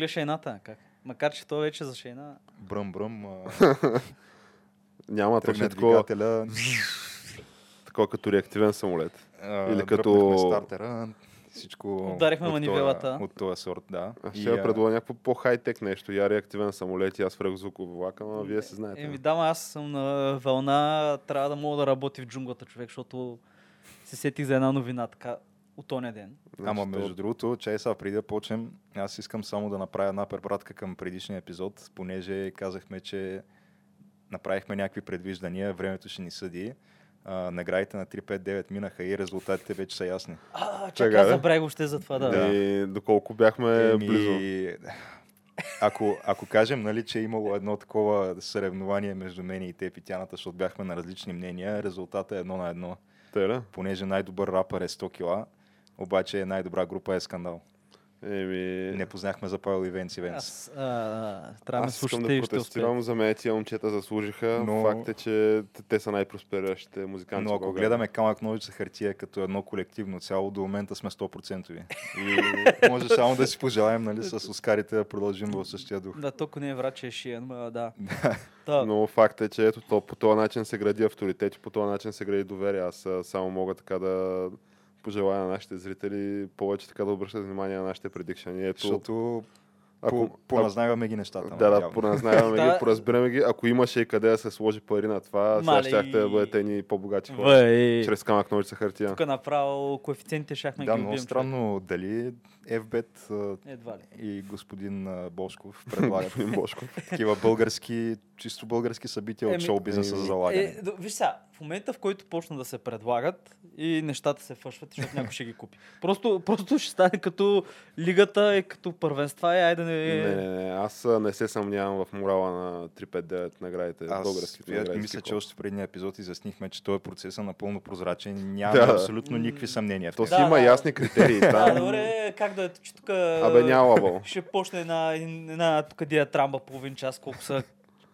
Потегля шейната, как? Макар, че то вече за шейна. Бръм, бръм. а, Няма Тръгне точно такова, двигателя. такова като реактивен самолет. а, Или като- стартера. Всичко Ударихме от манивелата. този- От този сорт, да. И, ще я а, предложа някакво по-хай-тек нещо. Я реактивен самолет и аз свръхзвуков влак, ама вие се знаете. Еми да, аз съм на вълна, трябва да мога да работи в джунглата човек, защото се сетих за една новина така от оня ден. Ама между другото, чай сега преди да почнем, аз искам само да направя една препратка към предишния епизод, понеже казахме, че направихме някакви предвиждания, времето ще ни съди. А, наградите на 359 минаха и резултатите вече са ясни. А, Чакай, забравих въобще за това, да. Да. И доколко бяхме Еми, близо. Ако, ако кажем, нали, че е имало едно такова съревнование между мен и теб и Тяната, защото бяхме на различни мнения, резултатът е едно на едно. Те, да? Понеже най-добър рапър е 100 кила, обаче най-добра група е скандал. Еми... Не познахме за Павел Ивенц Ивенц. Аз а, трябва Аз искам да и протестирам за мен тия момчета заслужиха. Но- Факт е, че те са най-проспериращите музиканти. Но ако България. гледаме камък ножица хартия като едно колективно цяло, до момента сме 100%. И може само да си пожелаем нали, с Оскарите да продължим в същия дух. Да, толкова не е врат, че е шиен, ма да. да. Но факт е, че ето то, по този начин се гради авторитет и по този начин се гради доверие. Аз а, само мога така да пожелая на нашите зрители повече така да обръщат внимание на нашите предикшани. Ето, Защото ако, по, поназнаваме ги нещата. Да, да, поназнаваме ги, Да. поразбираме ги. Ако имаше и къде да се сложи пари на това, сега Мале щяхте да бъдете ни по-богати хора. Въй. Чрез камък ножица хартия. Тук направо коефициентите шахме Да, ги много убием. странно дали FBET и господин Бошков предлагат Бошков. такива български, чисто български събития от Еми, шоу-бизнеса за залагане. Е, виж сега, в момента в който почна да се предлагат и нещата се фъшват, защото някой ще ги купи. Просто, просто ще стане като лигата и като първенства и айде не... Не, не, не. Аз не се съмнявам в морала на 359 наградите. Аз българските я- награди. мисля, че още в предния епизод изяснихме, че този процес е напълно прозрачен. Няма Да. абсолютно никакви съмнения в То си Да, има да. ясни критерии. Да, Там... добре, как да е, че тук... Абе, няма лабо. Ще почне една, една тук диатрамба половин час, колко са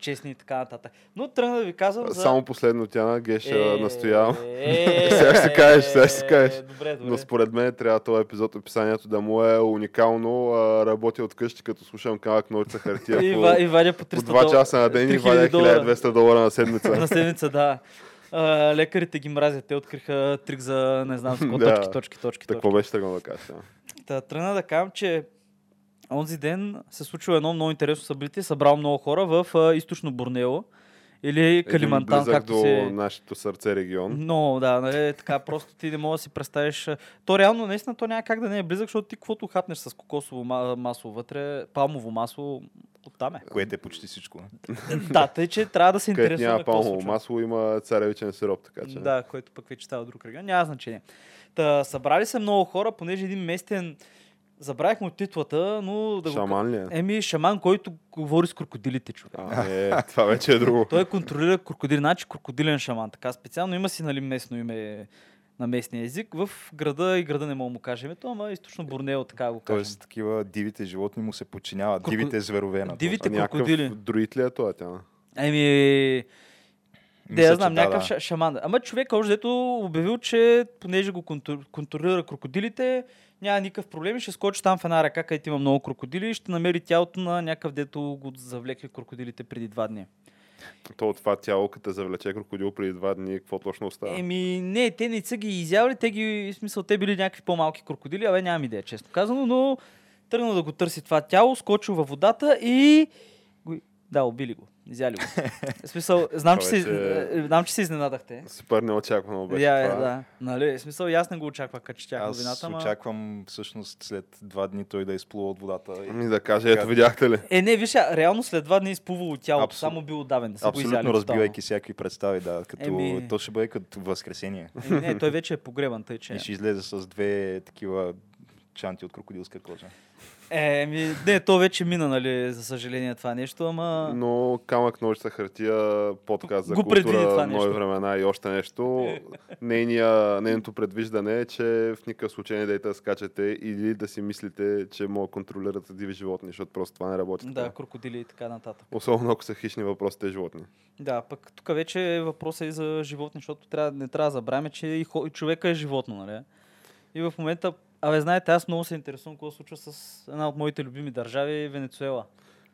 честни и така нататък. Но тръгна да ви казвам за... Само последно тя на Геш Е, настоявам. е, Сега ще си кажеш, сега ще кажеш. Добре, добре. Но според мен трябва този епизод описанието да му е уникално. Работя от къщи, като слушам камък ножица хартия И, по, и вадя по по 300 2 долара. часа на ден и 3000 вадя долара. 1200 долара на седмица. На седмица, да. А, лекарите ги мразят. Те откриха трик за, не знам, с какво, точки, точки, точки, Какво беше тръгнал да кажа? Та, тръгна да кажам, че онзи ден се случва едно много интересно събитие. Събрал много хора в а, източно Борнео. Или Калимантан, Един както до се... нашето сърце регион. Но, да, нали, така просто ти не мога да си представиш. То реално, наистина, то няма как да не е близък, защото ти каквото хапнеш с кокосово ма- масло вътре, палмово масло, оттам е. Което е почти всичко. да, тъй, че трябва да се Където интересува няма какво се палмово масло, има царевичен сироп, така че. Да, който пък вече става друг регион. Няма значение. Та, събрали се много хора, понеже един местен... Забравих му титлата, но да Шаман ли е? Еми, шаман, който говори с крокодилите, човек. А, не, това вече е друго. Той контролира крокодили, значи крокодилен шаман. Така специално има си нали, местно име на местния език. В града и града не мога му кажа името, ама източно Борнео, така го кажем. Тоест, такива дивите животни му се подчиняват. Кроко- Дивите зверове на Дивите А някакъв крокодили. друид ли е това тя? Еми, да, я знам, да, някакъв да. ша- шаман. Ама човек, още дето обявил, че понеже го контур- контролира крокодилите, няма никакъв проблем и ще скочи там в една ръка, където има много крокодили и ще намери тялото на някакъв, дето го завлекли крокодилите преди два дни. То от това тяло, като завлече крокодил преди два дни, какво точно остава? Еми, не, те не са ги изявали, те ги, в смисъл, те били някакви по-малки крокодили, абе нямам идея, честно казано, но тръгна да го търси това тяло, скочил във водата и... Да, убили го. Изяли го. В смисъл, знам, че е, знам, че се изненадахте. Супер неочаквано беше е, това. да. Нали, в смисъл, аз не го очаквах, като четях Аз новината, ама... очаквам всъщност след два дни той да изплува от водата. и- Ами да каже, ето видяхте ли? Е, не, виж, реално след два дни изплувало тялото, Абсол- само бил давен. Да Абсолютно разбивайки всякакви представи, да. Като... Еми- То ще бъде като възкресение. Е, не, той вече е погребан, тъй че... И ще излезе с две такива чанти от крокодилска кожа. Е, ми, не, то вече мина, нали, за съжаление това нещо, ама... Но камък, ножица, хартия, подкаст за Го култура, нови времена и още нещо. Нейния, нейното предвиждане е, че в никакъв случай не дайте да скачате или да си мислите, че могат да контролирате диви животни, защото просто това не работи. Да, крокодили и така нататък. Особено ако са хищни въпросите животни. Да, пък тук вече въпросът е и за животни, защото трябва, не трябва да забравяме, че и, хо, и човека е животно, нали? И в момента Абе, знаете, аз много се интересувам какво случва с една от моите любими държави, Венецуела.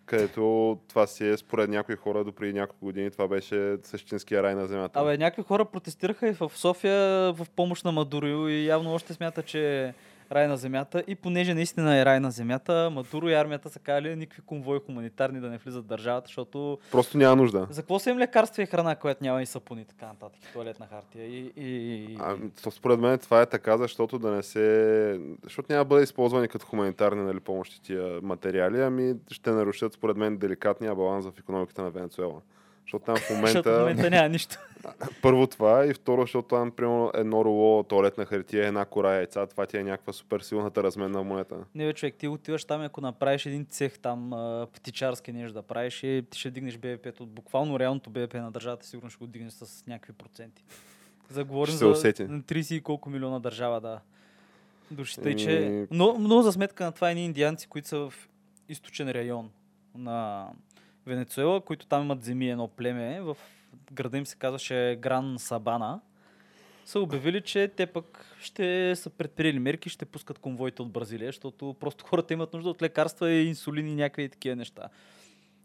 където това си е според някои хора до преди няколко години това беше същинския рай на земята. Абе, някакви хора протестираха и в София в помощ на Мадуро и явно още смята, че рай на земята. И понеже наистина е рай на земята, Мадуро и армията са казали никакви конвои хуманитарни да не влизат в държавата, защото Просто няма нужда. за какво са им лекарства и храна, която няма и сапуни, така нататък, туалетна хартия и, и... А, то според мен това е така, защото да не се... Защото няма да бъде използвани като хуманитарни нали, помощи тия материали, ами ще нарушат според мен деликатния баланс в економиката на Венецуела. Защото там в Защото в момента... момента няма нищо. Първо това и второ, защото там примерно едно руло туалетна хартия, една кора яйца, това ти е някаква супер силната разменна монета. Не бе, човек, ти отиваш там, и ако направиш един цех там, птичарски нещо да правиш, и ти ще дигнеш БВП-то. Буквално реалното БВП на държавата сигурно ще го дигнеш с някакви проценти. Заговорим за усети. 30 и колко милиона държава, да. Души. Тъй, Еми- че... Но, но за сметка на това едни индианци, които са в източен район на Венецуела, които там имат земи едно племе, в града им се казваше Гран Сабана, са обявили, че те пък ще са предприели мерки, ще пускат конвоите от Бразилия, защото просто хората имат нужда от лекарства и инсулин и някакви такива неща.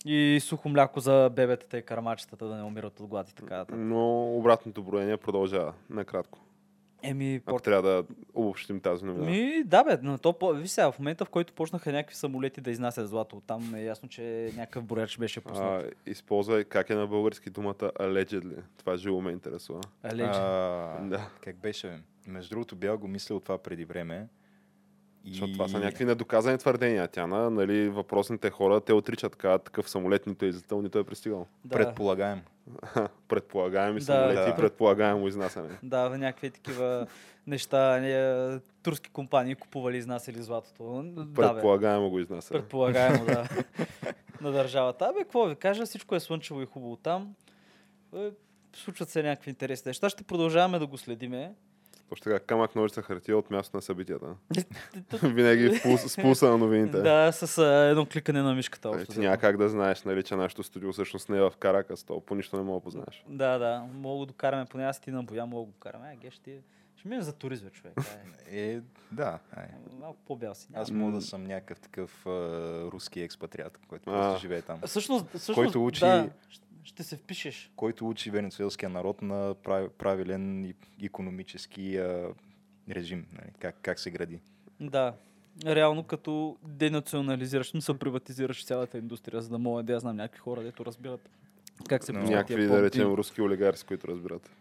И сухо мляко за бебетата и кармачетата да не умират от глад и така. Но обратното броение продължава, накратко. Еми, Ако трябва да обобщим тази новина. Ми, да, бе, но то, по- виж сега, в момента, в който почнаха някакви самолети да изнасят злато, там е ясно, че някакъв брояч беше пуснат. А, използвай как е на български думата allegedly. Това живо ме интересува. Алече. А, Да. Как беше? бе? Между другото, бях го мислил това преди време. И... Защото това са някакви недоказани твърдения. Тя на нали, въпросните хора, те отричат така, такъв самолет нито е излетал, нито е пристигал. да. Предполагаем. Предполагаеми самолети да. и предполагаемо изнасяне. Да, някакви такива неща, не, турски компании купували изнасяли златото. Да. Предполагаемо го изнася. Предполагаемо, да. на държавата. Абе, какво ви кажа, всичко е слънчево и хубаво там. Е, Случват се някакви интересни неща. Ще продължаваме да го следиме. Точно така, камък, ножица, хартия от място на събитията. Винаги в пулс, с пулса на новините. да, с а, едно кликане на мишката. Е, Общо, Ти взето. няма как да знаеш, нали, че нашето студио всъщност не е в Каракас, то по нищо не мога да познаеш. Да, да. Мога да караме, поне аз ти на боя мога да го караме. А, ге, ще, ще минем за туризъм, човек. Ай, Е, да. Ай. малко по-бял си. Аз мога да съм някакъв такъв а, руски експатриат, който А. просто живее там. Всъщност, всъщност Който учи- да, ще се впишеш. Който учи венецуелския народ на прав- правилен економически а, режим. Нали? Как, как се гради. Да. Реално като денационализираш, не се приватизираш цялата индустрия, за да мога да я знам някакви хора, дето разбират как се Но Някакви, да речем, руски олигарси, които разбират.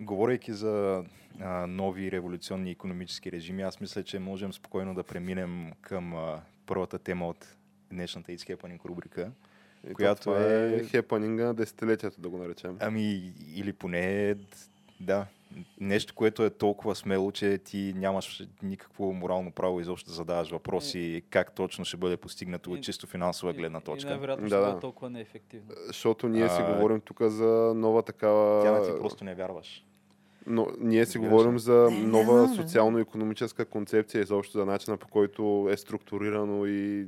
Говорейки за а, нови революционни економически режими, аз мисля, че можем спокойно да преминем към а, първата тема от днешната It's Happening рубрика. И Която е... е- хепанинга на десетилетието, да го наречем. Ами, или поне, да, нещо, което е толкова смело, че ти нямаш никакво морално право изобщо да задаваш въпроси как точно ще бъде постигнато от И- чисто финансова И- гледна И точка. най-вероятно Да, ще да. бъде толкова неефективно. Защото ние си А, говорим тук за нова такава... Тя ти просто не вярваш. Но ние си говорим за нова социално-економическа концепция, изобщо за начина по който е структурирано и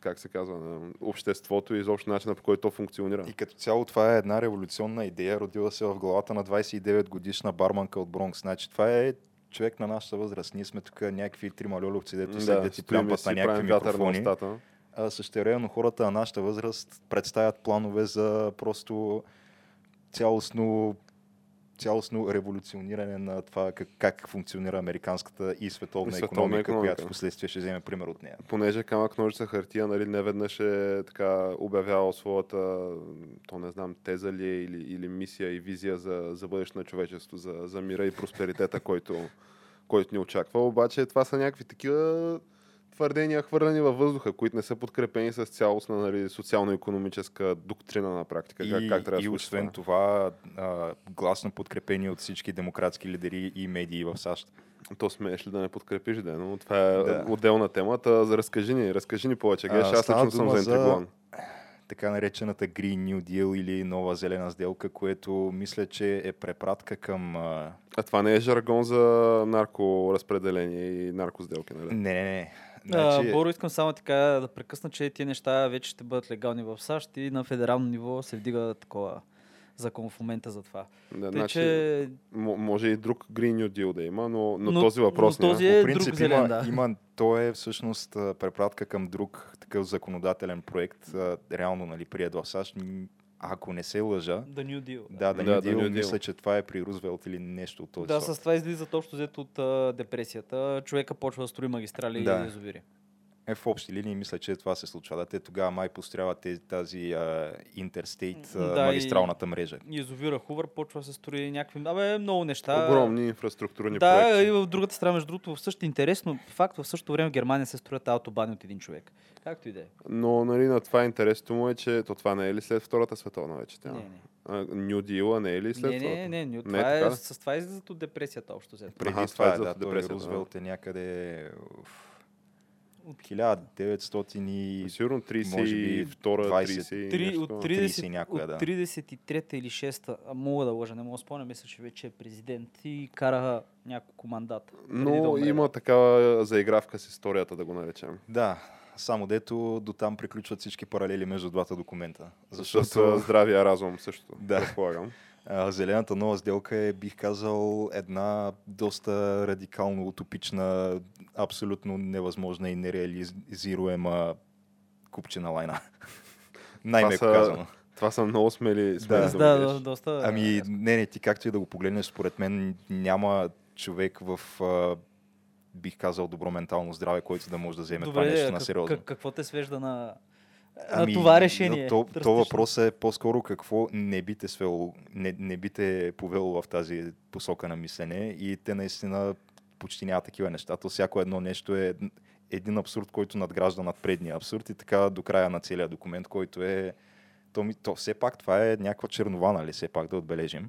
как се казва, на обществото и изобщо начина по който то функционира. И като цяло това е една революционна идея, родила се в главата на 29 годишна барманка от Бронкс. Значи това е човек на нашата възраст. Ние сме тук някакви трима льоловци, дето седят и плямпат на някакви микрофони. А същевременно хората на нашата възраст представят планове за просто цялостно цялостно революциониране на това как, как функционира американската и световна, световна економика, икономика. която в последствие ще вземе пример от нея. Понеже камък ножица хартия, нали, не веднъж е така обявявал своята, то не знам, теза ли е или, или мисия и визия за, за бъдеще на човечество, за, за мира и просперитета, който, който ни очаква. Обаче това са някакви такива твърдения, хвърлени във въздуха, които не са подкрепени с цялостна нали, социално-економическа доктрина на практика. И, Как, как трябва да и случи освен това, а, гласно подкрепени от всички демократски лидери и медии в САЩ. То смееш ли да не подкрепиш, да, но това е Да. да. отделна тема. Та, за разкажи ни, разкажи ни повече. Геш, аз лично съм дума за- заинтригуван. така наречената Green New Deal или нова зелена сделка, което мисля, че е препратка към... А... Това не е жаргон за наркоразпределение и наркосделки, нали? Не, не, не. Значи... Значи, Боро, искам само така да прекъсна, че тези неща вече ще бъдат легални в САЩ и на федерално ниво се вдига такова закон в момента за това. Да, Тъй, значи, че... м- може и друг Green New Deal да има, но, но, Но- този въпрос но не този е. е По принцип друг зелен, има, да. има, то е всъщност а, препратка към друг такъв законодателен проект, а, реално нали, прият в САЩ. Ако не се лъжа, The New Deal. да, да, Да, New Deal. мисля, че това е при Рузвелт или нещо от този Да, сорт. с това излизат общо взето от а, депресията. Човека почва да строи магистрали Да. и язовири. Е, в общи линии мисля, че това се случва. Да, те тогава май построяват тези, тази интерстейт Да, и- магистралната мрежа. Язовира Хувър почва да се строи някакви... Абе, много неща. Огромни инфраструктурни Да, проекти. и в другата страна, между другото, в същото интересно факт, в същото време в Германия се строят автобани от един човек. Както и да е. Но нали, на това интересното му е, че то това не е ли след Втората световна вече? Тя? Не, не. А, New Deal не е ли след Не, Втората? не, не, не, Не това е е, така с това излизат от депресията общо взето. Преди това, това е да, Рузвелт е някъде уф, От 1900 и... Сигурно може 32, би 30 20, и Три, нещо. от 30 30, и някоя, от да. 33-та или 6-та, а мога да лъжа, не мога да спомня, мисля, че вече е президент и кара няколко мандата. да Но умре. има такава заигравка с историята, да го наречем. Да, само дето до там приключват всички паралели между двата документа. Защото Защото здравия разум също, Да. предполагам. Зелената нова сделка е, бих казал, една доста радикално утопична, абсолютно невъзможна и нереализируема купчина лайна. Най-меко са- казано. Това са много смели, смели Да. Да, да, доста. Ами, не, не, ти както и да го погледнеш, според мен няма човек в, а, бих казал, добро ментално здраве, който да може да вземе това нещо на сериозно. как- какво те свежда на, Ами, това решение? То, то въпрос е по-скоро какво не би те свело, не, не би те повело в тази посока на мислене и те наистина почти няма такива неща. То всяко едно нещо е един абсурд, който надгражда над предния абсурд и така до края на целия документ, който е то, ми, то все пак това е някаква чернова, нали, все пак да отбележим,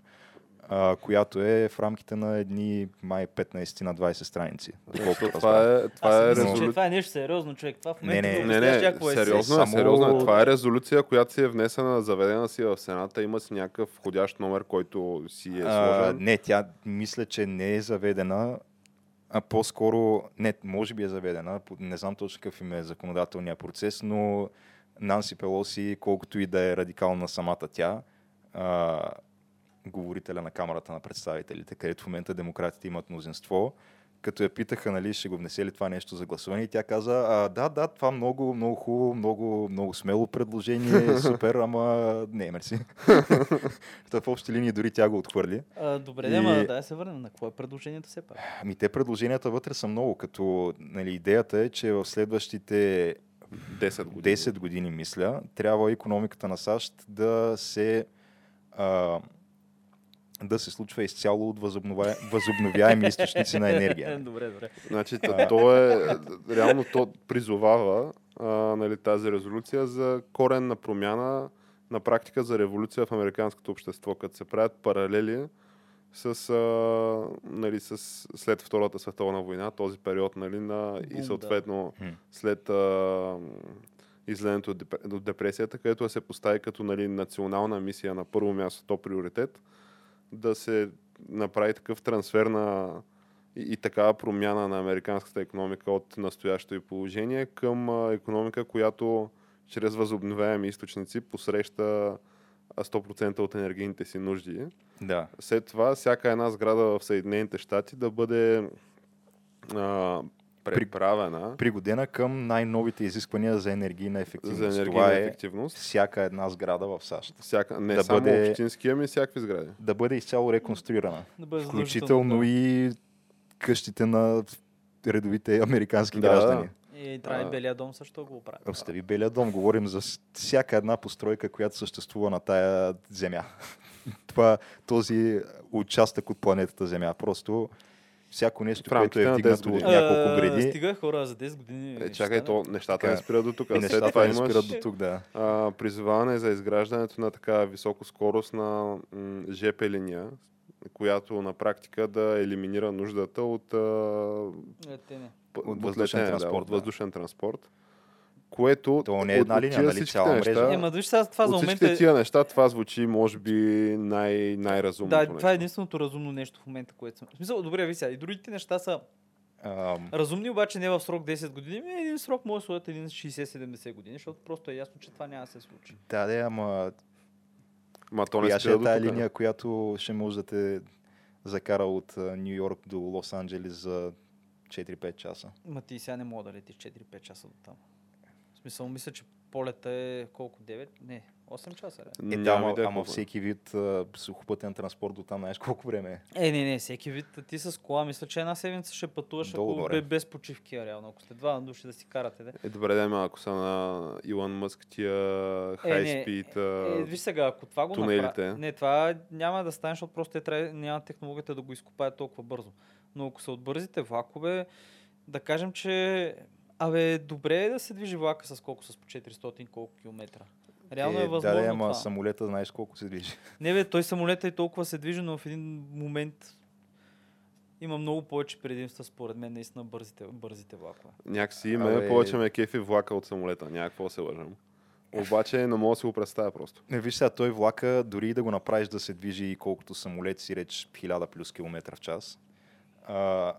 а, която е в рамките на едни май 15 на 20 страници. доколкото Защото това е, това Аз е си мисля, че резолюция. това е нещо сериозно, човек. Това в Не, момента не, Не, не, някакво есе. сериозно е, Само- сериозно е. Това е резолюция, която си е внесена, заведена си в Сената, има си някакъв входящ номер, който си е А, сложен. не, тя мисля, че не е заведена, а по-скоро, не, може би е заведена, не знам точно какъв им е законодателния процес, но Нанси Пелоси, колкото и да е радикална самата тя, а, говорителя на Камерата на представителите, където в момента демократите имат мнозинство, като я питаха, нали, ще го внесе ли това нещо за гласуване, и тя каза, а, да, да, това много, много хубаво, много, много смело предложение, супер, ама не, мерси. Та в общи линии дори тя го отхвърли. А, добре, И- ама да се върнем на какво е предложението все пак. Ами те предложенията вътре са много, като нали, идеята е, че в следващите 10 години. 10 години, мисля, трябва економиката на САЩ да се а, да се случва изцяло от възобновя... възобновяеми източници на енергия. добре, добре. Значи, то, то е, реално то призовава а, нали, тази резолюция за коренна промяна на практика за революция в американското общество, като се правят паралели с, а, нали, с след Втората световна война, този период нали, на, и съответно след а, излезането от, деп- от депресията, където се постави като нали, национална мисия на първо място, то приоритет, да се направи такъв трансфер на и, и такава промяна на американската економика от настоящото и положение към економика, която чрез възобновяеми източници посреща а, 100% от енергийните си нужди. Да. След това всяка една сграда в Съединените щати да бъде а, преправена Пригодена към най-новите изисквания за енергийна ефективност. за енергийна Това е ефективност. всяка една сграда в САЩ. Всяка, не да само бъде- общински, ами всякакви сгради. Да бъде изцяло реконструирана. Да бъде Включително задължително, и къщите на редовите американски Да, граждани. да. И трябва и. Белия дом също го прави. Остави Белия дом, говорим за всяка една постройка, която съществува на тая земя. Това, този участък от планетата Земя. Просто всяко нещо, което е на 10 вдигнато от години. няколко А, гради, Стига хора за 10 години. Е, чакай, то нещата Така, не спират до тук. и След нещата това не имаш спират до тук, да. а, призоваване за изграждането на така високоскоростна м, ЖП линия, която на практика да елиминира нуждата от, а, Е, те не. п- От въздушен летене, транспорт, Да, от да. въздушен транспорт. Което То не е една линия, нали, цяла мрежа. Ема, виж сега това за момента е... тия неща това звучи, може би, най- най-разумното Да, нещо. това е единственото разумно нещо в момента, което съм. В смисъл, добре, ви сега. И другите неща са Ам, разумни, обаче не в срок 10 години. Ами един срок може да сложат един 60-70 години, защото просто е ясно, че това няма да се случи. Да, да, ама Ма то не Коя ще е тук. линия, която ще може да те закара от Нью Йорк до Лос Анджелес за 4-5 часа? Ма ти сега не мога да летиш 4-5 часа до там. Смисъл, мисля, че полета е колко? 9? Не, 8 часа. Ли? Е, да, Нямам ама, идея ама е. всеки вид а, сухопътен транспорт до там, знаеш колко време е. Е, не, не, всеки вид. Ти с кола, мисля, че една седмица ще пътуваш, ако бе, без почивки, реално. Ако сте два души да си карате, де. Е, добре, да, ама ако са на Илон Мъск тия Е, не, хай спид, Е, виж сега, ако това го тунелите. направи... Не, това няма да стане, защото просто те трябва, няма технологията да го изкопаят толкова бързо. Но ако са от бързите влакове, да кажем, че... Абе, добре е да се движи влака с колко? С по 400 колко километра. Реално е, възможно Да, ама това. самолета знаеш колко се движи. Не бе, той самолета и толкова се движи, но в един момент има много повече предимства, според мен, наистина бързите, бързите влакове. някакси има Абе- повече ме кефи влака от самолета. Някакво се лъжам. Обаче не мога да си го представя просто. Не, виж сега, той влака, дори и да го направиш да се движи и колкото самолет си реч 1000 плюс километра в час, а,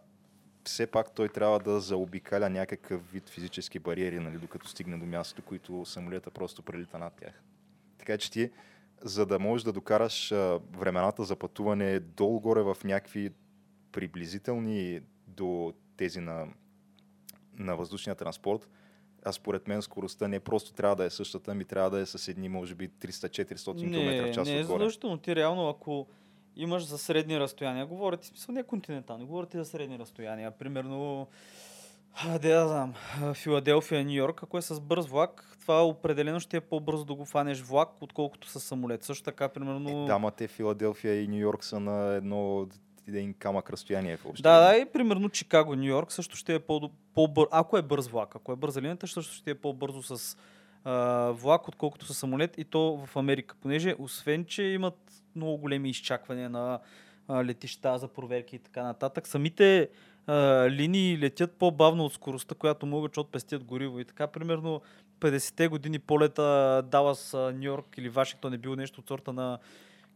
все пак той трябва да заобикаля някакъв вид физически бариери, нали, докато стигне до мястото, които самолета просто прелита над тях. Така че ти, за да можеш да докараш а, времената за пътуване долу-горе в някакви приблизителни до тези на, на въздушния транспорт, а според мен скоростта не просто трябва да е същата, ами трябва да е с едни, може би, 300-400 км в час не е отгоре. задължително. Ти реално, ако имаш за средни разстояния, говорите, смисъл не континентални, говорите за средни разстояния. Примерно, да знам, а, Филаделфия, Нью Йорк, ако е с бърз влак, това определено ще е по-бързо да го фанеш влак, отколкото с самолет. Също така, примерно... Е, да, ма те Филаделфия и Нью Йорк са на едно един камък разстояние въобще. Да, да, и примерно Чикаго, Нью Йорк също ще е по- по-бързо. Ако е бърз влак, ако е бърза линията, също ще е по-бързо с влак, отколкото с самолет и то в Америка. Понеже, освен, че имат много големи изчаквания на а, летища за проверки и така нататък, самите а, линии летят по-бавно от скоростта, която могат, защото пестят гориво. И така, примерно, 50-те години полета Далас, Нью Йорк или Вашингтон е бил нещо от сорта на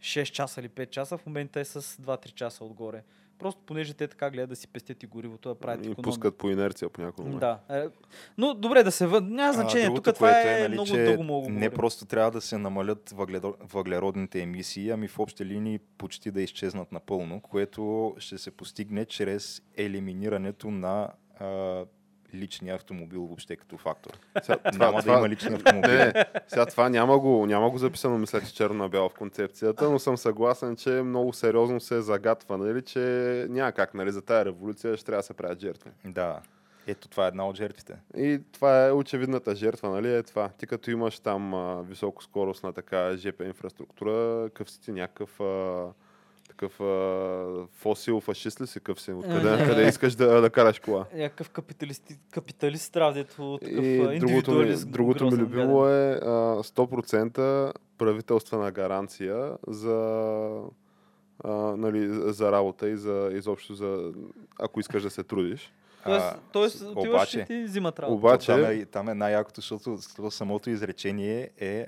6 часа или 5 часа, в момента е с 2-3 часа отгоре. Просто понеже те така гледат да си пестят и горивото, да правят И пускат по инерция по някакво време. Да. Е, но добре да се въд... Няма значение. А, Тук това което е, нали, много дълго мога Не просто трябва да се намалят въглеродните емисии, ами в общи линии почти да изчезнат напълно, което ще се постигне чрез елиминирането на а, личния автомобил въобще като фактор. Сега, Няма да има лични автомобили. Не, сега това няма го, няма го записано, мисля, че черно на бяло в концепцията, но съм съгласен, че много сериозно се загатва, нали, че няма как, нали, за тая революция ще трябва да се правят жертви. Да. Ето това е една от жертвите. И това е очевидната жертва, нали, е това. Ти като имаш там а, високоскоростна така ЖП инфраструктура, къв си ти някакъв а, такъв а, фосил фашист ли си, къв си? Откъде, къде искаш да, да караш кола? Някакъв капиталист, капиталист трябва, дето такъв И другото ми, другото ми любимо гаден. е а, 100% правителствена гаранция за, а, нали, за работа и за изобщо за ако искаш да се трудиш. Тоест, тоест отиваш обаче- и ти взимат работа. Обаче, Там е, там е най-якото, защото самото изречение е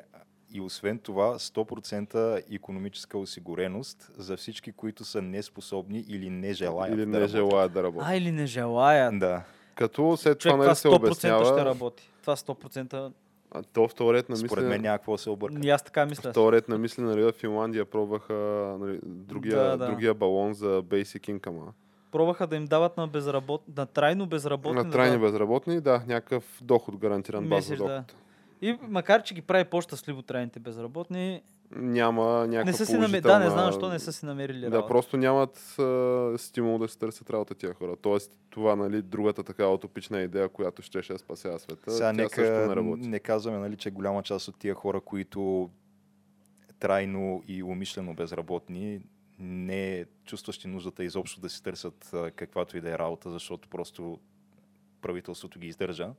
и освен това 100% економическа осигуреност за всички, които са неспособни или не желаят или да не желаят да работят. А, или не желаят. Да. Като след това нали, се 100% обяснява, ще работи. Това 100%... а, то в този ред на Според мен мисли, няма какво да се обърка. И аз така мисля. в този ред на мисли, нали, в Финландия пробваха нали, другия, Да, да. другия балон за basic income. Пробваха да им дават на, безработ... на трайно безработни. На да трайни дават- безработни, да, някакъв доход гарантиран базов Месец, да. И макар, че ги прави по-щастливо трайните безработни, Няма някаква не са си намерили. положителна... Да, не знам защо не са си намерили Да, работа. просто нямат а, стимул да се търсят работа тия хора. Тоест, това, нали, другата такава утопична идея, която ще ще спася света, Сега тя също не нека работи. не казваме, нали, че голяма част от тия хора, които трайно и умишлено безработни, не чувстващи нуждата изобщо да си търсят каквато и да е работа, защото просто правителството ги издържа.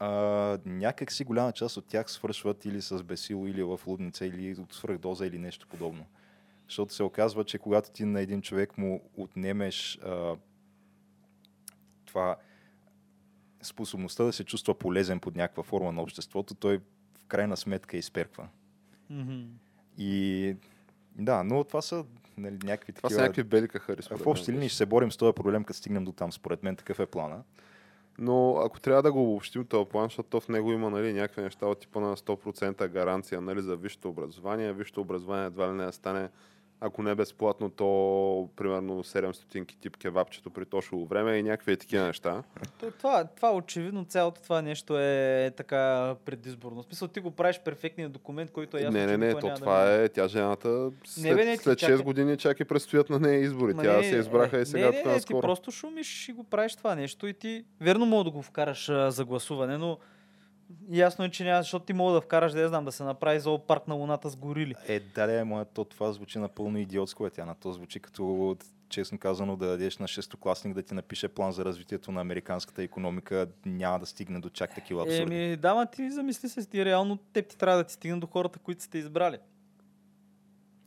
А, някак си голяма част от тях свършват или с бесило, или в лудница, или от свръхдоза, или нещо подобно. Защото се оказва, че когато ти на един човек му отнемеш а, това способността да се чувства полезен под някаква форма на обществото, той в крайна сметка изперква. Мгм. И да, но това са нали, някакви Това са такива... някакви бели кахари. в общи линии ще се борим с този проблем, като стигнем до там. Според мен такъв е плана. Но ако трябва да го обобщим този план, защото то в него има нали, някакви неща от типа на 100% гаранция нали, за висшето образование. Висшето образование едва ли не стане ако не е безплатно, то примерно 700 тип кебабчето при тошло време и някакви такива неща. То, това, това очевидно цялото това нещо е така предизборно. В смисъл ти го правиш перфектния документ, който е ясно. Не, не, не, то да това мине. е, тя жената след, Не, бе, не, след 6 чакай. години чак и предстоят на нея избори. Ма тя не, се избраха е, и сега не, тук не, не, ти просто шумиш и го правиш това нещо и ти верно мога да го вкараш а, за гласуване, но ясно е, че няма, защото ти мога да вкараш, да я знам, да се направи зоопарк на луната с горили. Е, да, да, ма, то това звучи напълно идиотско, е, тя на то звучи като, честно казано, да дадеш на шестокласник да ти напише план за развитието на американската економика, няма да стигне до чак такива абсурди. Еми, да, ма ти замисли се, ти реално теб ти трябва да ти стигне до хората, които сте избрали.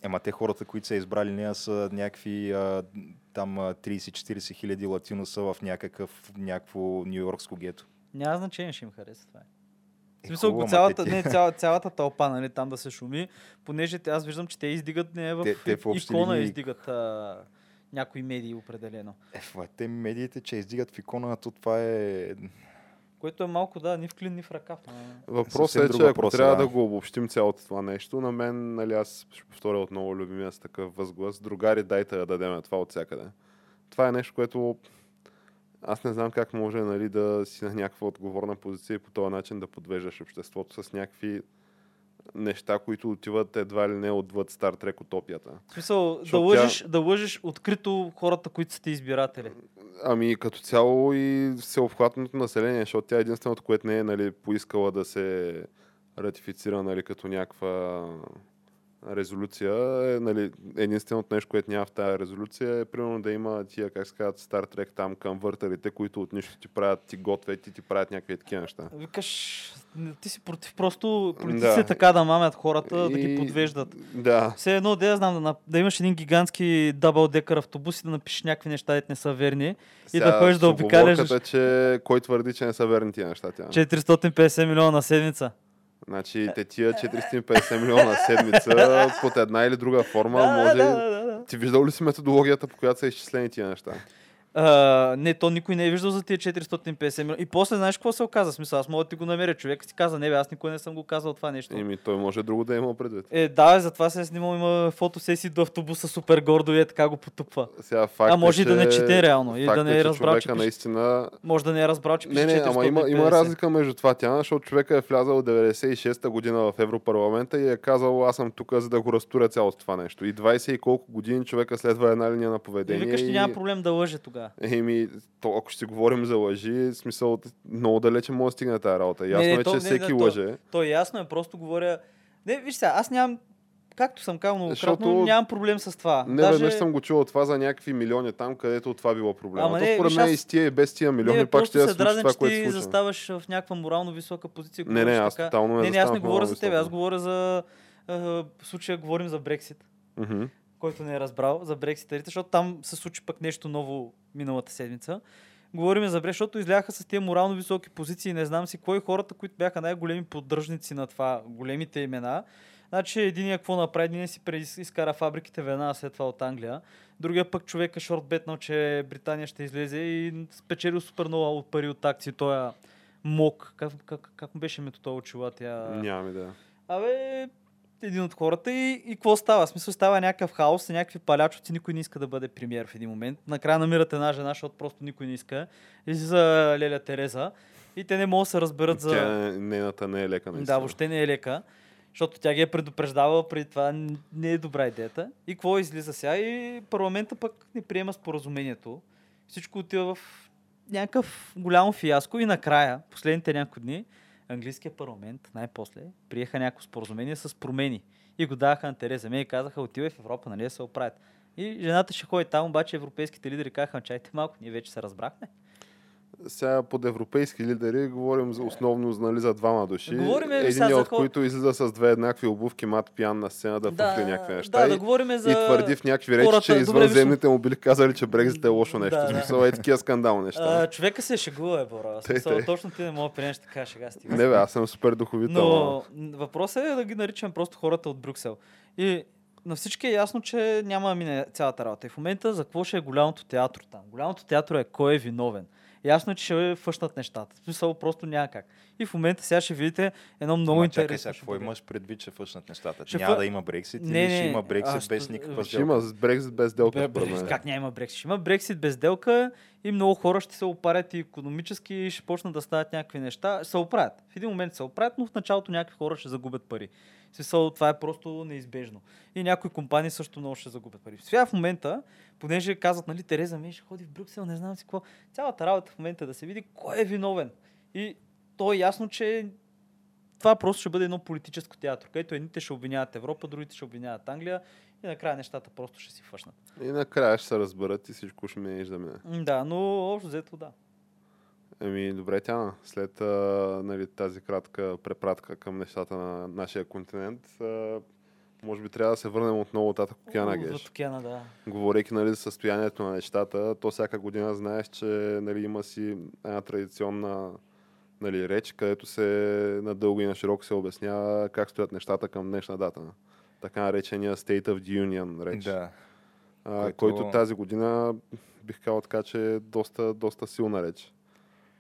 Ема те хората, които са избрали нея са някакви а, там а, 30-40 хиляди латиноса в някакъв, някакво нью-йоркско гето. Няма значение, ще им хареса това. Е, В смисъл, ама цялата, не, цяла, цялата тълпа, нали, там да се шуми, понеже аз виждам, че те издигат не в, Те- те в икона, линии- издигат а, някои медии определено. Е, те медиите, че издигат в икона, то това е... Което е малко, да, ни в клин, ни в ръкав. ама- Въпросът е, че ако въпрос е, трябва да. да го обобщим цялото това нещо, на мен, нали, аз ще повторя отново любимия с такъв възглас. Другари, дайте да дадем това от всякъде. Това е нещо, което аз не знам как може нали, да си на някаква отговорна позиция и по този начин да подвеждаш обществото с някакви неща, които отиват едва ли не отвъд Стар Трек утопията. В смисъл, да Защото лъжеш, да лъжеш открито хората, които са ти избиратели. Ами като цяло и всеобхватното население, защото тя е единственото, което не е нали, поискала да се ратифицира нали, като някаква резолюция. Е, нали, единственото нещо, което няма в тази резолюция е примерно да има тия, как се казват, Star Trek там към въртарите, които от нищо ти правят, ти готвят и ти правят някакви такива неща. Викаш, ти си против просто политиците Да. така да мамят хората, да ги И- подвеждат. Да. Все едно, да я знам, да, да имаш един гигантски дабл декър автобус и да напишеш някакви неща, дето не са верни. И да ходиш да обикаляш Поговорката, че кой твърди, че не са верни тия неща. Тя. 450 милиона на седмица. Значи те тия 450 милиона на седмица под една или друга форма може... Ти виждал ли си методологията, по която са изчислени тия неща? А, не, то никой не е виждал за тия 450 милиона. И после знаеш какво се оказа? Смисъл, аз мога да ти го намеря. Човек си каза, не бе, аз никой не съм го казал това нещо. Еми, той може друго да има предвид. Е, да, затова се е снимал, има фотосесии до автобуса супер гордо и е така го потупва. Сега, факт А може е, и да не че- чете реално и да не е разбрал, че наистина... Може да не е разбрал, че Не, не, ама има, има 450. разлика между това, Тяна, защото човека е влязал 96-та година в Европарламента и е казал, аз съм тук, за да го разтуря цялото това нещо. И 20 и колко години човека следва една линия на И поведение. викаш, че и... няма проблем да лъже тогава. Еми, то, ако ще си говорим за лъжи, смисъл, много далече може да стигне тази работа. Ясно не, е, то- че не, всеки не, то- лъже. То е ясно, е просто говоря... Не, виж сега, аз нямам... Както съм казал многократно, Защото- нямам проблем с това. Не веднъж съм го чувал това за някакви милиони там, където това било проблема. Ама То не, според мен аз- и с тия и без тия милиони не, пак ще я се случи това, че което ти заставаш в някаква морално висока позиция. Не, не, аз така. тотално не Не, не, аз не говоря за теб, аз говоря за... В случая говорим за Брексит, Мгм. Който не е разбрал, за Брекситарите, защото там се случи пък нещо ново миналата седмица. Говорим за Брексит, защото изляха с тия морално високи позиции, не знам си кой хората, които бяха най-големи поддръжници на това, големите имена. Значи един какво направи, един си изкара фабриките веднага след това от Англия. Другия пък човек е шорт бетнал, че Британия ще излезе и спечелил супер много от пари от акции. Той МОК. Как, как, как беше името това очила? Тя... Нямам идея. Абе, един от хората и, и какво става? В смисъл става някакъв хаос, някакви палячоци, никой не иска да бъде премиер в един момент. Накрая намират една жена, защото просто никой не иска. И за Леля Тереза. И те не могат да се разберат за... Тя, нейната не е лека, наистина. Да, въобще не е лека. Защото тя ги е предупреждавала преди това, не е добра идеята. И какво излиза сега? И парламента пък не приема споразумението. Всичко отива в някакъв голямо фиаско и накрая, последните няколко дни, английския парламент най-после приеха някакво споразумение с промени. И го даваха на Тереза Мей и казаха, отивай в Европа, нали да се оправят. И жената ще ходи там, обаче европейските лидери казаха, чайте малко, ние вече се разбрахме. Сега под европейски лидери говорим за основно нали, за двама души. Говорим, бе, Един от хо- които излиза с две еднакви обувки, мат пиян на сцена да, да някакви неща. Да, и, да говорим за... и твърди в някакви речи, хората- че извънземните му били казали, че Брекзит е лошо нещо. Да, да. е такива скандал неща. А, човека се е шегува, е, Бора. В Тъй, смисъл, точно ти не мога да приемеш така шега стига. Не бе, аз съм супер духовител. Но въпросът е да ги наричам просто хората от Брюксел. И на всички е ясно, че няма да мине цялата работа. И в момента за какво ще е голямото театро там? Голямото театро е кой е виновен. Ясно е, че ще фъщнат нещата. В смисъл просто няма как. И в момента сега ще видите едно много Ама интересно. чакай сега, ще какво имаш предвид, че фъщнат нещата? Ще Няма фъ- да има Брексит Не, или ще не, има аз Брексит ще- без никаква Ще сделка? има с Брекзит без сделка. Бе, мен. как няма има Брексит? Ще има Брексит без сделка и много хора ще се опарят и економически и ще почнат да стават някакви неща. Се оправят. В един момент се оправят, но в началото някакви хора ще загубят пари. Смисъл, това е просто неизбежно. И някои компании също много ще загубят пари. Сега в момента, понеже казват, нали, Тереза Мей ще ходи в Брюксел, не знам си какво. Цялата работа в момента е да се види кой е виновен. И то е ясно, че това просто ще бъде едно политическо театро, където едните ще обвиняват Европа, другите ще обвиняват Англия и накрая нещата просто ще си фъшнат. И накрая ще се разберат и всичко ще минеш да мине. Да, но общо взето да. Еми, добре, Тяна. След а, нали, тази кратка препратка към нещата на нашия континент, а, може би трябва да се върнем отново от Тата Океана, Геш. От океана, да. Говорейки нали, за състоянието на нещата, то всяка година знаеш, че нали, има си една традиционна нали, реч, където се надълго и на широко се обяснява как стоят нещата към днешна дата. Така наречения State of the Union реч. Да. а, който- който тази година бих казал така, че е доста, доста силна реч.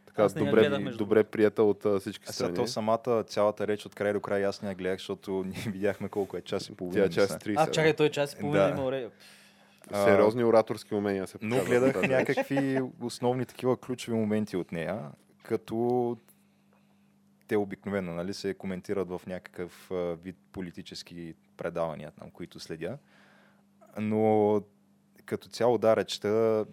Така, Аз я добре, гледах, между добре прията от а, всички А сега страни. то самата, цялата реч от край до край аз не я гледах, защото ние видяхме колко е час и половина. Тя е час мисля. 30. А, чакай, той час и половина Да. има. А, Сериозни ораторски умения се Но показват гледах тази реч. някакви основни такива ключови моменти от нея, като те обикновено нали, се коментират в някакъв а, вид политически предавания, там, които следя. Но като цяло да, речта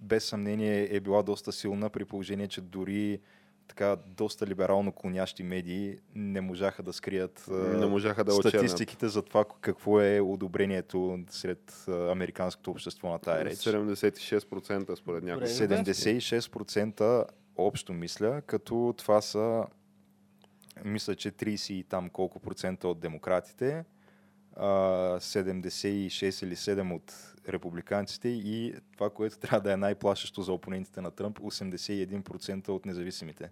без съмнение е била доста силна при положение, че дори така доста либерално клонящи медии не можаха да скрият Не можаха да очернят. статистиките за това какво е одобрението сред американското общество на тая реч. 76% според някои. Добре. 76% общо мисля, като това са мисля, че 30 и там колко процента от демократите, а, 76 или 7 от републиканците и това, което трябва да е най-плашещо за опонентите на Тръмп, 81% от независимите.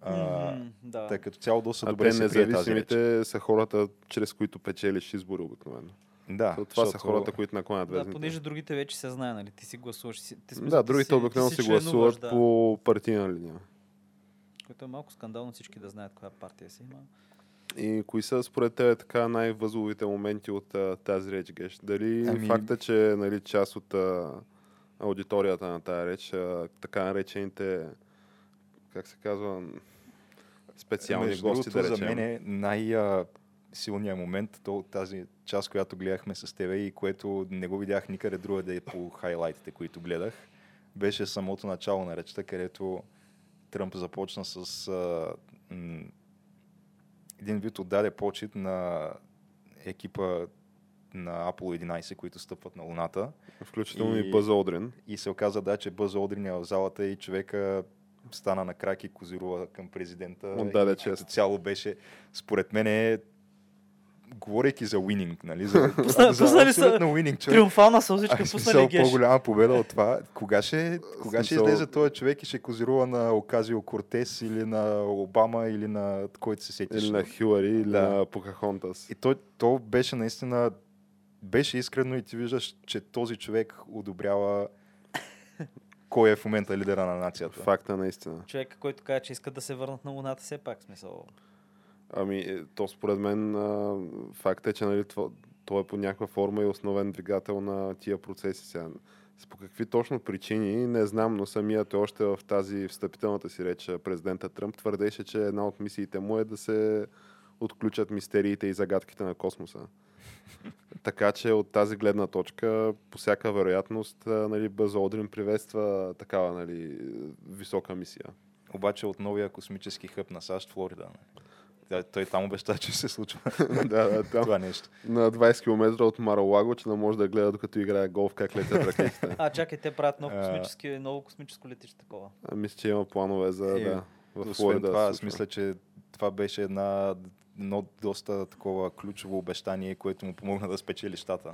А, Мгм, да. Тъй като цяло доста А добре те се прие тази реч. независимите са хората, чрез които печелиш избори обикновено. Да, това са хората, които наклонят Да, везните. понеже другите вече се знае, нали? Ти си гласуваш. Си, ти, смисъл, Да, другите си- обикновено си членуваш, гласуват да. по партийна линия. Което е малко скандално всички да знаят коя партия си има. И кои са според теб така най-възловите моменти от а, тази реч, Геш? Дали Ами- факта, че нали, част от а, аудиторията на тази реч, а, така наречените, как се казва, специални Между гости, да речем. За мен е най-силният момент, то тази част, която гледахме с тебе и което не го видях никъде другаде по хайлайтите, които гледах, беше самото начало на речта, където Тръмп започна с а, м, един вид отдаде почет на екипа на Apollo 11, които стъпват на Луната. Включително и, И- и Бъз Одрин. И се оказа, да, че Бъз Олдрин е в залата и човека стана на крак и козирува към президента. Отдаде чест. Цяло беше, според мен е говорейки за уининг, нали? За, Пусна- за пуснали са абсолютно уининг човек. Триумфална сълзичка, пуснали геш. по-голяма победа от това. Кога ще, кога ще излезе този човек и ще козирува на Оказио Кортес или на Обама или на който се сетиш? Или на Хилари, или Да. на Покахонтас. И то, то беше наистина, беше искрено и ти виждаш, че този човек одобрява кой е в момента лидера на нацията. Факта наистина. Човек, който каза, че искат да се върнат на Луната, все пак смисъл. Ами, е, то според мен факт е, че нали, това, то е по някаква форма и основен двигател на тия процеси сега. С по какви точно причини, не знам, но самият той още в тази встъпителната си реч президента Тръмп твърдеше, че една от мисиите му е да се отключат мистериите и загадките на космоса. така че от тази гледна точка, по всяка вероятност, нали, Бъз Олдрин приветства такава нали, висока мисия. Обаче от новия космически хъб на САЩ, Флорида. Той, той там обеща, че се случва да, да, там. това нещо. на 20 км от Маралаго, че да може да гледа докато играе голф как летят ракетите. А, чакай, те правят ново А. космически, ново космическо летище такова. А, мисля, че има планове за Е, да, в Освен Флорида. да това, се аз мисля, че това беше една, едно доста такова ключово обещание, което му помогна да спечели щата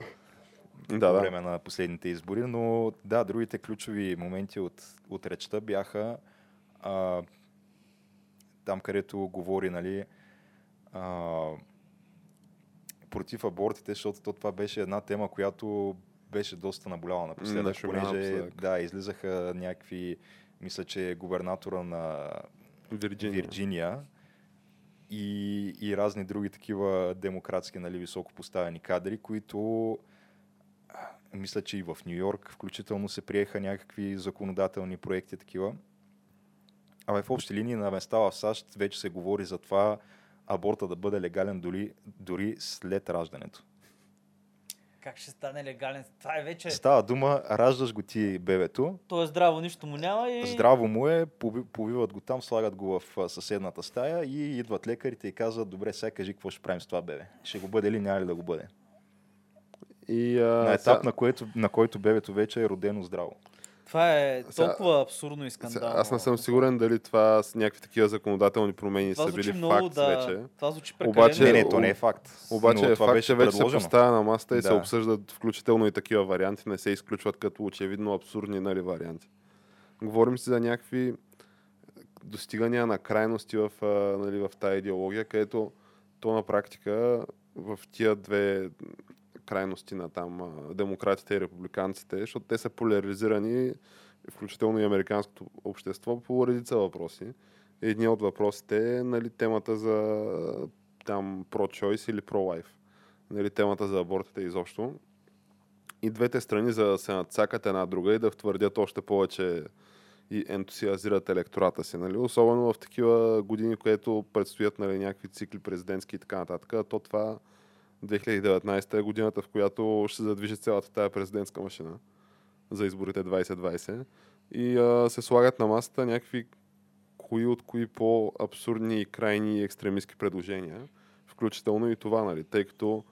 Да, по да. време на последните избори. Но да, другите ключови моменти от, от речта бяха а, там, където говори, нали, а, против абортите, защото то това беше една тема, която беше доста наболяла напоследък, Нашумя понеже да, излизаха някакви, мисля, че губернатора на Вирджиния. Вирджиния и, и разни други такива демократски, нали, високо поставени кадри, които мисля, че и в Нью Йорк включително се приеха някакви законодателни проекти такива. А в общи линии на места в САЩ вече се говори за това аборта да бъде легален дори, дори след раждането. Как ще стане легален? Това е вече... Става дума, раждаш го ти бебето, То е здраво, нищо му няма и... здраво му е, повиват го там, слагат го в съседната стая и идват лекарите и казват, добре, сега кажи какво ще правим с това бебе. Ще го бъде или няма ли да го бъде? И, а, на етап, сега- на, което, на който бебето вече е родено здраво. Това е Сега- толкова абсурдно и скандално. аз не съм сигурен дали това с някакви такива законодателни промени Това са били много, факт да... вече. Това звучи прекалено. Обаче- Не, не, то не е факт. Обаче но е това факт, беше че вече се предложено. поставя на масата и се Да. обсъждат включително и такива варианти, не се изключват като очевидно абсурдни нали, варианти. Говорим си за някакви достигания на крайности в, нали, в тази идеология, където то на практика в тия две крайности на там демократите и републиканците, защото те са поляризирани, включително и американското общество, по редица въпроси. Едни от въпросите е нали, темата за там pro-choice или pro-life. Нали, темата за абортите изобщо. И двете страни за да се надцакат една друга и да твърдят още повече и ентусиазират електората си. Нали? Особено в такива години, което предстоят нали, някакви цикли президентски и така нататък. То това 2019 е годината, в която ще се задвижи цялата тая президентска машина за изборите 2020. И а, се слагат на масата някакви кои от кои по-абсурдни крайни и екстремистски предложения. Включително и това, нали, тъй като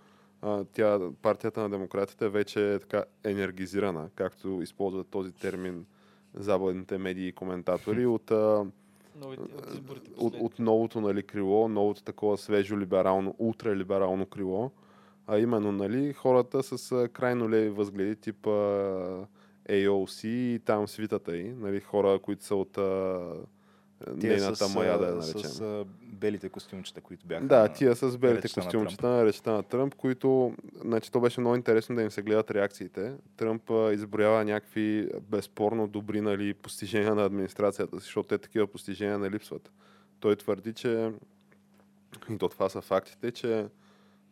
а, тя, партията на демократите вече е така енергизирана, както използват този термин западните медии и коментатори от, а, Новите, от изборите от, новото нали, крило, новото такова свежо либерално, ултралиберално крило, а именно нали, хората с крайно леви възгледи, типа AOC и там свитата й, нали, хора, които са от нейната с, мая, да я наречем. с а, белите костюмчета, които бяха. Да, на- тия с белите речта на костюмчета на речта на Тръмп, които, значи, то беше много интересно да им се гледат реакциите. Тръмп а, изброява някакви безспорно добри нали, постижения на администрацията си, защото те такива постижения не липсват. Той твърди, че и то това са фактите, че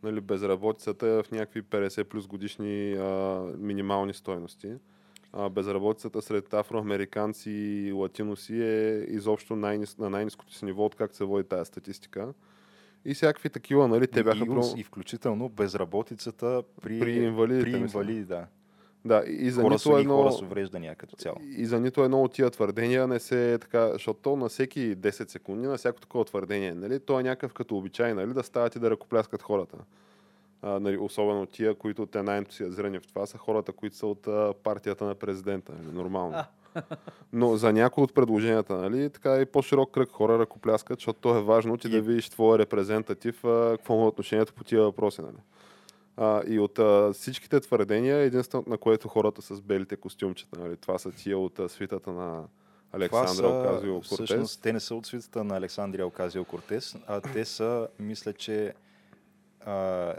нали, безработицата е в някакви 50 плюс годишни а, минимални стойности. Безработицата сред афроамериканци и латиноси е изобщо най-нис, на най-низкото си ниво, откакто се води тази статистика. И всякакви такива, нали, те бяха... и, про- и включително безработицата при, При инвалидите, При инвалиди, да. Да, и и за Хора, нито едно... хора с увреждания като цяло. И за нито едно от тия твърдения не се е така, защото то на всеки 10 секунди, на всяко такова твърдение, нали, то е някакъв като обичай, нали, да стават и да ръкопляскат хората. А, нали, особено тия, които те най-ентусиазирани в това, са хората, които са от а, партията на президента. Нали, нормално. Но за някои от предложенията, нали, така и по-широк кръг хора ръкопляскат, защото то е важно ти И- да видиш твоя репрезентатив, а, какво му е отношението по тия въпроси. Нали. А, и от а, всичките твърдения, единственото на което хората с белите костюмчета, нали, това са тия от а, свитата на Александра Оказио Кортес. Всъщност, те не са от свитата на Александрия Оказио Кортес, а те са, мисля, че а,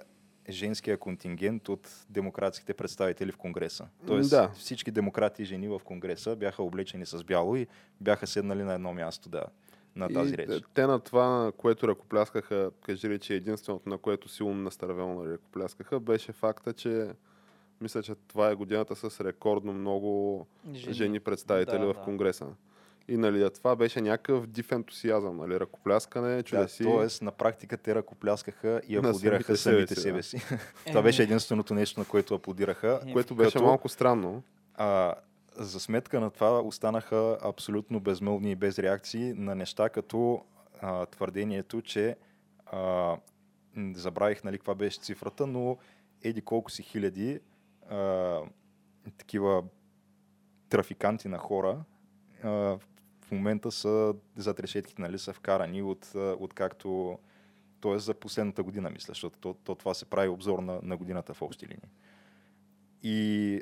женския контингент от демократските представители в Конгреса. Тоест Да. всички демократи и жени в Конгреса бяха облечени с бяло и бяха седнали на едно място да, на тази и, реч. Те на това, на което ръкопляскаха, кажи ли, че единственото, на което силно настървено нали, ръкопляскаха, беше факта, че мисля, че това е годината с рекордно много жени, жени представители Да, в да. И нали, това беше някакъв див ентусиазъм, нали, ръкопляскане, Да, чудеси. тоест, на практика те ръкопляскаха и аплодираха самите себе си. Еми. Това беше единственото нещо, на което аплодираха. Е, което беше като- малко странно. А, за сметка на това останаха абсолютно безмълвни и без реакции на неща като а, твърдението, че а, забравих нали каква беше цифрата, но еди колко си хиляди а, такива трафиканти на хора а, в момента са зад решетките, нали, са вкарани от, от както т.е. за последната година, мисля, защото то, то, това се прави обзор на, на годината в общи линии. И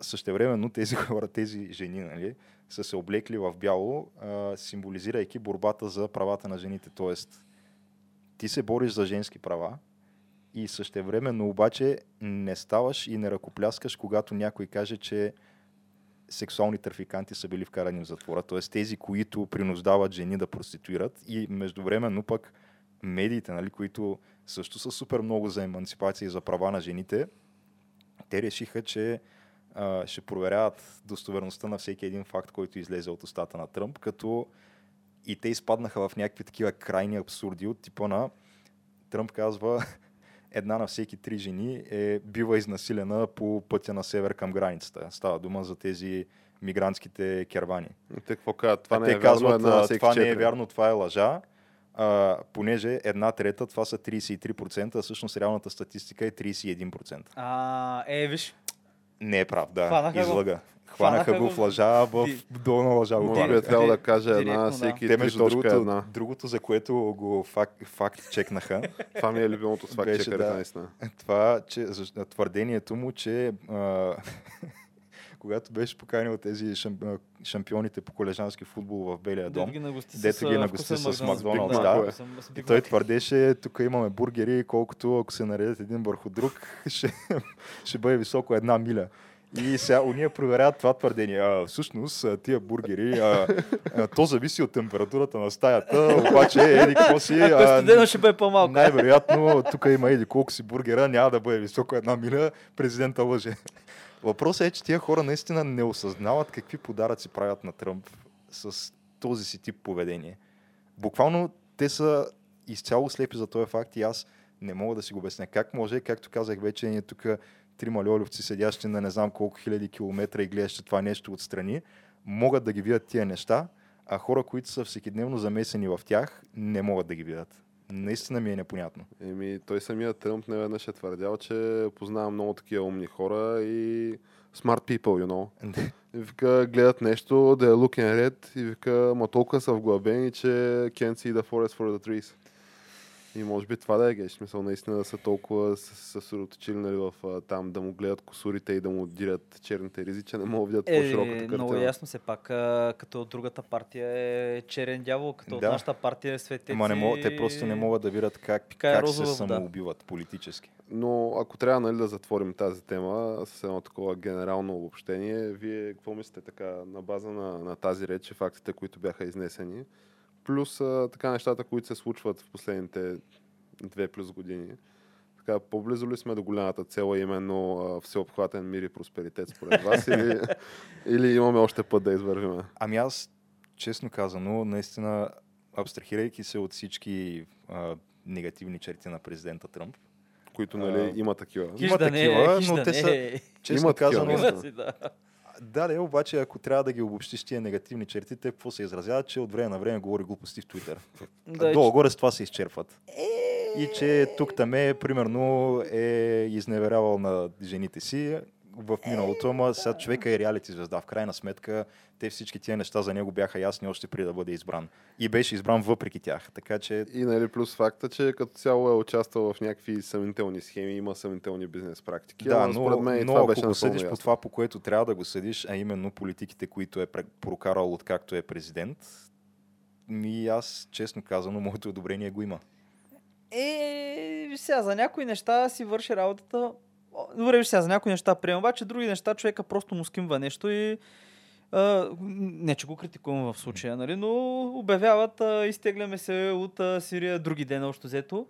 същевременно тези хора, тези жени, нали, са се облекли в бяло, а, символизирайки борбата за правата на жените. Тоест, ти се бориш за женски права и същевременно обаче не ставаш и не ръкопляскаш, когато някой каже, че сексуални трафиканти са били вкарани в затвора. Т.е. тези, които принуждават жени да проституират и междувременно пък медиите, нали, които също са супер много за емансипация и за права на жените, те решиха, че а, ще проверяват достоверността на всеки един факт, който излезе от устата на Тръмп, като и те изпаднаха в някакви такива крайни абсурди от типа на Тръмп казва една на всеки три жени е бива изнасилена по пътя на север към границата. Става дума за тези мигрантските кервани. Те какво казват? Това А не те е вярно, казват, една на а, всеки това не е вярно, това е лъжа, а, понеже една трета, това са 33%, а всъщност реалната статистика е 31%. А, е, виж. Не е прав, да. Хванаха го. Хванаха го в лъжа, в долна лъжа. Може би е трябвало да кажа една всеки Те, между 3.1. другото, другото, за което го факт, факт чекнаха, Това ми е любимото с факт Беше, чекърите, да. наистина. това, че твърдението му, че а, когато беше поканил тези шампионите по колежански футбол в Белия дом, Дето ги нагости с, с Макдоналдс. Да. И той твърдеше, тук имаме бургери, колкото ако се наредят един върху друг, ще, ще бъде високо една миля. И сега уния проверяват това твърдение. А, всъщност, тия бургери, а, а, то зависи от температурата на стаята, обаче еди какво си. Е а, студено, ще бъде по-малко. най-вероятно, тук има еди колко си бургера, няма да бъде високо една миля, президента лъже. Въпросът е, че тия хора наистина не осъзнават какви подаръци правят на Тръмп с този си тип поведение. Буквално те са изцяло слепи за този факт и аз не мога да си го обясня. Как може, както казах вече, ние тук трима льолювци, седящи на не знам колко хиляди километра и гледащи това нещо отстрани, могат да ги видят тия неща, а хора, които са всекидневно замесени в тях, не могат да ги видят. Наистина ми е непонятно. Еми, той самият Тръмп не веднъж е твърдял, че познава много такива умни хора и smart people, you know. И вика, гледат нещо, да е looking red и вика, ма толкова са вглъбени, че can't see the forest for the trees. И може би това да е геш. Смисъл наистина да са толкова съсредоточили нали, в а, там да му гледат косурите и да му дирят черните ризи, че не могат да видят по-широката Е, картина. много ясно се пак, а, като другата партия е черен дявол, като Да. от нашата партия е светец. Ама не мога, те просто не могат да видят как, Пикае как се розова вода. самоубиват политически. Но ако трябва нали, да затворим тази тема с едно такова генерално обобщение, вие какво мислите така на база на, на тази реч и фактите, които бяха изнесени, плюс а, така нещата, които се случват в последните две плюс години? Така, по-близо ли сме до голямата цел, а именно а, всеобхватен мир и просперитет според вас или, или имаме още път да извървиме? Ами аз, честно казано, наистина, абстрахирайки се от всички а, негативни черти на президента Тръмп, Които нали, А, има такива. Хиж Има да не, такива, хиж но да те не. са- честно Има такива, казано. Има да. Да, да, обаче ако трябва да ги обобщиш тия негативни черти, те какво се изразяват, че от време на време говори глупости в Твитър. Да, Долу-горе с това се изчерпват. И че тук таме, примерно, е изневерявал на жените си в миналото, ама сега човека е реалити звезда. В крайна сметка, те всички тия неща за него бяха ясни още преди да бъде избран. И беше избран въпреки тях. Така че И нали, плюс факта, че като цяло е участвал в някакви съмнителни схеми, има съмнителни бизнес практики. Да, но, според мен но това ако беше го съдиш по ясно. това, по което трябва да го съдиш, а именно политиките, които е прокарал откакто е президент, ми аз, честно казано, моето одобрение го има. Е, сега, за някои неща си върши работата. Добре, виж сега, за някои неща приема, обаче други неща човека просто му скимва нещо и а, не, че го критикувам в случая, нали, но обявяват, а, изтегляме се от а, Сирия други ден, още взето.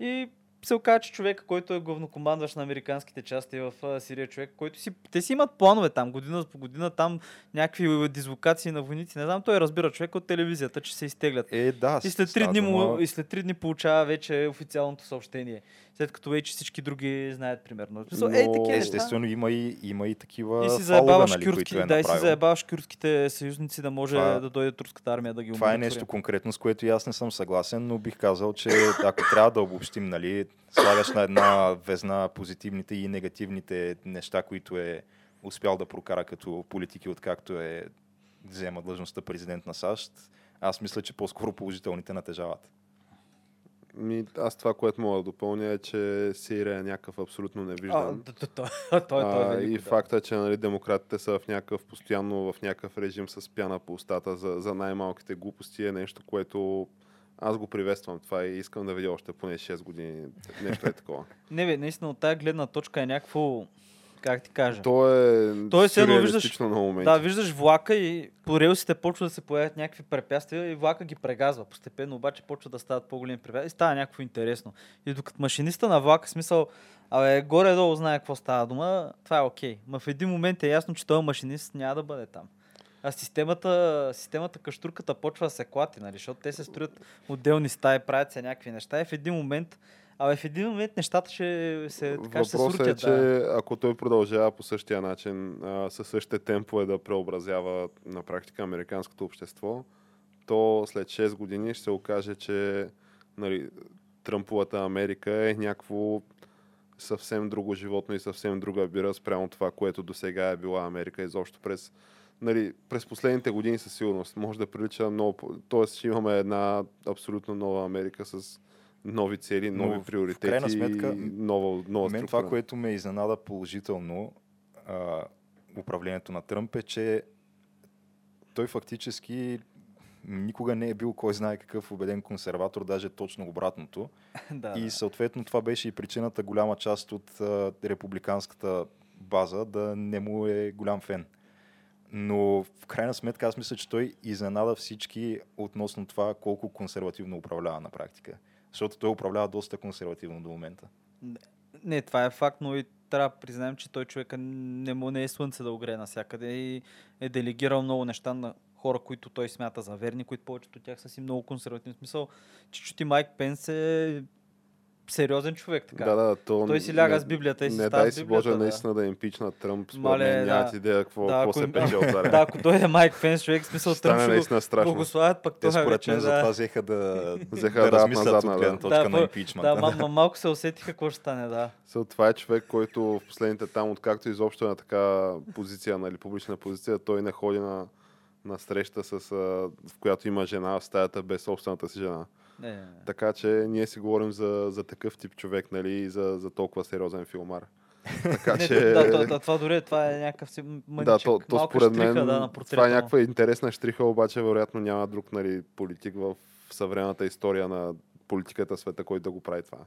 И се оказа, че човека, който е главнокомандващ на американските части в а, Сирия, човек, който си, те си имат планове там, година по година, там някакви дислокации на войници, не знам, той разбира човек от телевизията, че се изтеглят. Е, да. И след, три дни му, и след три дни получава вече официалното съобщение. След като вече всички други знаят примерно. Но Ей, такива. Естествено, има и, има и такива И си заебаваш нали, кюртски, които е да, и си заебаваш кюртските съюзници да може Това- да дойде турската армия да ги Това е нещо конкретно, с което и аз не съм съгласен, но бих казал, че ако трябва да обобщим, нали, слагаш на една везна позитивните и негативните неща, които е успял да прокара като политики, откакто е взема длъжността президент на САЩ, аз мисля, че по-скоро положителните натежават. Ми, аз това, което мога да допълня е, че Сирия е някакъв абсолютно А, невиждан. т- той, той, той А, и да. факта, че нали, демократите са в някакъв постоянно в някакъв режим с пяна по устата за, за най-малките глупости е нещо, което Аз го приветствам това и искам да видя още поне 6 години. Нещо е такова. Не бе, наистина от тази гледна точка е някакво, как ти кажа. То е То е виждаш- на моменти. Да, виждаш влака и по релсите почва да се появят някакви препятствия и влака ги прегазва. Постепенно обаче почва да стават по-големи препятствия и става някакво интересно. И докато машиниста на влака, смисъл, абе, горе-долу знае какво става дума, това е окей. Ма в един момент е ясно, че този машинист няма да бъде там. А системата, системата каштурката почва да се клати, нали? защото те се строят отделни стаи, правят се някакви неща и в един момент, абе, в един момент нещата ще се, така, ще се Въпросът е, че да. ако той продължава по същия начин, а, със същите темпове да преобразява на практика американското общество, то след 6 години ще се окаже, че нали, Тръмповата Америка е някакво съвсем друго животно и съвсем друга бира спрямо това, което до сега е била Америка изобщо през, нали, през последните години със сигурност. Може да прилича много... Тоест ще имаме една абсолютно нова Америка с нови цели, Но нови в приоритети крайна сметка, и нова, нова Мен това, което ме изненада положително а, управлението на Тръмп е, че той фактически никога не е бил кой знае какъв убеден консерватор, даже точно обратното. да, И съответно това беше и причината голяма част от а, републиканската база да не му е голям фен. Но в крайна сметка аз мисля, че той изненада всички относно това колко консервативно управлява на практика. Защото той управлява доста консервативно до момента. Не, това е факт, но и трябва да признаем, че той човека не му не е слънце да огрее навсякъде и е делегирал много неща на хора, които той смята за верни, които повечето от тях са си много консервативни. В смисъл, че чути Майк Пенс е сериозен човек. Така. Да, да, то Той си ляга не- с Библията и си Не дай си Библията, Боже да. наистина да импичнат Тръмп. Според Мале, мен нямат да. идея какво, Да, какво ако се пече от да, заря. ако дойде Майк Пенс, човек, смисъл Стане Тръмп наистина страшно. благославят, пък Те той според мен за това да, взеха да, Взеха да да размислят назад от на гледна да. точка Да, на импичмента. да, ма, ма, малко се усетиха какво ще стане, да. So, това е човек, който в последните там, откакто изобщо е на така позиция, нали, публична позиция, той не ходи на, на среща, с, в която има жена в стаята без собствената си жена. Не, не, не. Така че ние си говорим за, за такъв тип човек, нали, и за, за толкова сериозен филмар. Така Не, че... да, да, да, това дори това е някакъв си мъничък. Да, то, то според мен да, на портрета това е някаква интересна штриха, обаче вероятно няма друг нали, политик в съвременната история на политиката света, който да го прави това.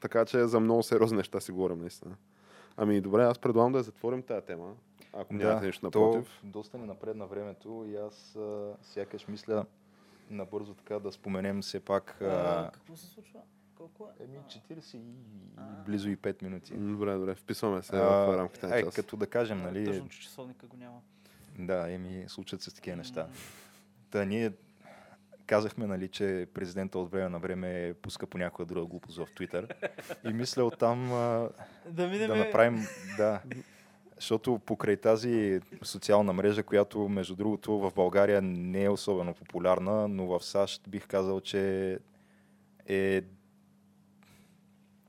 Така че за много сериозни неща си говорим наистина. Ами добре, аз предлагам да затворим тази тема, ако нямате нищо то напротив. доста ни напред на времето и аз а, сякаш мисля набързо така да споменем все пак А, какво се случва? Колко е? еми 40 и А. близо и 5 минути. Добре, добре, вписваме се А, в рамките на е, час. като да кажем, нали, Тъжно, че часовника го няма. Да, еми, случат се такива неща. Та ние казахме, нали, че президента от време на време пуска по някоя друга глупост в Твитър. И мисля оттам а, Да минем... да направим, да, защото покрай тази социална мрежа, която между другото в България не е особено популярна, но в САЩ бих казал, че е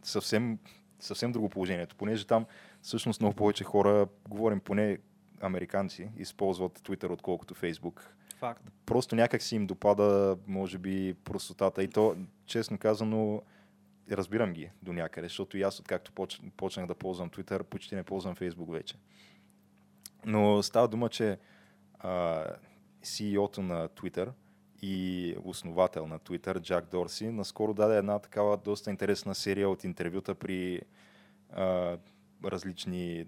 съвсем, съвсем друго положението, понеже там всъщност много повече хора, говорим поне американци, използват Twitter отколкото Фейсбук. Факт. Просто някак си им допада, може би, простотата. И то, честно казано, разбирам ги до някъде, защото и аз, откакто поч- почнах да ползвам Twitter, почти не ползвам Facebook вече. Но става дума, че а, CEO-то на Twitter и основател на Twitter, Джак Дорси, наскоро даде една такава доста интересна серия от интервюта при а, различни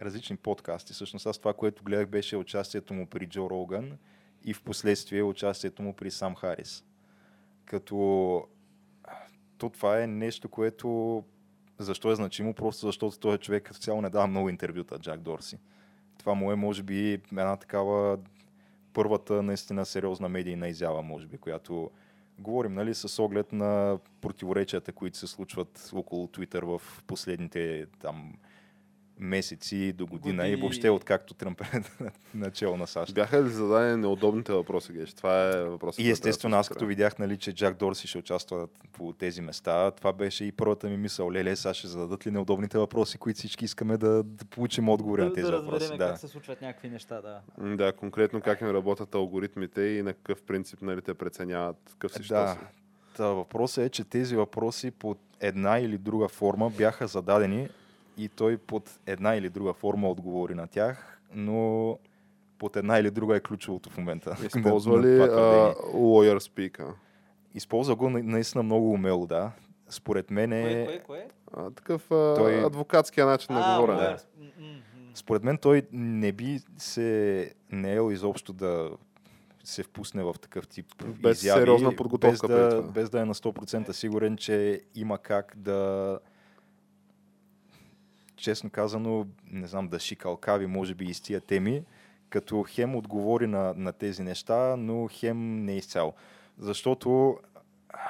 различни подкасти. Всъщност аз това, което гледах, беше участието му при Джо Роган и в последствие участието му при Сам Харис. Като то това е нещо, което защо е значимо? Просто защото този човек като цяло не дава много интервюта, Джак Дорси. Това му е, може би, една такава първата наистина сериозна медийна изява, може би, която говорим, нали, с оглед на противоречията, които се случват около Twitter в последните там месеци до година и Години. въобще откакто Тръмп е начало на САЩ. Бяха ли зададени неудобните въпроси, Геш? Това е въпросът. И естествено, аз като видях, нали, че Джак Дорси ще участва по тези места, това беше и първата ми мисъл. Леле, сега ще зададат ли неудобните въпроси, които всички искаме да, да получим отговори Да, на тези да въпроси. Да. как се случват някакви неща, да. Да, конкретно как им работят алгоритмите и на какъв принцип нали, те преценяват какъв си Да. си. Та, въпросът е, че тези въпроси под една или друга форма бяха зададени и той под една или друга форма отговори на тях, но под една или друга е ключовото в момента. Използва ли твърдение. Lawyer Speak? Използва го на- наистина много умело, да. Според мен Кое, е... кое, кое? А, такъв а, Той- адвокатския начин на говорене. М. Според мен той не би се наел изобщо да се впусне в такъв тип Без изяви, сериозна подготовка без да, без да е на 100% сигурен, че има как да честно казано, не знам, да шикалкави, може би, и с тия теми, като хем отговори на, на тези неща, но хем не изцяло. Защото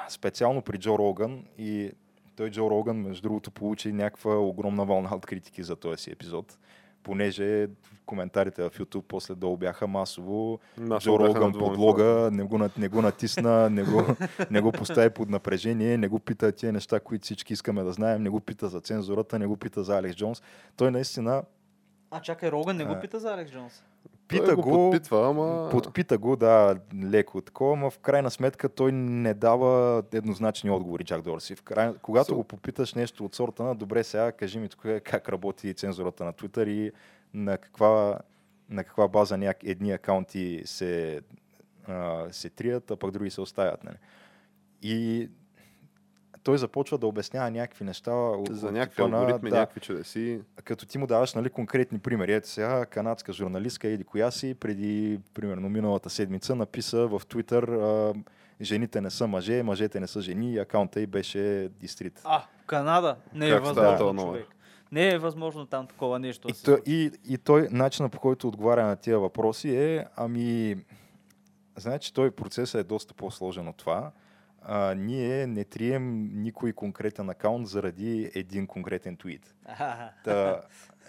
специално при Джо Роган и той Джо Роган, между другото, получи някаква огромна вълна от критики за този си епизод, понеже коментарите в YouTube после долу бяха масово Джо Роган подлога, не го, не го натисна, не го, не го постави под напрежение, не го пита тия неща, които всички искаме да знаем, не го пита за цензурата, не го пита за Алекс Джонс. Той наистина А чакай, Роган не го пита за Алекс Джонс. Пита го го, подпитва, ама... подпита го, да, леко такова, но в крайна сметка той не дава еднозначни отговори, Джак Дорси. В край, когато So- го попиташ нещо от сорта на, добре сега, кажи ми тук как работи цензурата на Twitter и на каква, на каква база няк... едни акаунти се, а, се трият, а пък други се оставят. Нали? И той започва да обяснява някакви неща. За някакви алгоритми, да, някакви чудеси. като ти му даваш нали, конкретни примери. Ето сега канадска журналистка или коя си преди, примерно, миналата седмица написа в Твитър жените не са мъже, мъжете не са жени и акаунта й беше дистрит. А, Канада. Не е Как става възможно, човек. Не е възможно там такова нещо. И, да случи. и, и той, начинът по който отговаря на тия въпроси е, ами, значи той процесът е доста по-сложен от това. А, ние не трием никой конкретен акаунт заради един конкретен твит. Та,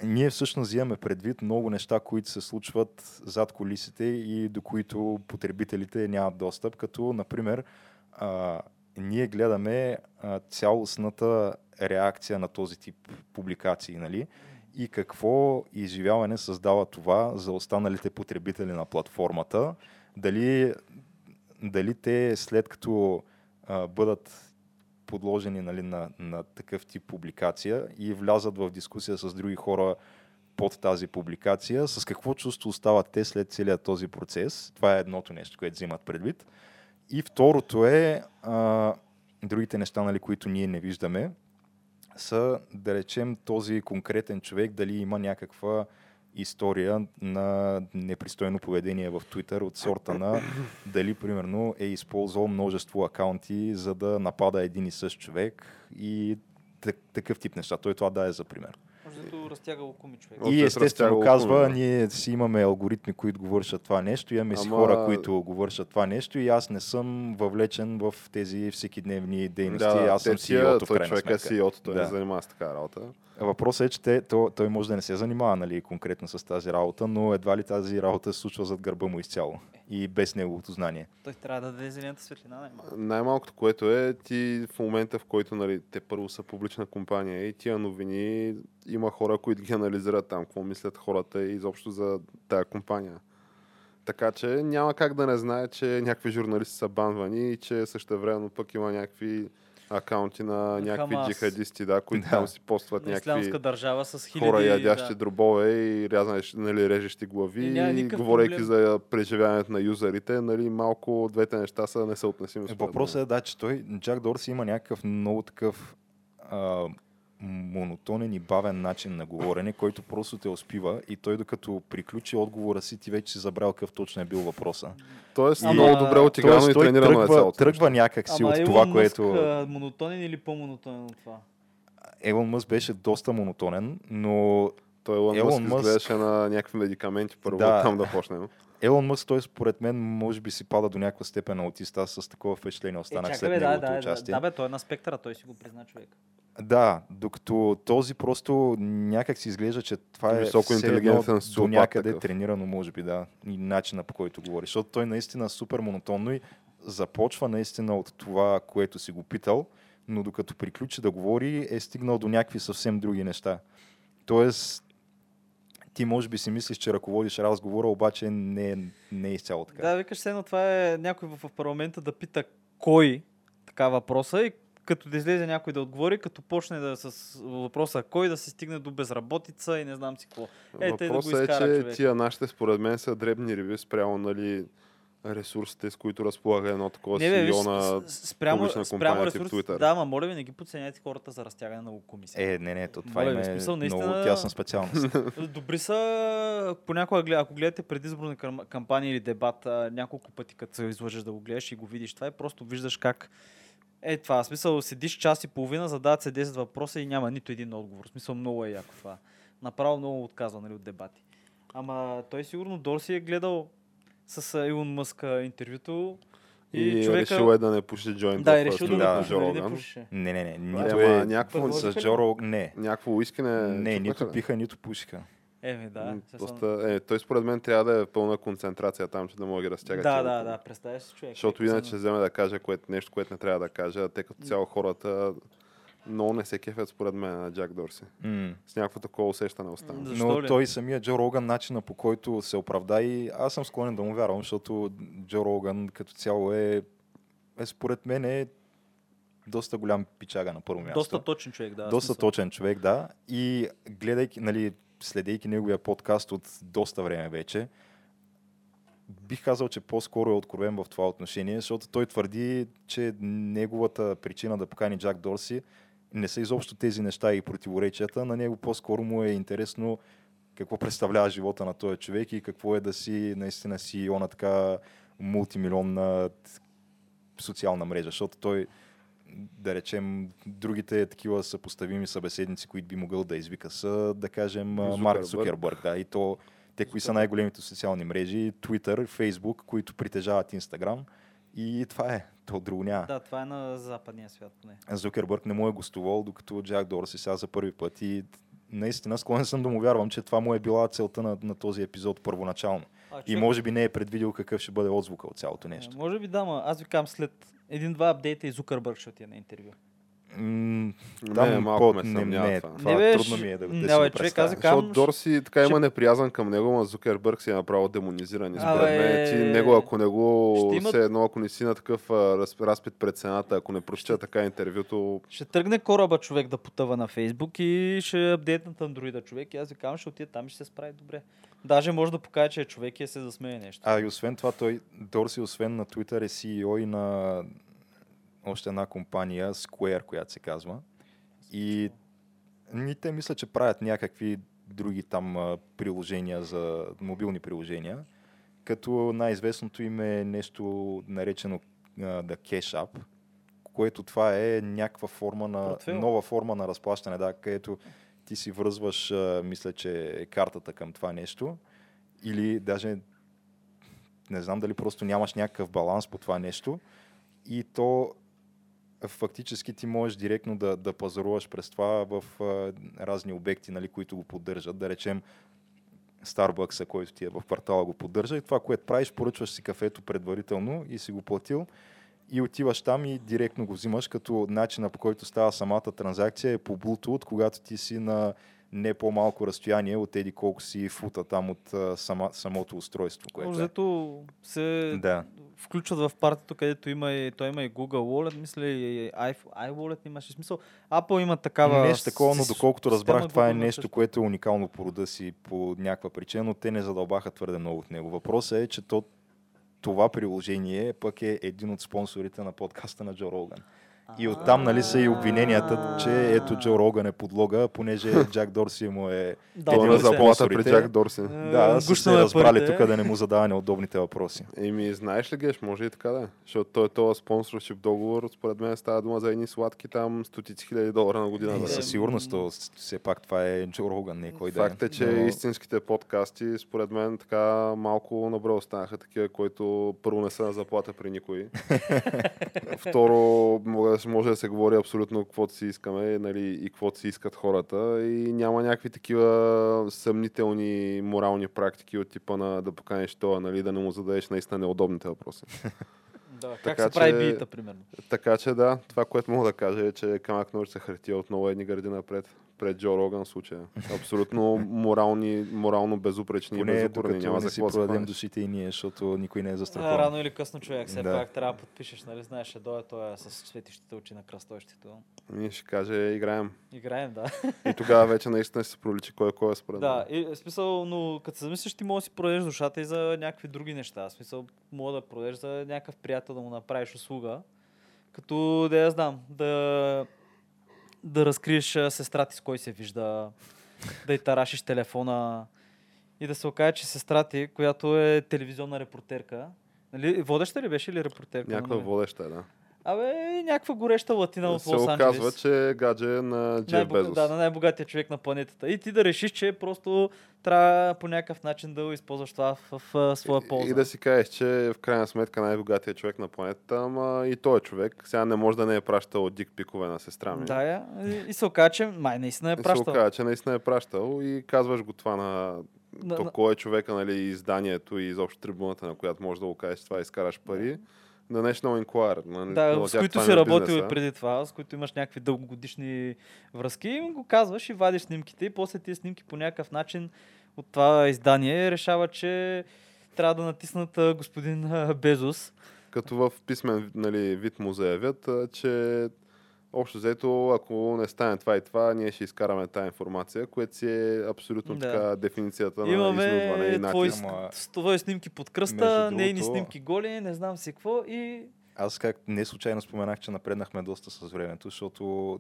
ние всъщност взимаме предвид много неща, които се случват зад колисите и до които потребителите нямат достъп, като, например, а, ние гледаме а, цялостната реакция на този тип публикации, нали? И какво изживяване създава това за останалите потребители на платформата. Дали, дали те след като бъдат подложени нали, на, на такъв тип публикация и влязат в дискусия с други хора под тази публикация, с какво чувство остават те след целият този процес. Това е едното нещо, което взимат предвид. И второто е а, другите неща, нали, които ние не виждаме, са да речем този конкретен човек дали има някаква история на непристойно поведение в Twitter от сорта на дали примерно е използвал множество акаунти за да напада един и същ човек и так- такъв тип неща. Той това да е за пример. Може да разтягало куми човек. И е естествено казва, куми, да. ние си имаме алгоритми, които го вършат това нещо, имаме си Ама- хора, които го вършат това нещо и аз не съм въвлечен в тези всекидневни дейности. аз съм си от в крайна човек е сметка. CEO, той Да. не занимава с така работа. Въпросът е, че те, то, той може да не се занимава нали, конкретно с тази работа, но едва ли тази работа се случва зад гърба му изцяло и без неговото знание. Той трябва да даде зелената светлина, най-малко. Най-малкото, което е, ти в момента, в който нали, те първо са публична компания и тия новини, има хора, които ги анализират там, какво мислят хората и изобщо за тая компания. Така че няма как да не знае, че някакви журналисти са банвани и че също времено пък има някакви акаунти на някакви Хамас. джихадисти, да, които Да. там си постват На някакви държава с хиляди... хора ядящи да. дробове и рязани, нали, режещи глави. И говорейки проблем. за преживяването на юзерите, нали, малко двете неща са несъотносими. Въпросът е, да, че той, Джак Дорси има някакъв много такъв а, монотонен и бавен начин на говорене, който просто те успива и той докато приключи отговора си, ти вече си забрал какъв точно е бил въпроса. Тоест, Ама- много добре отиграно Тоест, и тренирано е тръгва, цялото. тръгва някак си Ама от Илон това, Мъск, което... а, монотонен или по-монотонен от това? Елон Мъск беше доста монотонен, но Той Елон, Елон Мъск Мъск- на някакви медикаменти, първо Да. там да почнем. Елон Мъск, той според мен, може би си пада до някаква степен на аутист. Аз с такова впечатление Е, останах чакай, след бе, да, неговото да, да, участие. да, бе, той е на спектъра, той си го призна човек. Да, докато този просто някак си изглежда, че това е Високо интелигентен до някъде такъв. тренирано, може би, да, и начина по който говори. Защото той наистина е супер монотонно и започва наистина от това, което си го питал, но докато приключи да говори, е стигнал до някакви съвсем други неща. Тоест, ти може би си мислиш, че ръководиш разговора, обаче не, е- не е изцяло така. Да, викаш се, но това е някой в парламента да пита кой така въпроса и като да излезе някой да отговори, като почне да с въпроса кой да се стигне до безработица и не знам си какво. Е, те да го Въпросът е, изкара че човек. тия нашите според мен са дребни риби спрямо нали, ресурсите, с които разполага едно такова Не, бе, CEO на... спрямо, публична спрямо компания ресурс, Twitter. да, ма моля ви, не ги подценяйте хората за разтягане на комисия. Е, не, не, то това Моля им е смисъл, много наистина- тясна специалност. Добри са, понякога, гледа- ако гледате предизборна кам- кампания или дебат, няколко пъти, като се излъжеш да го гледаш и го видиш това, и просто виждаш как е това. В смисъл, седиш час и половина, задават се 10 въпроса и няма нито един отговор. В смисъл, много е яко това. Направо много отказва нали, от дебати. Ама той сигурно Дорси е гледал с Илон Мъск интервюто и, И, човека... решил е да не пуши джойнт да, е решил да, да, пуши, Джо да Роган. пушеше. Не, не, не. Ама Нито е... някакво, С? Джо Рог... Не. някакво уиски не... Не, нито пиха, нито пушиха. Еми, да. Се Доста, е, той според мен трябва да е пълна концентрация там, че да може да разтяга. Да, да, да, представяш си човек. Защото иначе се- вземе да каже което, нещо, което не трябва да каже, а те като цяло хората много не се кефят според мен на Джак Дорси. М. С някакво такова усещане остана. Защо Но ли? той самия Джо Роган, начина по който се оправда и аз съм склонен да му вярвам, защото Джо Роган като цяло е, е според мен е доста голям пичага на първо място. Доста точен човек, да. доста смисъл. точен човек, да. И гледайки, нали, следейки неговия подкаст от доста време вече, бих казал, че по-скоро е откровен в това отношение, защото той твърди, че неговата причина да покани Джак Дорси не са изобщо тези неща и противоречията. На него по-скоро му е интересно какво представлява живота на този човек и какво е да си наистина CEO на така мултимилионна социална мрежа, защото той да речем, другите такива съпоставими събеседници, които би могъл да извика са, да кажем, а, Марк Зукърбърг. Зукербърг. Да, и то, те кои са най-големите социални мрежи, Twitter, Facebook, които притежават Instagram. И това е. То друго няма. Да, това е на западния свят поне. Зукербърг не му е гостувал, докато Джак Дорси сега за първи път и наистина склонен съм да му вярвам, че това му е била целта на, на този епизод първоначално. А, И може би не е предвидил какъв ще бъде отзвука от цялото нещо. е, Може би да, ма аз ви казвам след един-два апдейта и Зукърбърг ще отиде на интервю. М, Не, малко ме съмнява не, това. това Не, трудно ми е да, да не, си бе, го човек, аз Защото Дорси така ще- има неприязан към него, но Зукербърг си е направо демонизиран. Според мен ти него, ако не го имат- все едно, ако не си на такъв разпит пред цената, ако не прочита така интервюто, Ще тръгне кораба човек да потъва на Фейсбук и ще апдейтнат андроида човек и аз ви казвам, ще отиде там и ще се справи добре. Даже може да покаже, че е човек и да се засмее нещо. А и освен това, той, Дорси, освен на Twitter, е CEO и на още една компания, Square, която се казва. И ни те мисля, че правят някакви други там приложения за мобилни приложения, като най-известното им е нещо наречено а, The Cash App, което това е някаква форма на, Портфейл. нова форма на разплащане, да, където ти си връзваш, мисля, че картата към това нещо или даже не знам дали просто нямаш някакъв баланс по това нещо и то фактически ти можеш директно да, да пазаруваш през това в а, разни обекти, нали, които го поддържат. Да речем Starbucks, който ти е в квартала, го поддържа и това, което правиш, поръчваш си кафето предварително и си го платил и отиваш там и директно го взимаш, като начина по който става самата транзакция е по Bluetooth, когато ти си на не по-малко разстояние от еди колко си фута там от сама, самото устройство. Което е. взето се Да. включват в партито, където има и, той има и Google Wallet, мисля и iWallet имаше смисъл. Apple има такава... Нещо такова, но доколкото разбрах, това е нещо, което е уникално по рода си по някаква причина, но те не задълбаха твърде много от него. Въпросът е, че то, това приложение пък е един от спонсорите на подкаста на Джо Роган. И оттам нали, са и обвиненията, че ето Джо Роган е подлога, понеже Джак Дорси му е... Да, той един на от заплата при. Джак Дорси. Да, са се е разбрали тук да не му задава неудобните въпроси. Еми, знаеш ли, Геш, може и така да е. Защото той този спонсоршип договор, според мен става дума за едни сладки там стотици хиляди долара на година. Да. със сигурност, все пак това е Джо Роган, не кой да е. Факт е, че истинските подкасти, според мен, така малко набро останаха такива, които първо не са на заплата при никой. Второ, може, може да се говори абсолютно каквото си искаме нали, и каквото си искат хората и няма някакви такива съмнителни морални практики от типа на да поканиш това, нали, да не му зададеш наистина неудобните въпроси. Да, как Така се прави че- бита, примерно. Така че да, това, което мога да кажа е, че камък ножица хартия отново едни гради напред. Пред Джо Роган случая. Абсолютно морални, морално безупречни и Поне безукорни. докато Няма за си какво да душите и ние, защото никой не е А, застрахован. рано или късно човек, все Да. пак трябва да подпишеш, нали? Знаеш, ще дойде той с светищите очи на кръстощето. Ние ще каже, играем. Играем, да. И тогава вече наистина ще се проличи кой е кой е според Да, мен. и, смисъл, но като се замислиш, ти можеш да си продадеш душата и за някакви други неща. В смисъл, мога да продадеш за някакъв приятел да му направиш услуга. Като, да я знам, да, да разкриеш сестра ти с кой се вижда, да й тарашиш телефона и да се окаже, че сестра ти, която е телевизионна репортерка, нали, водеща ли беше или репортерка? Някаква Нали? водеща да. Абе, някаква гореща латина от се Лос оказва, Анджелес. че гадже е на Джеф Най-бога- Безос. Да, на най-богатия човек на планетата. И ти да решиш, че просто трябва по някакъв начин да го използваш това в, в, своя полза. И да си кажеш, че в крайна сметка най-богатият човек на планетата, ама и той е човек. Сега не може да не е пращал дик пикове на сестра ми. Да, я. И, и се оказа, че май наистина е и се пращал. оказа, че наистина е пращал и казваш го това на На- то кой е човека, нали, изданието и изобщо трибуната, на която можеш да го кажеш това, изкараш пари. На National Enquirer. Нали, Да, на с които си е работил и преди това, с които имаш някакви дългогодишни връзки, им го казваш и вадиш снимките и после тези снимки по някакъв начин от това издание решава, че трябва да натиснат господин Безос. Като в писмен нали, вид му заявят, че общо взето, ако не стане това и това, ние ще изкараме тази информация, което си е абсолютно Да. така дефиницията на изнудване и Имаме твои. Ама, твои снимки под кръста, нейни другото- снимки голи, не знам си какво и Аз как не случайно споменах, че напреднахме доста с времето, защото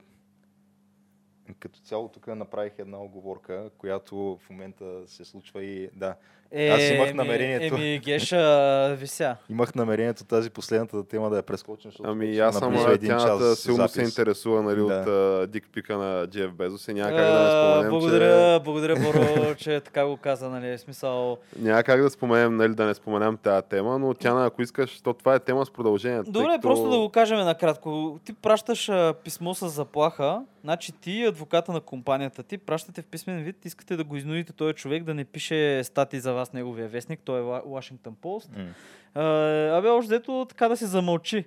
като цяло тук направих една оговорка, която в момента се случва и да, Е, Аз имах еми- намерението. Еми, Геша, вися. имах намерението тази последната тема да я прескочим, защото Ами аз съм един тяната силно се интересува нали, Да. от а, дик пика на Джеф Безос и няма как да не споменем, благодаря, благодаря, Боро, че така го каза, нали, в смисъл. че... Няма как да споменем, нали, да не споменам тази тема, но тя, ако искаш, то това е тема с продължение. тъй Добре, като- просто да го кажем накратко. Ти пращаш а, писмо с заплаха, значи ти и адвоката на компанията ти пращате в писмен вид, искате да го изнудите този човек да не пише статии за вас неговия вестник, той е Washington Post. А, абе, още дето така да се замълчи.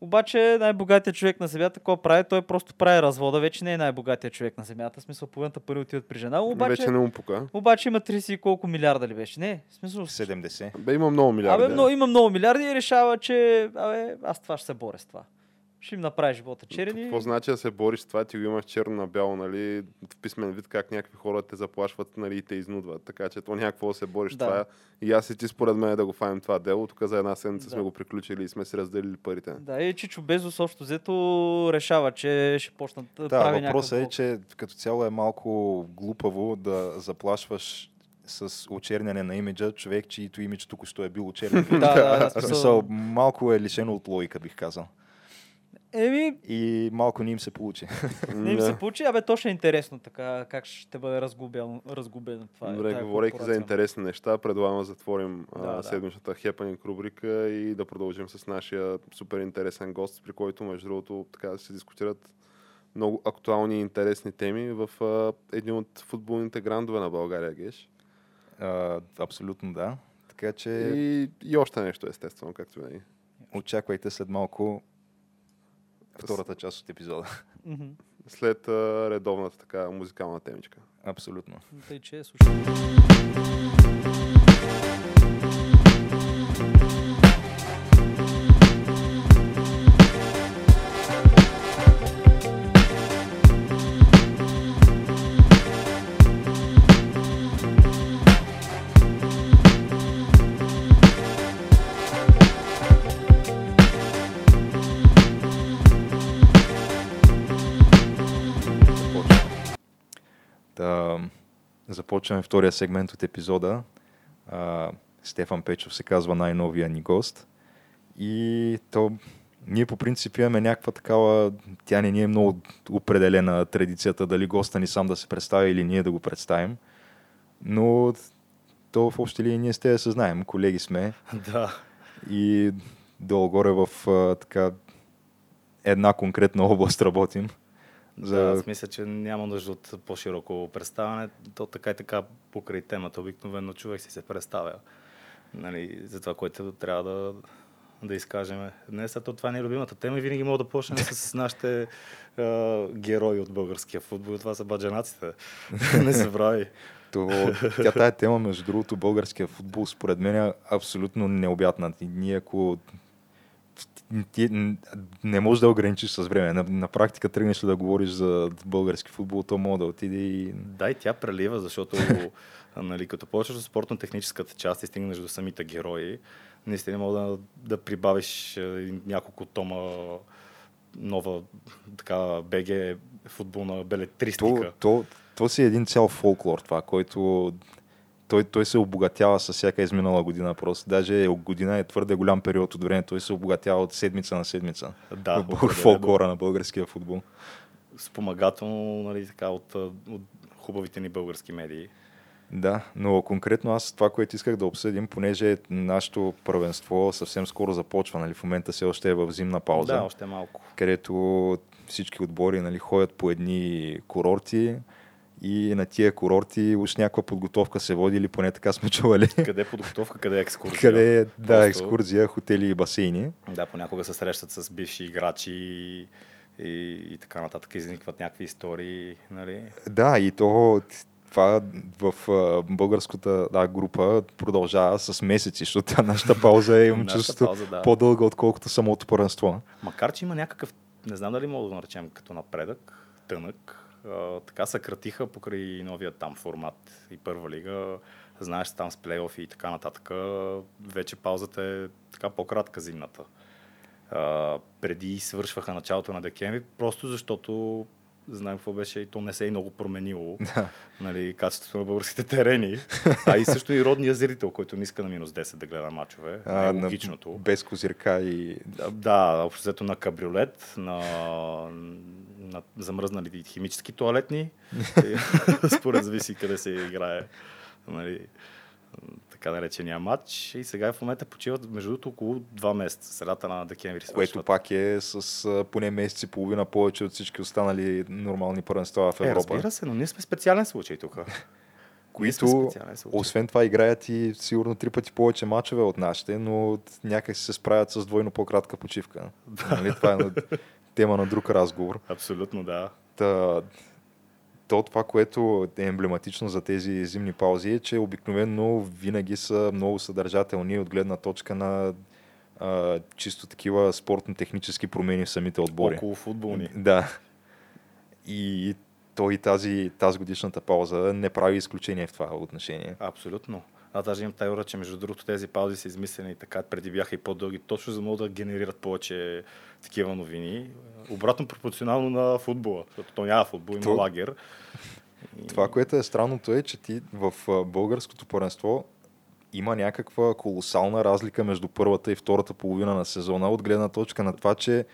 Обаче най-богатият човек на земята, какво прави? Той просто прави развода. Вече не е най-богатият човек на земята. В смисъл, половината пари отиват при жена. Обаче, Вече не му пука. обаче има 30 и колко милиарда ли беше? Не, в смисъл... 70. Бе, има много милиарди. Абе, много, има много милиарди и решава, че абе, аз това ще се боря с това. Ще им направи живота черен. Какво значи да се бориш с това? Ти го имаш черно на бяло, нали, в писмен вид, как някакви хора те заплашват нали, и те изнудват. Така че то някакво да се бориш Да. това. И аз и ти според мен да го фанем това дело. Тук за една седмица Да. сме го приключили и сме си разделили парите. Да, и Чичо Безос общо взето решава, че ще почнат да Да, прави въпросът е, някакъв... че като цяло е малко глупаво да заплашваш с очерняне на имиджа човек, чието имидж току-що е бил очернен. Да, да, да, смисъл, малко е лишено от логика, бих казал. Еми, И малко не им се получи. не им Да. се получи, абе то ще е интересно така, как ще бъде разгубено, разгубено това. Добре, тая говорейки за интересни неща, предлагам да затворим Да, а, да. седмичната Happening рубрика и да продължим с нашия супер интересен гост, при който, между другото, така да се дискутират много актуални и интересни теми в а, един от футболните грандове на България, Геш. А, абсолютно да. Така че И, и още нещо, естествено, както винаги. очаквайте след малко втората част от епизода. След а, редовната така музикална темичка. Абсолютно. Тъй, че слушай. Започваме втория сегмент от епизода. А, Стефан Печов се казва най-новия ни гост. И то ние по принцип имаме някаква такава, тя не ни е много определена традицията, дали госта ни сам да се представи или ние да го представим. Но то в общи линии ние сте да се знаем, колеги сме Да. и долу-горе в а, така една конкретна област работим. За... Да, аз мисля, че няма нужда от по-широко представяне. То така и така покрай темата обикновено човек си се представя нали, за това, което трябва да, да изкажем днес. А то това не е любимата тема и винаги мога да почнем с нашите а, герои от българския футбол. Това са баджанаците. не забрави. То, тя тая тема, между другото, българския футбол, според мен е абсолютно необятна. И Ние ако ти не можеш да ограничиш с време. На, на практика тръгнеш ли да говориш за български футбол, то мога да отиде и... Да, и тя прелива, защото нали, като почваш от спортно-техническата част и стигнеш до самите герои, наистина мога да, да прибавиш е, няколко тома нова така БГ футболна белетристика. То, то, то си един цял фолклор това, който той, той се обогатява с всяка изминала година просто. Даже година е твърде голям период от време. Той се обогатява от седмица на седмица. Да, в фолклора на българския футбол. Спомагателно, нали, така, от, от хубавите ни български медии. Да, но конкретно аз това, което исках да обсъдим, понеже нашето първенство съвсем скоро започва, нали, в момента все още е в зимна пауза. Да, още малко. Където всички отбори нали, ходят по едни курорти, и на тия курорти уж някаква подготовка се води или поне така сме чували. Къде е подготовка, къде е екскурзия? Къде е, да, Просто... екскурзия, хотели и басейни. Да, понякога се срещат с бивши играчи и, и, и така нататък изникват някакви истории, нали? Да, и то това в българската да, група продължава с месеци, защото нашата пауза е имам чувство да. по-дълга, отколкото самото първенство. Макар, че има някакъв, не знам дали мога да го наречем като напредък, тънък, така съкратиха покрай новия там формат и първа лига. Знаеш, там с плейофи и така нататък. Вече паузата е така по-кратка зимната. А, преди свършваха началото на декември, просто защото знаем какво беше и то не се е много променило. нали, качеството на българските терени. А и също и родния зрител, който не иска на минус 10 да гледа мачове. А, е логичното. На, без козирка и... Да, да общо на кабриолет, на, на замръзнали химически туалетни. Според зависи къде се играе. Нали, така наречения матч. И сега в момента почиват между другото около два месеца, средата на декември. Което пак е с поне месец и половина повече от всички останали нормални първенства в е, Европа. Е, разбира се, но ние сме специален случай тук. които, освен това, играят и сигурно три пъти повече мачове от нашите, но някак се справят с двойно по-кратка почивка. Нали? Това е тема на друг разговор. Абсолютно, да. Та, то това, което е емблематично за тези зимни паузи е, че обикновено винаги са много съдържателни от гледна точка на а, чисто такива спортно-технически промени в самите отбори. Около футболни. Да. И той тази, тази годишната пауза не прави изключение в това отношение. Абсолютно. Аз даже имам теория, че между другото тези паузи са измислени така, преди бяха и по-дълги, точно за да могат да генерират повече такива новини. Обратно пропорционално на футбола, защото то няма футбол, има лагер. Това, което е странното е, че ти в българското първенство има някаква колосална разлика между първата и втората половина на сезона, от гледна точка на това, че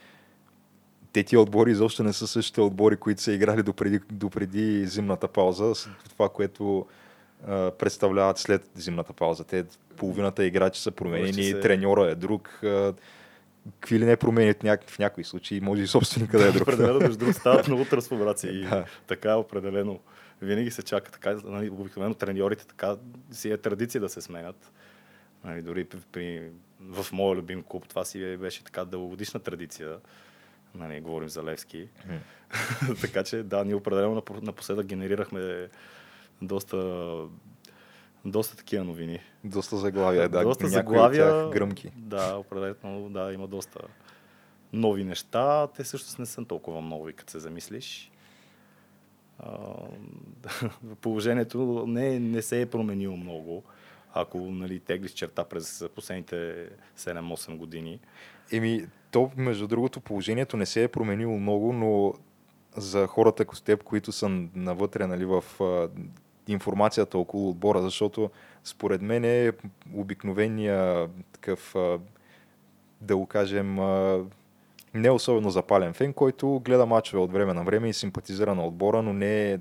те тия отбори изобщо не са същите отбори, които са играли допреди, допреди зимната пауза. Това, което представляват след зимната пауза. Те половината играчи са променени, се... треньора е друг. какви ли не променят в някои случаи, може и собственика да е друг. определено, между другото, стават много трансформации. да. Така определено. Винаги се чака така, нали, обикновено треньорите така си е традиция да се сменят. Нали, дори при, при, в моя любим клуб това си беше така дългогодишна традиция. Нали, говорим за Левски. Така че да, ние определено напоследък генерирахме доста, доста такива новини. Доста заглавия, да. Доста заглавия. гръмки. Да, определено, да, има доста нови неща. Те също не са толкова нови, като се замислиш. положението не, не се е променило много, ако нали, теглиш черта през последните 7-8 години. Еми, то, между другото, положението не се е променило много, но за хората като теб, които са навътре нали, в информацията около отбора, защото според мен е обикновения такъв, да го кажем, не особено запален фен, който гледа мачове от време на време и симпатизира на отбора, но не е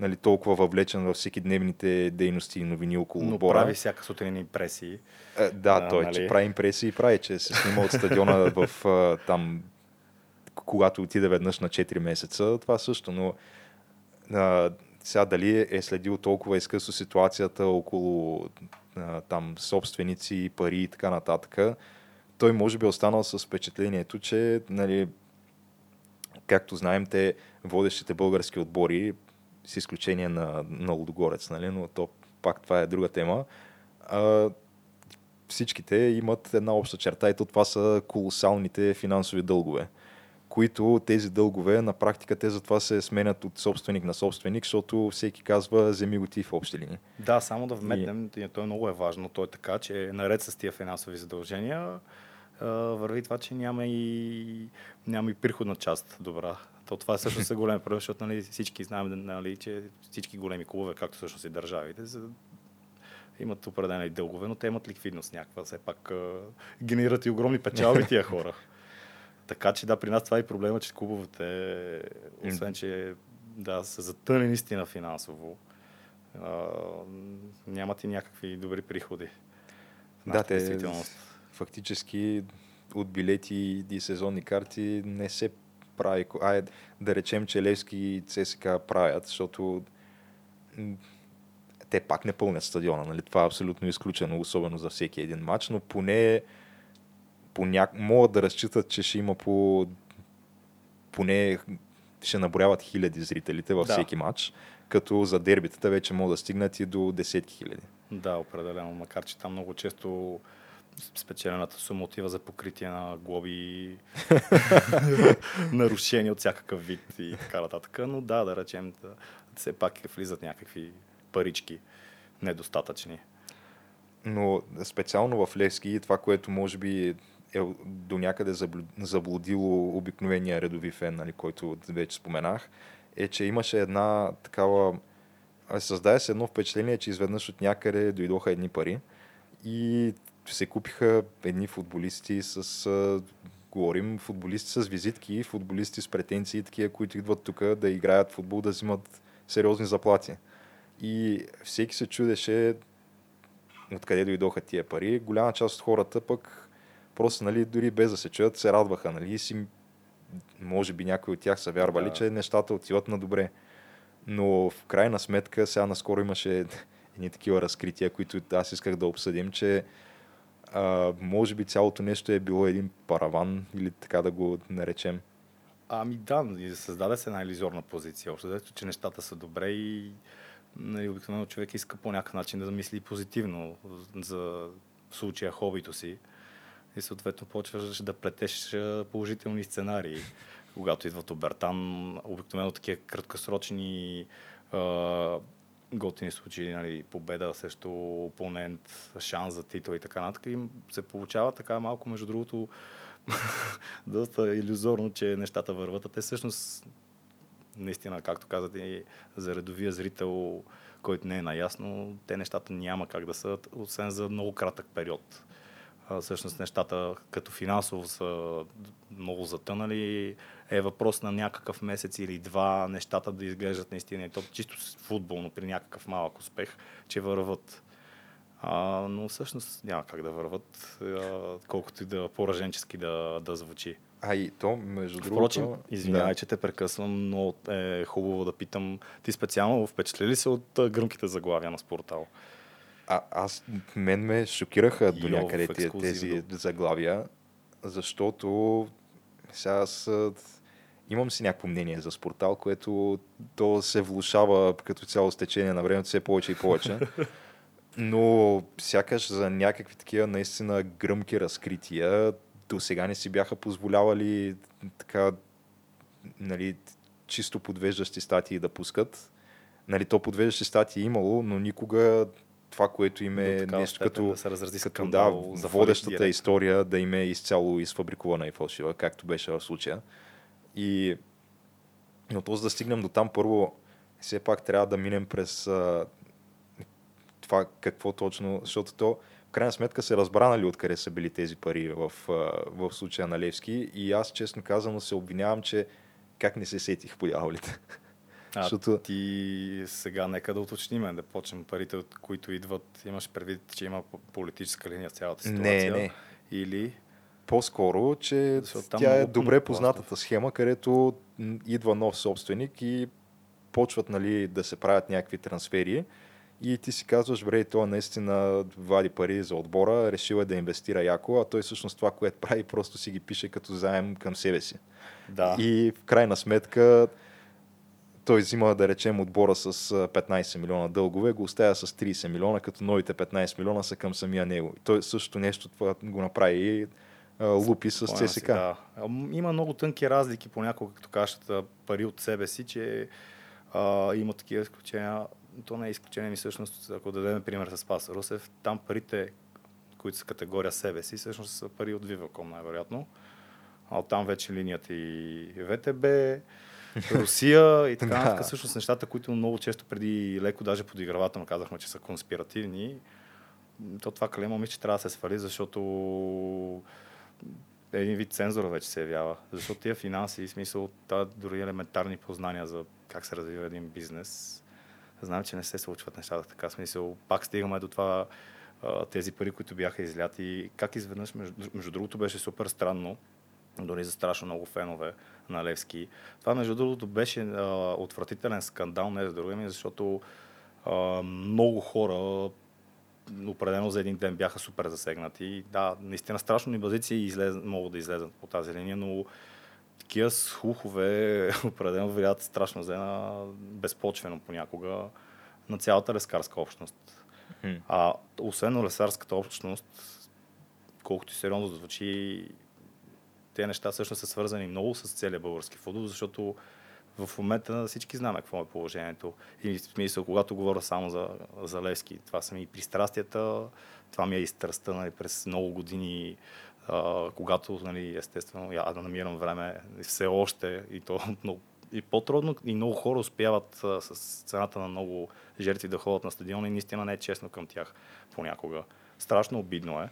нали, толкова въвлечен във всеки дневните дейности и новини около но отбора. прави всяка сутрин импресии. Е, да, а, той, нали? че прави импресии, прави, че се снима от стадиона в там, когато отиде веднъж на 4 месеца, това също, но а, сега дали е следил толкова изкъсно ситуацията около а, там собственици, пари и така нататък, той може би е останал с впечатлението, че нали, както знаем, те водещите български отбори, с изключение на, на Лудогорец, нали, но то пак това е друга тема, а, всичките имат една обща черта и то това са колосалните финансови дългове които тези дългове на практика те затова се сменят от собственик на собственик, защото всеки казва вземи го ти в общи линии. Да, само да вметнем, и... то е много е важно, то е така, че наред с тия финансови задължения върви това, че няма и, няма и приходна част добра. То това също е голям проблем, защото нали, всички знаем, нали, че всички големи клубове, както също и държавите, за, имат определени дългове, но те имат ликвидност някаква. Все пак генерират и огромни печалби тия хора. Така че да, при нас това е и проблема, че клубовете, освен че да, са затънени наистина финансово, а, нямат и някакви добри приходи. Да, те фактически от билети и сезонни карти не се прави. Ай, да речем, че Левски и ЦСК правят, защото те пак не пълнят стадиона. Нали? Това е абсолютно изключено, особено за всеки един матч, но поне по ня... могат да разчитат, че ще има по поне ще наброяват хиляди зрителите във да. всеки матч, като за дербитата вече могат да стигнат и до десетки хиляди. Да, определено, макар че там много често спечелената сума отива за покритие на глоби, нарушения от всякакъв вид и така нататък. Но да, да речем, да, все пак влизат някакви парички недостатъчни. Но специално в Левски това, което може би е до някъде заблудило обикновения редови фен, нали, който вече споменах, е, че имаше една такава... Създаде се едно впечатление, че изведнъж от някъде дойдоха едни пари и се купиха едни футболисти с... Говорим футболисти с визитки, футболисти с претенции, такива, които идват тук да играят футбол, да взимат сериозни заплати. И всеки се чудеше откъде дойдоха тия пари. Голяма част от хората пък Просто, нали, дори без да се чуят, се радваха, нали, и си, може би някои от тях са вярвали, да. че нещата отиват на добре. Но в крайна сметка, сега наскоро имаше едни такива разкрития, които аз исках да обсъдим, че а, може би цялото нещо е било един параван или така да го наречем. Ами да, създаде се една иллюзорна позиция. Общо че нещата са добре и нали, обикновено човек иска по някакъв начин да мисли позитивно за случая хобито си и съответно почваш да плетеш положителни сценарии. Когато идват обертан, обикновено такива краткосрочни а, готини случаи, нали, победа срещу опонент, шанс за титул и така нататък, им се получава така малко, между другото, доста иллюзорно, че нещата върват, а те всъщност наистина, както казате, за редовия зрител, който не е наясно, те нещата няма как да са, освен за много кратък период а, всъщност нещата като финансово са много затънали. Е въпрос на някакъв месец или два нещата да изглеждат наистина и то чисто футболно при някакъв малък успех, че върват. А, но всъщност няма как да върват, а, колкото и да пораженчески да, да звучи. А и то, между другото... Впрочем, извинявай, да. че те прекъсвам, но е хубаво да питам, ти специално впечатли ли се от гръмките заглавия на спортал? А, аз, мен ме шокираха до някъде тези, тези заглавия, защото сега аз имам си някакво мнение за спортал, което то се влушава като цяло с течение на времето все повече и повече. Но сякаш за някакви такива наистина гръмки разкрития до сега не си бяха позволявали така нали, чисто подвеждащи статии да пускат. Нали, то подвеждащи статии е имало, но никога това, което им е нещо като, да, се разрази като да, водещата история да им е изцяло изфабрикувана и фалшива, както беше в случая. И но то за да стигнем до там, първо все пак трябва да минем през а, това какво точно, защото то в крайна сметка се разбра нали откъде са били тези пари в, в случая на Левски и аз честно казано се обвинявам, че как не се сетих по дяволите. А Защото... ти сега нека да уточним, да почнем парите, от които идват. Имаш предвид, че има политическа линия в цялата ситуация? Не, не. Или по-скоро, че тя е добре познатата схема, където идва нов собственик и почват нали, да се правят някакви трансфери И ти си казваш, бре, той наистина вади пари за отбора, решил е да инвестира яко, а той всъщност това, което прави, просто си ги пише като заем към себе си. Да. И в крайна сметка той взима, да речем, отбора с а, 15 милиона дългове, го оставя с 30 милиона, като новите 15 милиона са към самия него. И той също нещо това го направи и лупи с ЦСК. Да. Има много тънки разлики понякога, като кажат пари от себе си, че а, има такива изключения. То не е изключение ми всъщност, ако дадем пример с Спас Русев, там парите, които са категория себе си, всъщност са пари от Viva.com най-вероятно. А оттам вече линията и ВТБ, Русия и така нататък. Всъщност нещата, които много често преди леко даже подигравателно казахме, че са конспиративни, то това клеймо мисля, че трябва да се свали, защото един вид цензура вече се явява. Защото тия финанси, в смисъл, тази дори елементарни познания за как се развива един бизнес, знам, че не се случват нещата така. Смисъл, пак стигаме до това, тези пари, които бяха изляти. Как изведнъж, между, между другото, беше супер странно, дори за страшно много фенове на Левски. Това, между другото, беше а, отвратителен скандал, не за друго, ами защото а, много хора определено за един ден бяха супер засегнати. Да, наистина страшно ни базици излез, могат да излезат по тази линия, но такива слухове определено влияят страшно зле безпочвено понякога на цялата лескарска общност. Хм. А освен лесарската общност, колкото и сериозно звучи, тези неща всъщност са свързани много с целия български футбол, защото в момента всички знаем какво е положението. И смисъл, когато говоря само за, за Левски, това са ми и пристрастията, това ми е и страстта нали, през много години, а, когато, нали, естествено, я да намирам време все още и то много, и по-трудно и много хора успяват а, с цената на много жертви да ходят на стадиона и наистина не е честно към тях понякога. Страшно обидно е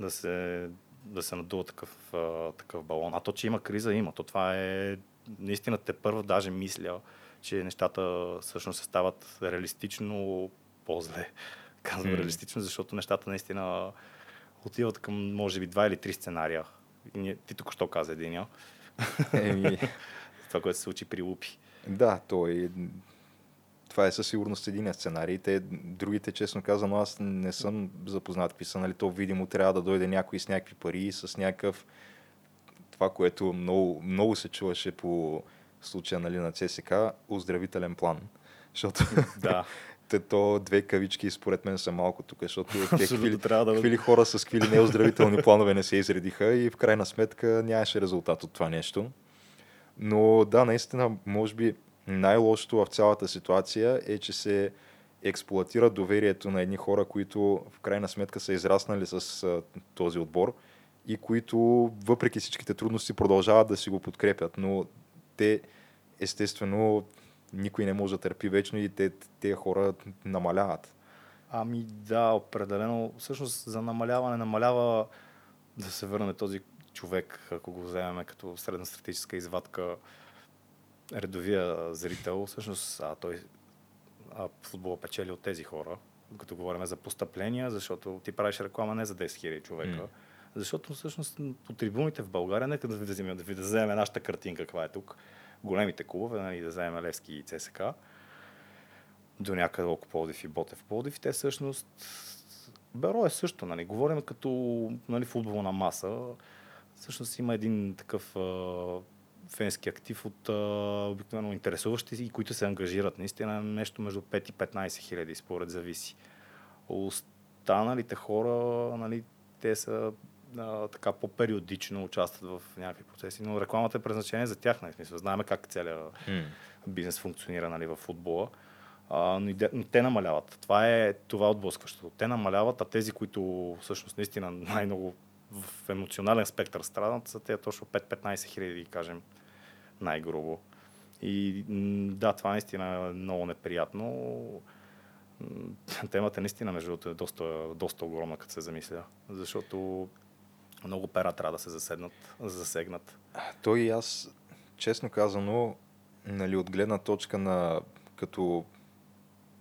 да се, да се надува такъв, а, такъв балон. А то, че има криза, има. То това е наистина те първо даже мисля, че нещата всъщност се стават реалистично по-зле. Казвам М. реалистично, защото нещата наистина отиват към, може би, два или три сценария. Ти тук що каза единия. Еми, Това, което се случи при Лупи. да, той това е със сигурност един сценарий. Те, другите, честно казано, аз не съм запознат какви са. Нали, то видимо трябва да дойде някой с някакви пари, с някакъв това, което много, много се чуваше по случая нали, на ЦСК, оздравителен план. Защото Да. те, то две кавички според мен са малко тук, защото какви, трябва да- какви хора с какви ли неоздравителни планове не се изредиха и в крайна сметка нямаше резултат от това нещо. Но да, наистина, може би най-лошото в цялата ситуация е, че се експлуатира доверието на едни хора, които в крайна сметка са израснали с а, този отбор и които въпреки всичките трудности продължават да си го подкрепят, но те естествено никой не може да търпи вечно и те, тези хора намаляват. Ами да, определено. Всъщност за намаляване намалява да се върне този човек, ако го вземем като средностатистическа извадка, редовия зрител. Всъщност а, той а, футбола печели от тези хора, като говорим за постъпления, защото ти правиш реклама не за 10 000 човека. М. Защото всъщност по трибуните в България, нека да вземем, да ви да вземем нашата картинка, каква е тук. Големите клубове, нали, да вземем Левски и ЦСК до някъде около Пловдив и Ботев Пловдив, те всъщност Беро е също, нали? Говорим като нали, футболна маса. Всъщност има един такъв фенски актив от а, обикновено интересуващи и които се ангажират. Наистина нещо между 5 и 15 хиляди, според зависи. Останалите хора, нали, те са а, така по-периодично участват в някакви процеси, но рекламата е предназначение за тях. Нали? Смисъл, знаем как целият бизнес функционира нали, в футбола. А, но, и де- но те намаляват. Това е това е отблъскващото. Те намаляват, а тези, които всъщност наистина най-много в емоционален спектър страдат, са те точно 5-15 хиляди, кажем, най-грубо. И да, това наистина е много неприятно. Темата наистина, между другото, е доста, доста огромна, като се замисля. Защото много пера трябва да се заседнат, засегнат. Той и аз, честно казано, нали, от гледна точка на като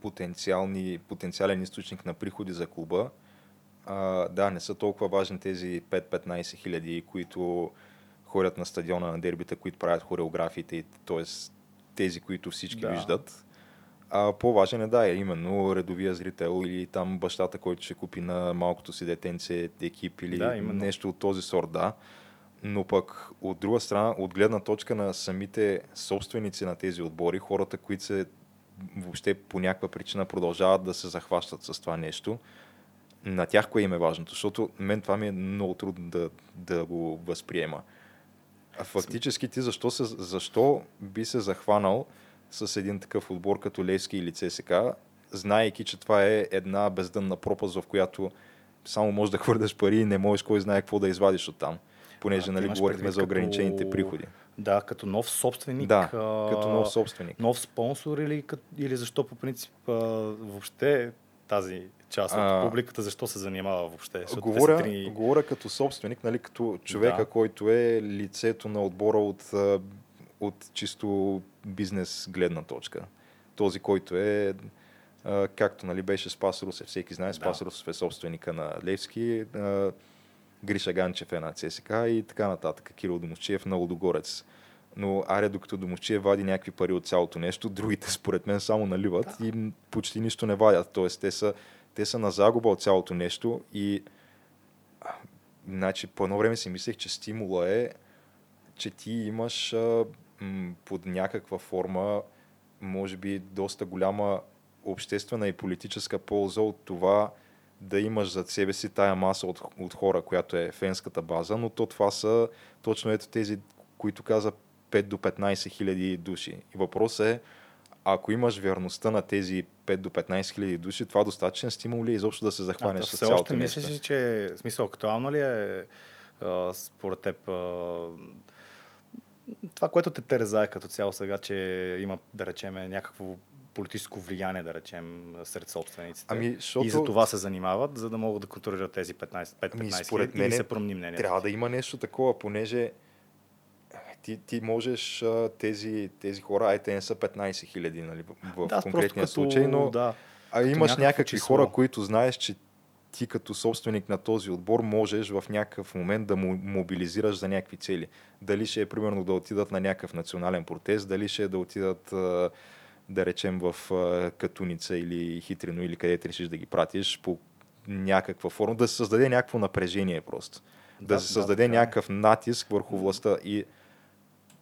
потенциални, потенциален източник на приходи за клуба, а, да, не са толкова важни тези 5-15 хиляди, които ходят на стадиона на дербита, които правят хореографиите, т.е. тези, които всички Да. виждат. А по-важен е, да, е именно редовия зрител или там бащата, който ще купи на малкото си детенце екип или Да, именно. нещо от този сорт, да. Но пък от друга страна, от гледна точка на самите собственици на тези отбори, хората, които се въобще по някаква причина продължават да се захващат с това нещо, на тях кое им е важното? Защото мен това ми е много трудно да, да го възприема. А фактически ти защо, се, защо би се захванал с един такъв отбор като Левски или ЦСК, знаейки, че това е една бездънна пропаст, в която само можеш да хвърляш пари и не можеш кой знае какво да извадиш от там. Понеже, А, нали, говорихме за ограничените като- приходи. Да, като нов собственик. Да, а, като нов собственик. Нов спонсор или, или защо по принцип а, въобще тази част от А, публиката, защо се занимава въобще? Защото Говоря, три... говоря като собственик, нали, като човека, Да. който е лицето на отбора от, от чисто бизнес гледна точка. Този, който е, както нали, беше Спас Русев, всеки знае, Спас Да. Русев е собственика на Левски, Гриша Ганчев е на ЦСК и така нататък. Кирил Домовчиев на Лудогорец. Но аре, докато Домовчиев вади някакви пари от цялото нещо, другите според мен само наливат и м, почти нищо не вадят. Тоест, те са, те са на загуба от цялото нещо и значи, по едно време си мислех, че стимула е, че ти имаш а, м, под някаква форма, може би, доста голяма обществена и политическа полза от това да имаш зад себе си тая маса от, от хора, която е фенската база, но то това са точно ето тези, които каза 5 до 15 хиляди души. И въпросът е, ако имаш верността на тези 5 до 15 хиляди души, това достатъчен стимул ли е изобщо да се захванеш А, с цялото още мислиш, ли, че в смисъл актуално ли е а, според теб а, това, което те терзае като цяло сега, че има, да речем, някакво политическо влияние, да речем, сред собствениците. Ами, защото- И за това се занимават, за да могат да контролират тези 15-15 Ами, според или мен се промени мнението. Трябва да има нещо такова, понеже е, ти, ти можеш а, тези, тези хора, ай те не са 15 хиляди нали, в, да, конкретния като, случай, но да, а имаш някакви число. хора, които знаеш, че ти като собственик на този отбор можеш в някакъв момент да му мобилизираш за някакви цели. Дали ще е примерно да отидат на някакъв национален протест, дали ще е да отидат да речем в Катуница или Хитрино или където решиш да ги пратиш по някаква форма, да се създаде някакво напрежение просто. Да, Да, се да, създаде така е. някакъв натиск върху властта и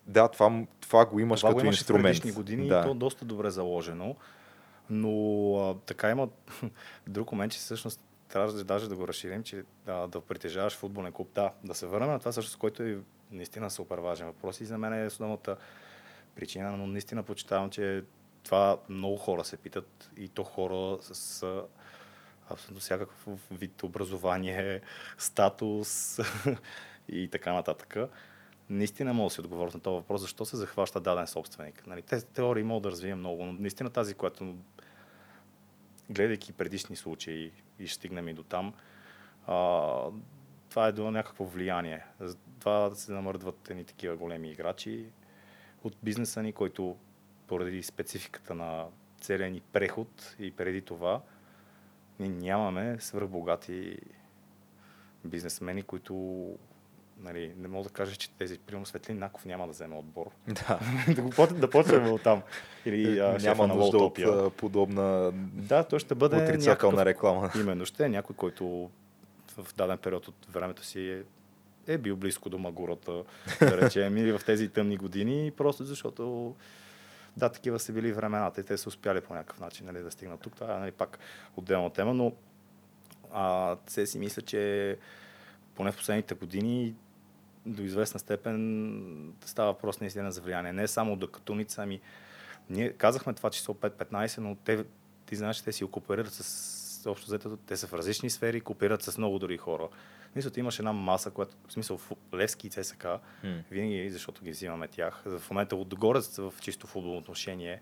да, това, това го имаш Това като го имаше в инструмент. предишни години да. и то е доста добре заложено. Но а, така има друг момент, че всъщност трябва даже да го разширим, че да, да притежаваш футболен клуб. Да, да се върнем на това, също, който е наистина супер важен въпрос и за мен е основната причина, но наистина почитавам, че това много хора се питат и то хора с а, абсолютно всякакъв вид образование, статус и така нататък. Наистина мога да си отговоря на този въпрос, защо се захваща даден собственик. Нали, тези теории мога да развия много, но наистина тази, която гледайки предишни случаи и ще стигнем и до там, а, това е до някакво влияние. Това да се намърдват едни такива големи играчи от бизнеса ни, който поради спецификата на целия ни преход и преди това, ние нямаме свръхбогати бизнесмени, които нали, не мога да кажа, че тези, примерно Светлин Наков няма да вземе отбор. Да. да, го, почнем- да почнем от там. Или а, Няма на нужда от а, подобна Да, той ще бъде отрицателна някакъв, реклама. Именно, ще е някой, който в даден период от времето си е, е бил близко до Магурата, да речем, или в тези тъмни години, просто защото да, такива са били времената и те са успяли по някакъв начин нали, да стигнат тук. Това е нали, пак отделна тема, но а, се си мисля, че поне в последните години до известна степен става въпрос наистина за влияние. Не само до Катуница, ами ние казахме това число 5-15, но те, ти знаеш, те си окуперират с общо взето, те са в различни сфери, кооперират с много други хора. Мисля, имаш една маса, която, в смисъл, Левски и ЦСК, М. винаги, защото ги взимаме тях. В момента отгорец в чисто футболно отношение.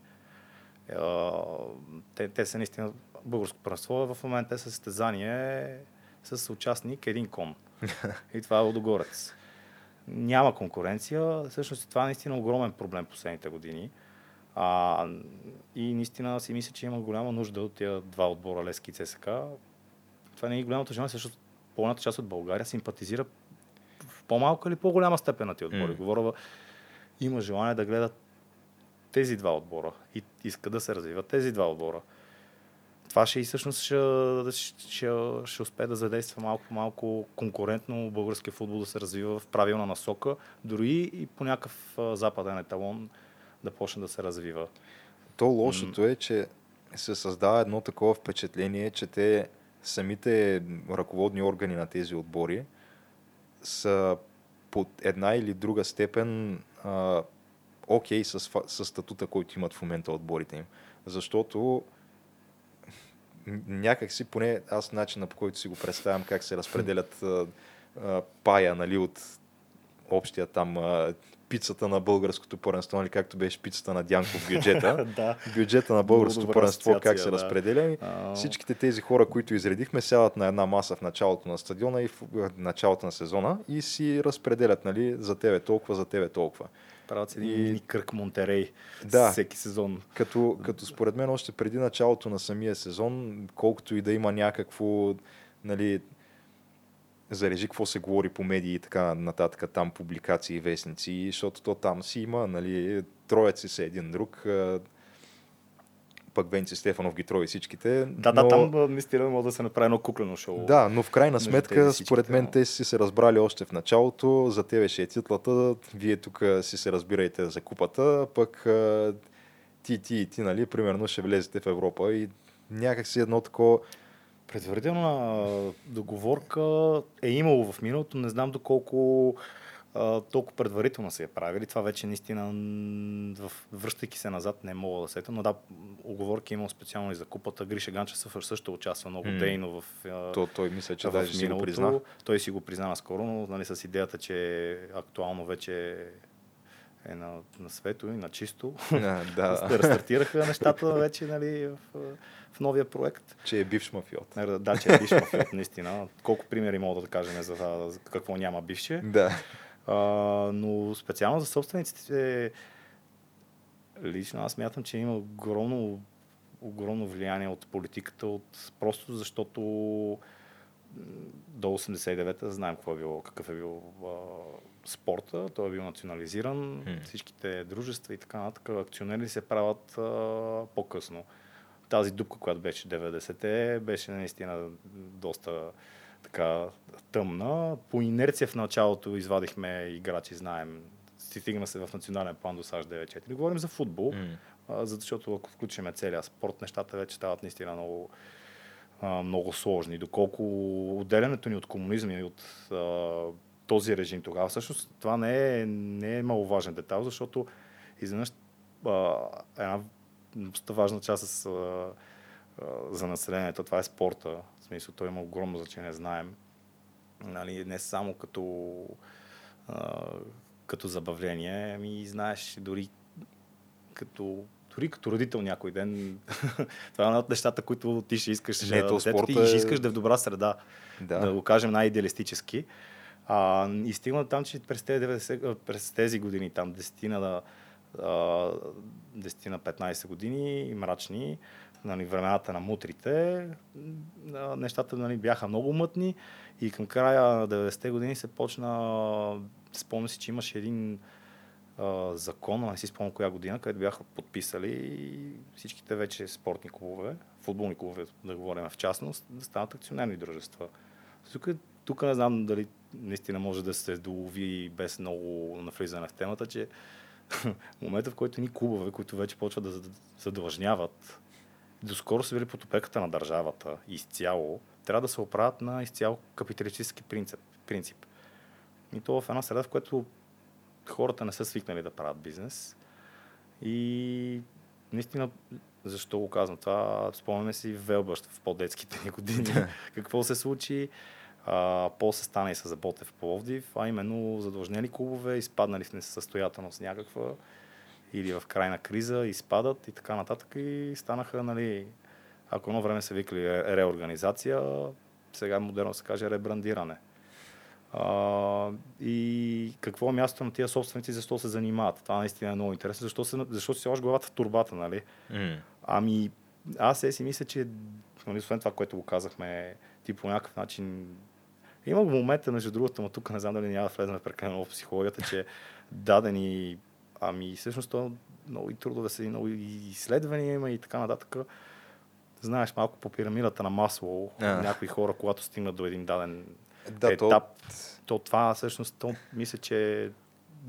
Те, те са наистина българско първенство. В момента е състезание с участник един кон. И това е Лодогорец. Няма конкуренция. Всъщност това е наистина огромен проблем последните години. А, и наистина си мисля, че има голяма нужда от тия два отбора Лески и ЦСК. Това не е голямото желание, защото по-голямата част от България симпатизира в по-малка или по-голяма степен на тия отбори. М. Говоря, има желание да гледат тези два отбора и иска да се развиват тези два отбора. Това ще и всъщност ще, ще, ще успее да задейства малко малко конкурентно българския футбол да се развива в правилна насока, дори и по някакъв западен еталон да почне да се развива. То лошото е, че се създава едно такова впечатление, че те самите ръководни органи на тези отбори са под една или друга степен а, окей с, с статута, който имат в момента отборите им. Защото някак си, поне аз начина по който си го представям, как се разпределят а, а, пая нали, от общия там а, пицата на българското първенство, нали, както беше пицата на Дянко в бюджета. да. бюджета на българското първенство, как се да. разпределя. Ами, А, Всичките тези хора, които изредихме, сядат на една маса в началото на стадиона и в началото на сезона и си разпределят, нали, за тебе толкова, за тебе толкова. Правят си И- един мини кръг Монтерей Да. всеки сезон. Като, като според мен още преди началото на самия сезон, колкото и да има някакво, нали, зарежи какво се говори по медии и така нататък, там публикации, вестници, защото то там си има, нали, троеци са един друг, пък Венци Стефанов ги трои всичките. Да, да, но... там а, наистина може да се направи едно куклено шоу. Да, но в крайна сметка, според мен, те си се разбрали още в началото. За тебе ще е титлата, вие тук си се разбирайте за купата, пък ти, ти и ти, нали, примерно ще влезете в Европа и някак си едно такова... Предварителна договорка е имало в миналото, не знам доколко а, толкова предварително се е правили. Това вече наистина, в, връщайки се назад, не мога да сета, но да, оговорки е имал специално и за купата. Гриша Ганчев също- участва много М. дейно в, а, То, той мисля, че даже си го призна. Той си го призна наскоро, но нали, с идеята, че актуално вече е на, на свето и на чисто. А, Да. Рестартираха нещата вече нали, в, в новия проект. че е бивш мафиот. Не, Да, че е бивш мафиот, наистина. Колко примери мога да кажем за, за какво няма бивше. Да. А, но специално за собствениците, лично аз мятам, че има огромно, огромно влияние от политиката, от, просто защото до 89-та знаем какво е било, какъв е бил а, спорта. Той е бил национализиран, М. всичките дружества и така нататък, акционери се правят а, по-късно. Тази дупка, която беше 90-те, беше наистина доста така тъмна. По инерция в началото извадихме играчи, знаем, стигна се в национален план до САЩ 9-4. Говорим за футбол, М. а, защото ако включиме целия спорт, нещата вече стават наистина много, а, много сложни. Доколко отделянето ни от комунизма и от а, този режим тогава, всъщност това не е, не е маловажен детайл, защото изведнъж една важна част с, а, за населението, това е спорта. Смисъл, той има огромно значение, знаем. Нали, не само като, а, като забавление, ами знаеш, дори като дори като родител някой ден, това е една от нещата, които ти ще искаш Не, то ти спорта и ще е- искаш да е в добра среда, Да. да го кажем най-идеалистически. А, и стигна там, че през тези, 90, а, през тези години, там 10 на, а, 10 на 15 години, мрачни, нали, времената на мутрите, нещата нали, бяха много мътни и към края на 90-те години се почна, спомня си, че имаше един а, закон, не си спомням коя година, където бяха подписали всичките вече спортни клубове, футболни клубове, да говорим в частност, да станат акционерни дружества. Тук, тук не знам дали наистина може да се долови без много навлизане в темата, че момента, в който ни клубове, които вече почват да задлъжняват, доскоро са били под опеката на държавата изцяло, трябва да се оправят на изцяло капиталистически принцип. принцип. И то в една среда, в която хората не са свикнали да правят бизнес. И наистина, защо го казвам това, спомняме си Велбъщ в по-детските ни години. Какво се случи? А, после стана и с Заботев в Пловдив, а именно задължнели клубове, изпаднали в несъстоятелност някаква или в крайна криза, изпадат и така нататък и станаха, нали, ако едно време са викали ре- реорганизация, сега модерно се каже ребрандиране. А, и какво е мястото на тия собственици, защо се занимават. Това наистина е много интересно. Защо, се, защо си слагаш главата в турбата, нали? М. Ами, аз е си мисля, че нали, освен това, което го казахме, ти по някакъв начин... Има момента, между другото, но тук не знам дали няма да влезем прекалено в психологията, че дадени... Ами, всъщност, то много и трудове са, и много и изследвания има и така нататък. Знаеш, малко по пирамидата на масло, А. някои хора, когато стигнат до един даден Да, то, етап, то това всъщност, то, мисля, че е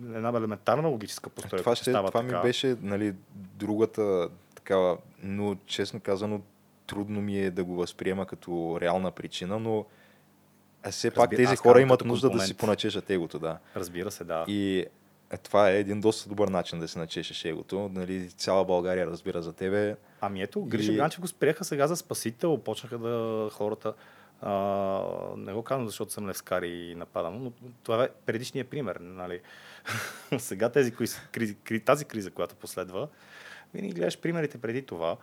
една елементарна логическа постройка. това, ще, става това ми така. беше нали, другата такава, но честно казано, трудно ми е да го възприема като реална причина, но а все пак Разби- тези хора имат нужда да си компонент. поначешат егото, да. Разбира се, да. И е, това е един доста добър начин да си начешеш егото. Нали, цяла България разбира за тебе. Ами ето, Гриша И- Ганчев го спряха сега за спасител, почнаха да хората... А, не го казвам, защото съм левскар и нападам, но това е предишният пример. Нали? сега тези, кризи, кри- тази криза, която последва, винаги гледаш примерите преди това.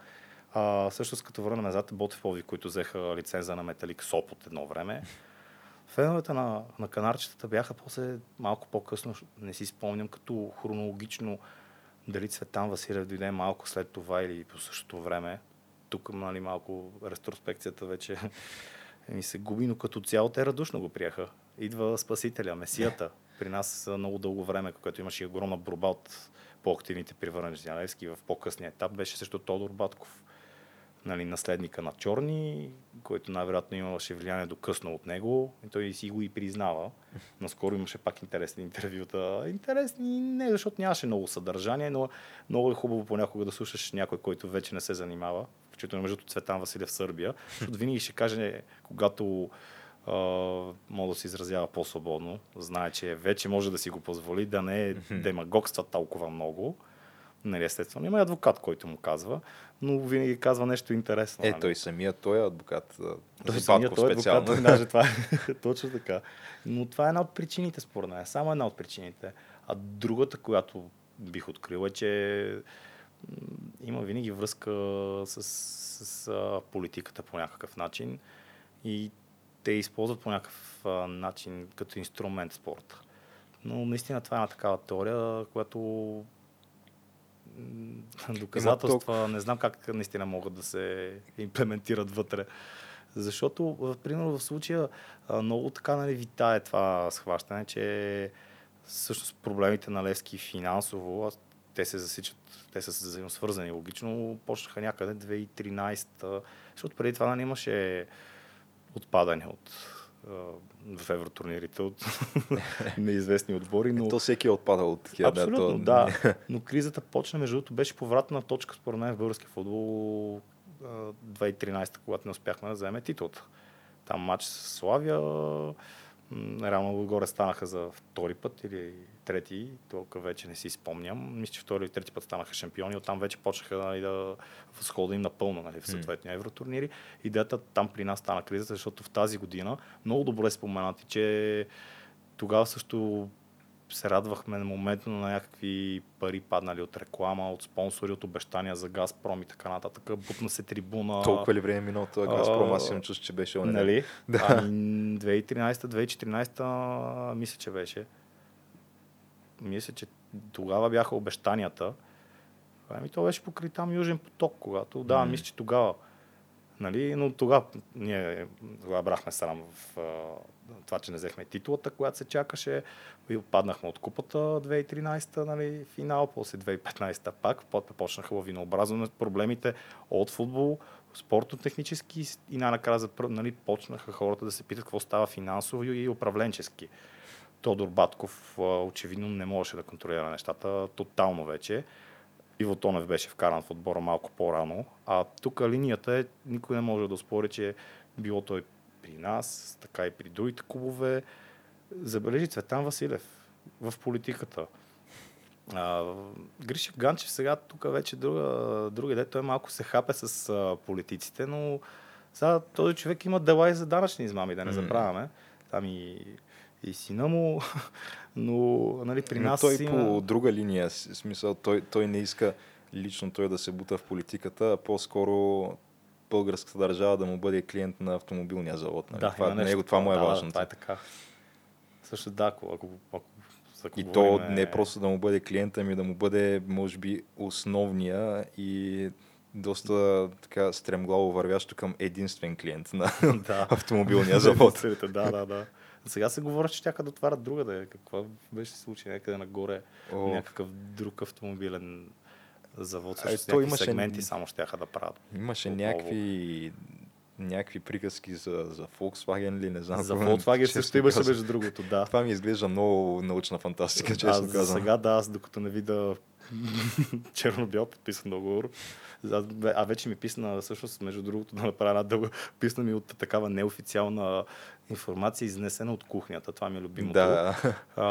А, също като върна назад, Ботев Пловдив, които взеха лиценза на Металик Сопот едно време. Феновете на, на канарчетата бяха после малко по-късно, не си спомням, като хронологично дали Цветан Василев дойде малко след това или по същото време. Тук нали, малко ретроспекцията вече ми се губи, но като цяло те радушно го приеха. Идва Спасителя, Месията. При нас много дълго време, когато имаше огромна борба от по-активните при Върнежи Левски в по-късния етап, беше също Тодор Батков. Нали, наследника на Чорни, който най-вероятно имаше влияние до късно от него. И той си го и признава. Наскоро имаше пак интересни интервюта. Интересни не, защото нямаше много съдържание, но много е хубаво понякога да слушаш някой, който вече не се занимава. Включително между Цветан Василев в Сърбия. Защото винаги ще каже, когато а, мога да се изразява по-свободно, знае, че вече може да си го позволи, да не демагогства толкова много. Нали, естествено, има и адвокат, който му казва, но винаги казва нещо интересно. Е, нали. той самия, той е адвокат. Той Батков той е адвокат, даже това е точно така. Но това е една от причините, според мен. Само една от причините. А другата, която бих открил е, че има винаги връзка с, с, а, политиката по някакъв начин и те използват по някакъв начин като инструмент спорта. Но наистина това е една такава теория, която доказателства не знам как наистина могат да се имплементират вътре. Защото, в- примерно, в случая много така нали, витае това схващане, че всъщност проблемите на Левски финансово, те се засичат, те са взаимосвързани логично, почнаха някъде 2013, защото преди това нали, имаше отпадане от в евротурнирите от неизвестни отбори, но... То всеки е отпадал от такива. Абсолютно, то... да. Но кризата почна, между другото, беше повратна точка, според мен, в българския футбол а, 2013, когато не успяхме да вземем титлата. Там матч с Славия, реално отгоре станаха за втори път или трети, толкова вече не си спомням. Мисля, че втори или трети път станаха шампиони, оттам вече почнаха нали, да възхода им напълно нали, в съответния евротурнири. Идеята там при нас стана кризата, защото в тази година много добре споменати, че тогава също се радвахме на моментно на някакви пари паднали от реклама, от спонсори, от обещания за Газпром и така нататък. Бутна се трибуна. Толкова ли време е минало този Газпром? Аз имам чувство, че беше онеделя. Нали? Да. Ами, 2013-2014 мисля, че беше. Мисля, че тогава бяха обещанията. Ами то беше покри там Южен поток, когато. Да, М. мисля, че тогава. Нали? Но тогава ние тогава брахме срам в това, че не взехме титулата, която се чакаше. И отпаднахме от купата 2013 нали, финал, после 2015 пак. Почнаха лавинообразно проблемите от футбол, спортно-технически и най-накрая нали, почнаха хората да се питат какво става финансово и управленчески. Тодор Батков очевидно не можеше да контролира нещата тотално вече. Иво Тонев беше вкаран в отбора малко по-рано. А тук линията е, никой не може да спори, че било той при нас, така и при другите клубове. Забележи Цветан Василев в политиката. А, Гриша Ганчев сега тук вече друга, друга идея. Той малко се хапе с а, политиците, но сега този човек има дела и за данъчни измами, да не забравяме. Там и, и сина му, но нали, при Но нас той има... по друга линия, смисъл, той, той не иска лично той да се бута в политиката, а по-скоро българската държава да му бъде клиент на автомобилния завод. Нали? Да, това, нещо него, това му е такова. важно. Да, това е така. Също да, ако, ако, ако, И то говорим, не е просто да му бъде клиент, ами да му бъде, може би, основния и доста така стремглаво вървящо към единствен клиент на да. автомобилния завод. да, да, да. Сега се говори, че тяха да отварят друга да е. Какво беше случай някъде нагоре? О, Някакъв друг автомобилен Завод също някакви имаше- сегменти само щяха да правят. Имаше Отново. някакви някакви приказки за, за Volkswagen ли, не знам. За Volkswagen също имаше между другото, да. Това ми изглежда много научна фантастика, честно аз казвам. сега, да, аз докато не видя черно-бял подписан договор, а вече ми писна, всъщност, между другото, да направя една дълга, писна ми от такава неофициална информация, изнесена от кухнята. Това ми е любимото. Да, А,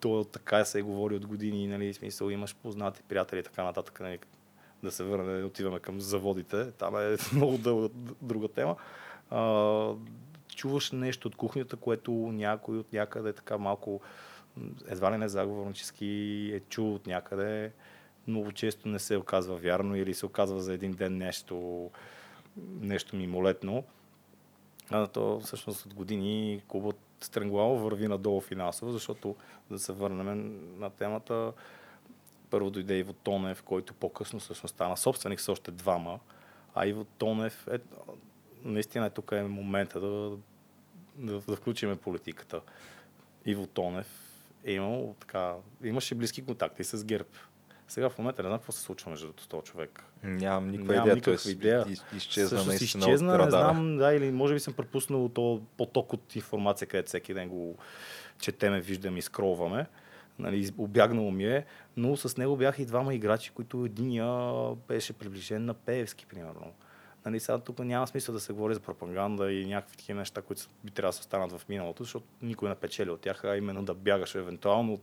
то така се говори от години, нали, в смисъл имаш познати приятели и така нататък, нали, да се върне, отиваме към заводите, там е много дълга, друга тема. А, чуваш нещо от кухнята, което някой от някъде така малко, едва ли не заговорнически е чул от някъде, много често не се оказва вярно или се оказва за един ден нещо, нещо мимолетно. А то всъщност от години клубът Стренглао върви надолу финансово, защото да се върнем на темата, първо дойде Иво Тонев, който по-късно всъщност стана собственик с още двама, а Иво Тонев е, наистина е тук е момента да, да, да включиме политиката. Иво Тонев е имал така, имаше близки контакти с ГЕРБ. Сега в момента не знам какво се случва между този човек. нямам никаква Нямам идея. никаква идея. Из, изчезна Всъщност наистина изчезна, от не знам, да, или може би съм пропуснал то поток от информация, където всеки ден го четеме, виждаме и скролваме. Нали, обягнало ми е, но с него бяха и двама играчи, които единия беше приближен на Пеевски, примерно. Нали, сега тук няма смисъл да се говори за пропаганда и някакви такива неща, които би трябвало да останат в миналото, защото никой не печели от тях, а именно да бягаш евентуално от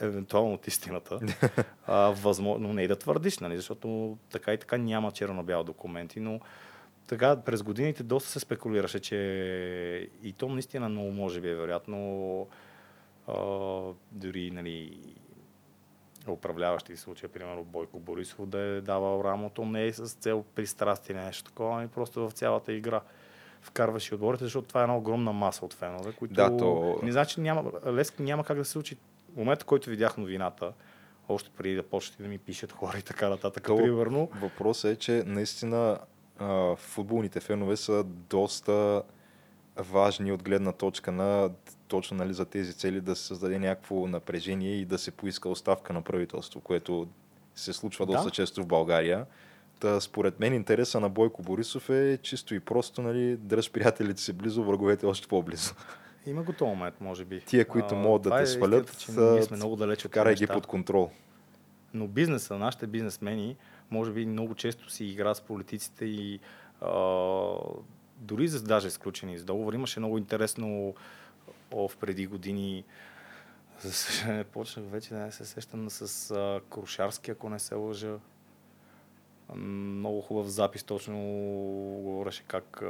евентуално от истината. а, възможно, не и да твърдиш, нали, защото така и така няма черно-бял документи, но така през годините доста се спекулираше, че и то наистина много може би е вероятно а, дори нали, управляващи случая, примерно Бойко Борисов, да е давал рамото, не е с цел пристрастие или нещо такова, ами просто в цялата игра вкарваш и отборите, защото това е една огромна маса от фенове, които Да, то- не значи няма, Лески няма как да се случи. Момента, който видях новината, още преди да почнете да ми пишат хора и така нататък, То- примерно, Въпросът е, че наистина а, футболните фенове са доста важни от гледна точка на точно нали, за тези цели да се създаде някакво напрежение и да се поиска оставка на правителство, което се случва Да. доста често в България. Та, според мен интереса на Бойко Борисов е чисто и просто нали, дръж приятелите си близо, враговете още по-близо. Има го този момент, може би. Тия, които А, могат да те е свалят, истината, ние сме много далеч от Карай ги под контрол. Но бизнеса, нашите бизнесмени, може би много често си играят с политиците и а, дори за даже изключени с договор. Имаше много интересно о, в преди години. За съжаление, почнах вече да не се сещам с а, Крушарски, ако не се лъжа. Много хубав запис, точно говореше как а,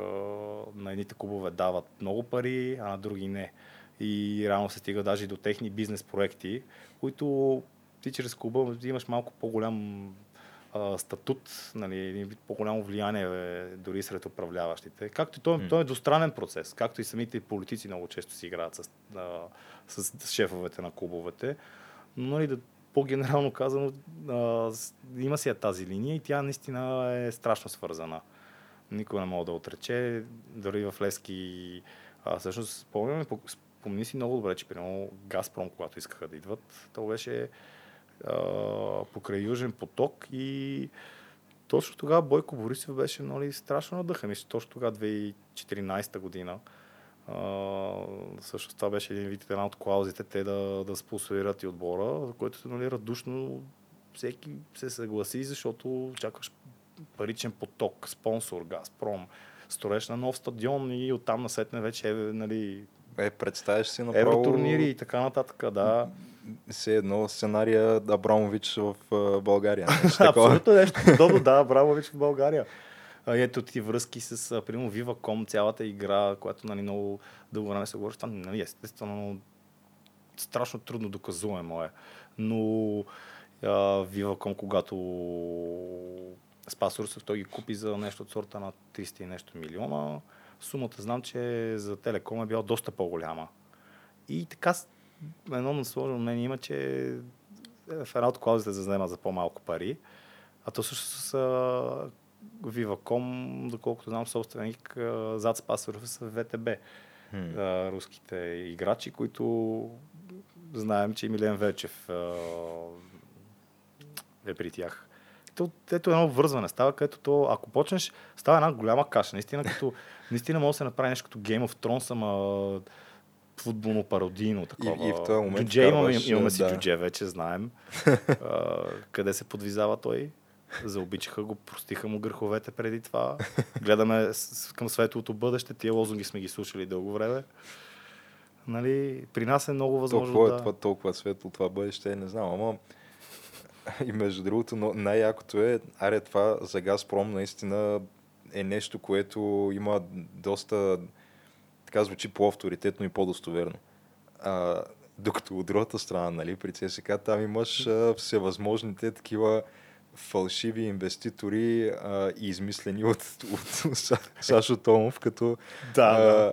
на едните клубове дават много пари, а на други не. И реално се стига даже и до техни бизнес проекти, които ти чрез клуба имаш малко по-голям а, статут, нали, по-голямо влияние е, дори сред управляващите. Както и той, М. той е двустранен процес, както и самите политици много често си играят с, а, с шефовете на клубовете. Но нали, да, по-генерално казано, а, има си я тази линия и тя наистина е страшно свързана. Никой не мога да отрече. Дори в Лески, а, всъщност, спомняме, спомни си много добре, че примерно Газпром, когато искаха да идват, то беше а, покрай Южен поток и точно тогава Бойко Борисов беше нали, страшно надъхан. Мисля, точно тогава 2014 година. А, всъщност това беше един вид една от клаузите те да, да спонсорират и отбора, за който нали, радушно всеки се съгласи, защото чакаш паричен поток, спонсор, Газпром, строеж на нов стадион и оттам насетне вече е, нали, Е, представяш си направо... евротурнири и така нататък, да. Все едно сценария Абрамович в България. Абсолютно нещо подобно, да, браво вече в България. Ето ти връзки с, примерно, Viva.com, цялата игра, която нали, много дълго време се говори, това нали, естествено страшно трудно доказуемо е. Но а, Viva.com, когато Спас Русев, той ги купи за нещо от сорта на 300 и нещо милиона, сумата знам, че за Телеком е била доста по-голяма. И така, едно насложено мнение има, че е, в една от клаузите заема за по-малко пари, а то също с Viva.com, доколкото знам, собственик зад Спасоров са ВТБ. А, руските играчи, които знаем, че Милен Вечев е при тях. То, ето едно вързване става, където то, ако почнеш, става една голяма каша. Наистина, като, наистина може да се направи нещо като Game of Thrones, ама футболно пародийно такова. И- и в този момент Джудже имаме, имаме си да. джудже, вече знаем. а, къде се подвизава той? Заобичаха го, простиха му греховете преди това. Гледаме към светлото бъдеще. Тия лозунги сме ги слушали дълго време. Нали, при нас е много възможно Толкова да... е това толкова светло, това бъдеще, не знам, ама и между другото, но най-якото е, аре това за Газпром наистина е нещо, което има доста, така звучи по-авторитетно и по-достоверно. А, докато от другата страна, нали, при ЦСК, там имаш а, всевъзможните такива фалшиви инвеститори а, измислени от, от Са- Сашо Томов, като Да, а,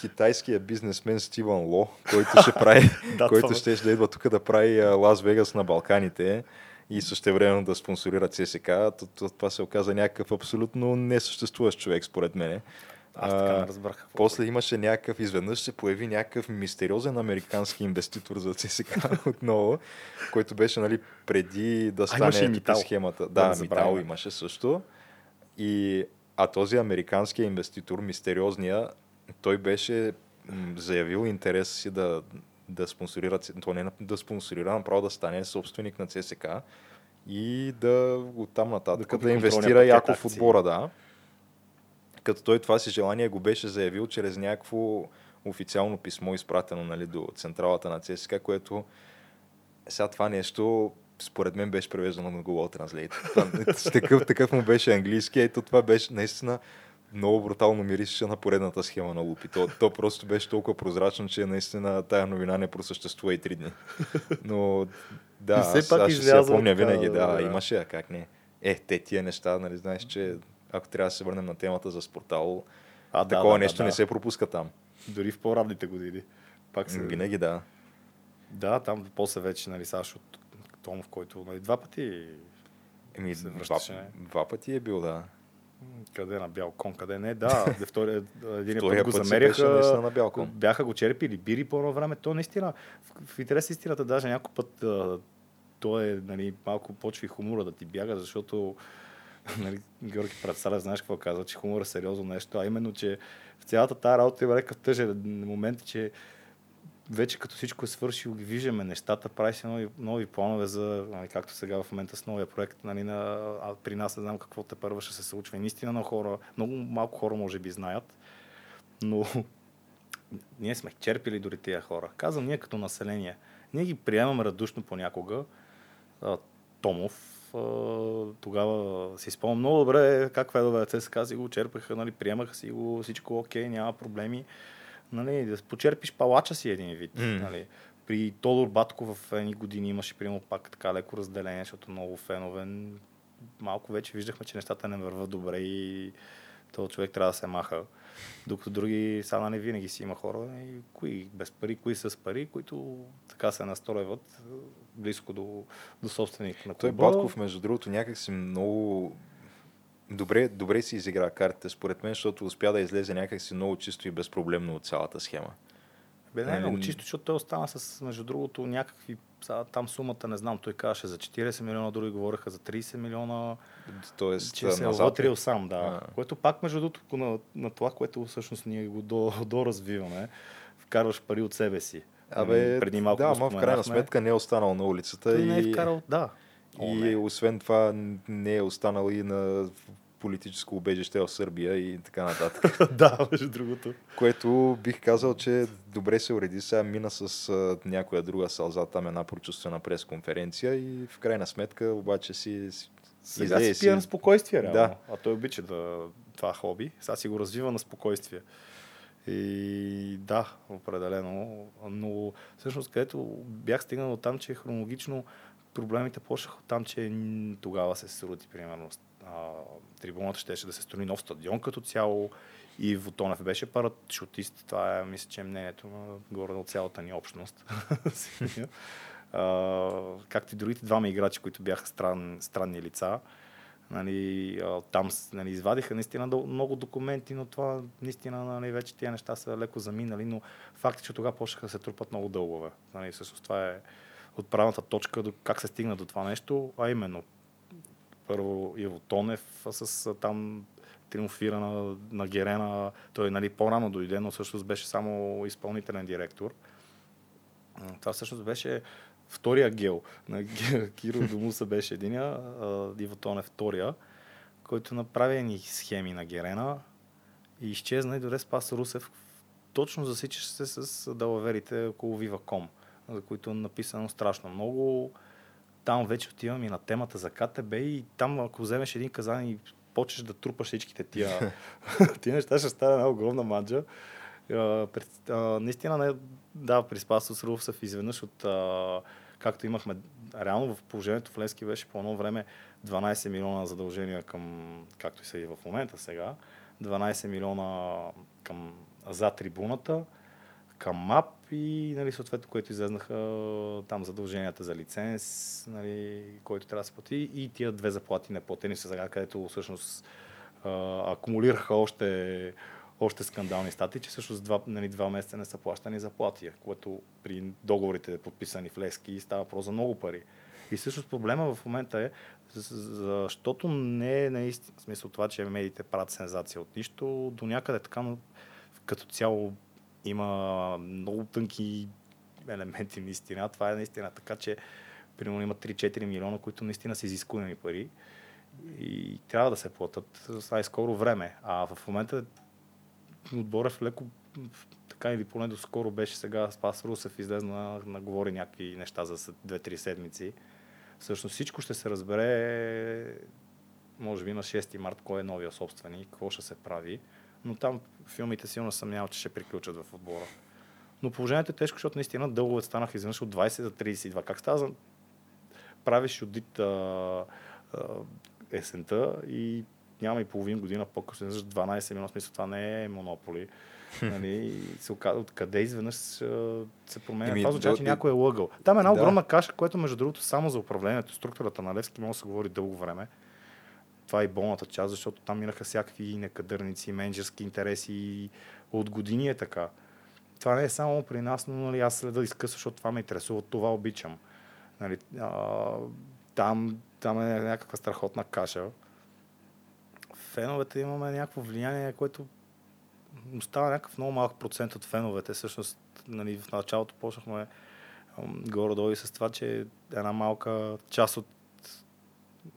китайския бизнесмен Стивън Ло, който ще прави, Да, който ще, да идва тук да прави Лас Вегас на Балканите и същевременно да спонсорира ЦСК. То, то, това се оказа някакъв абсолютно несъществуващ човек, според мене. Аз така А, не разбрах. После имаше някакъв, изведнъж се появи някакъв мистериозен американски инвеститор за ЦСК отново, който беше нали, преди да стане Митал. схемата. Да Да. Митал имаше също. И, а този американски инвеститор, мистериозния, той беше заявил интерес си да, да спонсорира, то не да спонсорира, направо да стане собственик на ЦСК и да оттам нататък Да да, инвестира яко в отбора, да. Като той това си желание го беше заявил чрез някакво официално писмо, изпратено нали, до централата на ЦСКА, което сега това нещо според мен беше превеждано на Google Translate. Такъв, такъв му беше английски. Ето това беше наистина много брутално миришеше на поредната схема на Лупи. То, то просто беше толкова прозрачно, че наистина тая новина не просъществува и три дни. Но да, И все аз, пак аз ще се помня винаги. Да, да. имаше, а как не. Е, те тия неща, нали, знаеш, че ако трябва да се върнем на темата за спортал, А, такова да, нещо да, не да. се пропуска там. Дори в по-равните години. Пак се... Винаги да. Да, там после вече, нали, Сашо Томов, който нали, два пъти Еми, Се два, връщаше. два пъти е бил, да. къде на бял кон, къде не, да, де втория, един път го път беше замеряха, на бял кон. бяха го черпили бири по едно време, то наистина, в, в интерес на истината, даже някой път то е, нали, малко почви хумора да ти бяга, защото нали, Георги Предсаля, знаеш какво казва, че хумор е сериозно нещо, а именно, че в цялата тази работа има някакъв тъжен момент, че вече като всичко е свършило, ги виждаме нещата, прави се нови, нови планове за, нали, както сега в момента с новия проект, нали, на, а при нас не знам какво те първа ще се случва. И наистина на хора, много малко хора може би знаят, но ние сме черпили дори тия хора. Казвам ние като население. Ние ги приемаме радушно понякога. Томов, тогава си спомням много добре как федове ЦСКА си го черпаха, нали, приемаха си го, всичко окей, няма проблеми. Нали, да почерпиш палача си един вид. М. Нали. При Тодор Батко в едни години имаше примерно пак така леко разделение, защото много фенове. Малко вече виждахме, че нещата не върват добре и този човек трябва да се маха. Докато други, сега не винаги си има хора, и кои без пари, кои с пари, които така се настройват близко до, до собственик на Той клуба. Батков, между другото, някак си много добре, добре си изигра картите, според мен, защото успя да излезе някак си много чисто и безпроблемно от цялата схема. Бе, не е много чисто, защото той остана с, между другото, някакви, сега, там сумата не знам, той казваше за 40 милиона, други говореха за 30 милиона, Тоест, че се е вътрил сам, да. А. Което пак, между другото, на, на това, което всъщност ние го до, доразвиваме, вкарваш пари от себе си. Абе, Преди малко да, ама в крайна сметка не е останал на улицата Той и, не е вкарал, да. О, и не. освен това не е останал и на политическо убежище в Сърбия и така нататък. да, между другото. Което бих казал, че добре се уреди. Сега мина с а, някоя друга сълза, там една прочувствена пресконференция и в крайна сметка обаче си, си Сега си пие на спокойствие, реално. Да. А той обича да, това хоби. Сега си го развива на спокойствие. И да, определено. Но всъщност, където бях стигнал от там, че хронологично проблемите почнаха от там, че тогава се срути, примерно, трибуната щеше да се строи нов стадион като цяло. И Вотонев беше парашутист. Това е, мисля, че е мнението на горе от цялата ни общност. Както и другите двама играчи, които бяха стран, странни лица. Нали, там нали, извадиха наистина много документи, но това наистина нали, вече тия неща са леко заминали, но факт е, че тогава почнаха да се трупат много дългове. Нали, всъщност това е отправната точка, как се стигна до това нещо, а именно първо Иво Тонев с там триумфира на, на Герена. Той нали, по-рано дойде, но всъщност беше само изпълнителен директор. Това всъщност беше втория гел. На Киро Домуса беше единия, Иво Тонев втория, който направи ни схеми на Герена и изчезна и дойде Спас Русев. Точно засичаш се с далаверите около Viva.com, за които е написано страшно много. Там вече отивам и на темата за КТБ и там ако вземеш един казан и почнеш да трупаш всичките тия, тия неща, ще стане една огромна маджа. Uh, пред, uh, наистина не, да, при Спасос Русев изведнъж от uh, както имахме реално в положението в Лески беше по едно време 12 милиона задължения към, както и са и в момента сега, 12 милиона към, за трибуната, към МАП и нали, съответно, което излезнаха там задълженията за лиценз, нали, който трябва да се плати и тия две заплати неплатени са сега, където всъщност а, акумулираха още, още скандални статии, че всъщност два, нали, два месеца не са плащани заплати, което при договорите подписани в Лески става просто за много пари. И всъщност проблема в момента е, защото не е наистина, в смисъл това, че медиите правят сензация от нищо, до някъде така, но като цяло има много тънки елементи наистина. Това е наистина така, че примерно има 3-4 милиона, които наистина са изискуеми пари и трябва да се платят с най-скоро време. А в момента отборът леко така или поне до скоро беше сега Спас Русев излезна на говори някакви неща за 2-3 седмици. Всъщност всичко ще се разбере може би на 6 март кой е новия собственик, какво ще се прави но там филмите силно съмнявам, че ще приключат в отбора. Но положението е тежко, защото наистина дълговете станаха изведнъж от 20 за 32. Как става за... Правиш одит а, а, есента и няма и половин година по-късно, 12 милиона, смисъл това не е монополи. нали, се оказа, откъде изведнъж се променя. Еми, това означава, че някой е лъгъл. Там е една да. огромна каша, която между другото само за управлението, структурата на Левски може да се говори дълго време това е и болната част, защото там минаха всякакви некадърници, менеджерски интереси. От години е така. Това не е само при нас, но нали, аз следа изкъса, защото това ме интересува, това обичам. Нали, а, там, там е някаква страхотна каша. Феновете имаме някакво влияние, което остава някакъв много малък процент от феновете. Всъщност, нали, в началото почнахме горе-долу с това, че една малка част от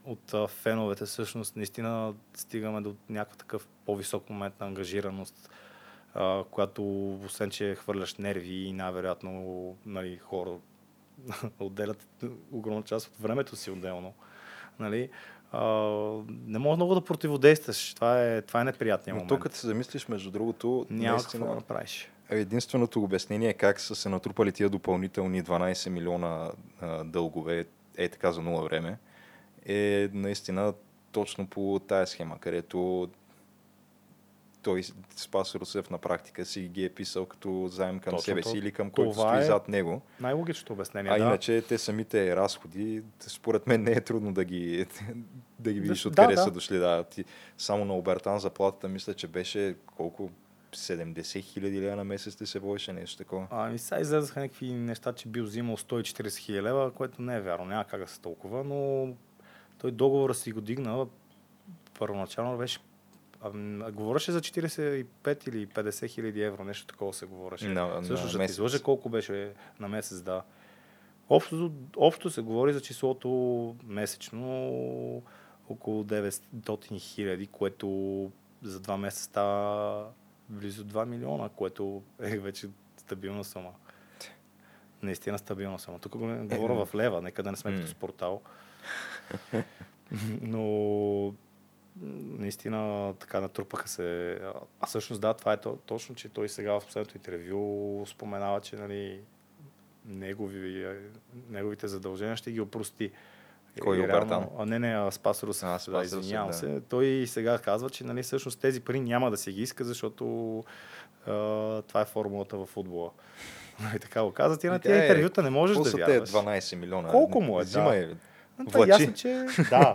от а, феновете всъщност наистина стигаме до някакъв такъв по-висок момент на ангажираност, а, която освен, че хвърляш нерви и най-вероятно нали, хора отделят огромна част от времето си отделно. Нали, а, не може много да противодействаш. Това е, това е неприятният момент. Но тук, като се замислиш, между другото, няма наистина, какво да направиш. Единственото обяснение е как са се натрупали тия допълнителни 12 милиона а, дългове е така за нула време е наистина точно по тая схема, където той Спас Русев на практика си ги е писал като заем към Точно себе си или към който стои е зад него. Най-логичното обяснение. А да. иначе те самите разходи, според мен не е трудно да ги, да ги видиш да, откъде да, са да. дошли. Да. Ти, само на Обертан заплатата мисля, че беше колко 70 хиляди лева на месец ти се водеше нещо такова. Ами сега излезаха някакви неща, че бил взимал 140 хиляди лева, което не е вярно, няма как да се толкова, но той договора си го дигна, първоначално беше а, говореше за 45 или 50 хиляди евро, нещо такова се говореше. На, Също на ще ти излъжа колко беше на месец, да. Общо, общо се говори за числото месечно около 900 хиляди, което за два месеца става близо 2 милиона, което е вече стабилна сума. Наистина стабилна сума. Тук говоря в лева, нека да не сме като спортал. Но наистина така натрупаха се. А всъщност да, това е точно, че той сега в последното интервю споменава, че нали, негови, неговите задължения ще ги опрости. Кой е Обертан? А, не, не, Спас Русев. А, Спас да, извинявам да. се. Той сега казва, че нали, всъщност тези пари няма да си ги иска, защото а, това е формулата в футбола. Нали, така го казват и на тези интервюта не можеш да вярваш. 12 милиона? Колко му е? Взима да. Та, ясно, че, да,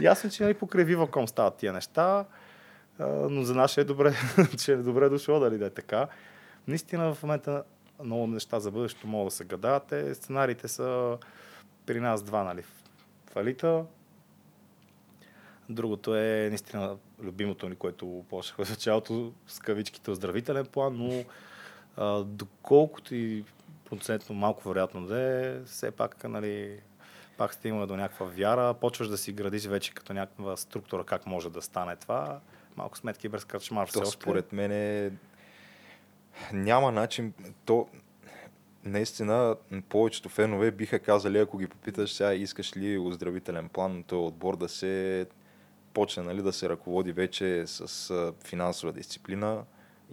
ясно, че нали, покрай Viva.com стават тия неща, а, но за нас е добре, че е добре дошло дали да е така. Наистина в момента много неща за бъдещето могат да се гадаят. Е, сценариите са при нас два, нали? Фалита. Другото е наистина любимото ни, което почнахме в началото с кавичките оздравителен план, но а, доколкото и процентно малко вероятно да е, все пак, нали, пак стигна до някаква вяра, почваш да си градиш вече като някаква структура как може да стане това. Малко сметки без кръчмар все още. според мен е... няма начин. То наистина повечето фенове биха казали, ако ги попиташ сега искаш ли оздравителен план, този отбор да се почне нали, да се ръководи вече с финансова дисциплина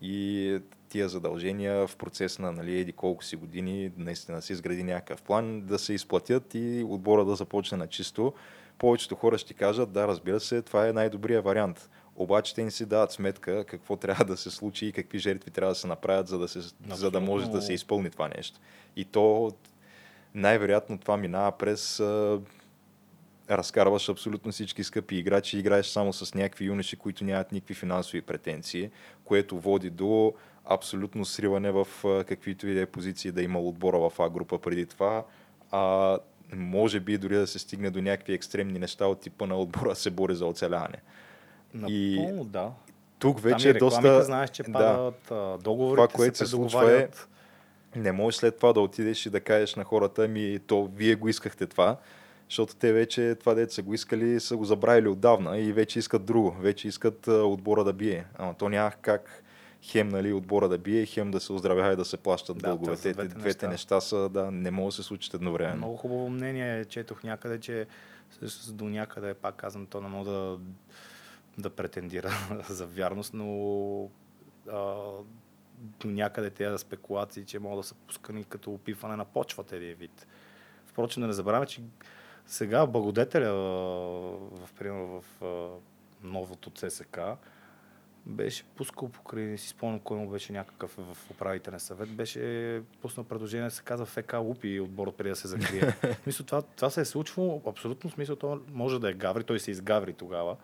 и тия задължения в процес на нали, еди колко си години наистина се изгради някакъв план, да се изплатят и отбора да започне на чисто. Повечето хора ще кажат, да, разбира се, това е най-добрият вариант. Обаче те не си дават сметка какво трябва да се случи и какви жертви трябва да се направят, за да, се, за да може да се изпълни това нещо. И то най-вероятно това минава през разкарваш абсолютно всички скъпи играчи, играеш само с някакви юноши, които нямат никакви финансови претенции, което води до абсолютно сриване в каквито и да е позиции да има отбора в А група преди това. А, може би дори да се стигне до някакви екстремни неща от типа на отбора се бори за оцеляване. И Напълно, да. тук вече и е доста... знаеш, че да. падат а, договорите, Това, което се случва е, не можеш след това да отидеш и да кажеш на хората, ми то вие го искахте това, защото те вече това дете са го искали, са го забравили отдавна и вече искат друго, вече искат а, отбора да бие. Ама то няма как хем нали, отбора да бие, хем да се оздравява и да се плащат Да, дълговете. Двете, двете неща. неща са, да, не могат да се случат едновременно. Много хубаво мнение четох някъде, че до някъде, пак казвам, то не мога да, да претендира за вярност, но а, до някъде тези спекулации, че могат да са пускани като опиване на почвата един вид. Впрочем, да не забравяме, че сега благодетеля в, примерно в новото ЦСК беше пускал покрай, не си спомням кой му беше някакъв в управителен съвет, беше пуснал предложение се казва ФК Лупи отбор преди да се закрие. Мисля, това, това се е случвало, абсолютно смисъл, то може да е гаври, той се изгаври тогава.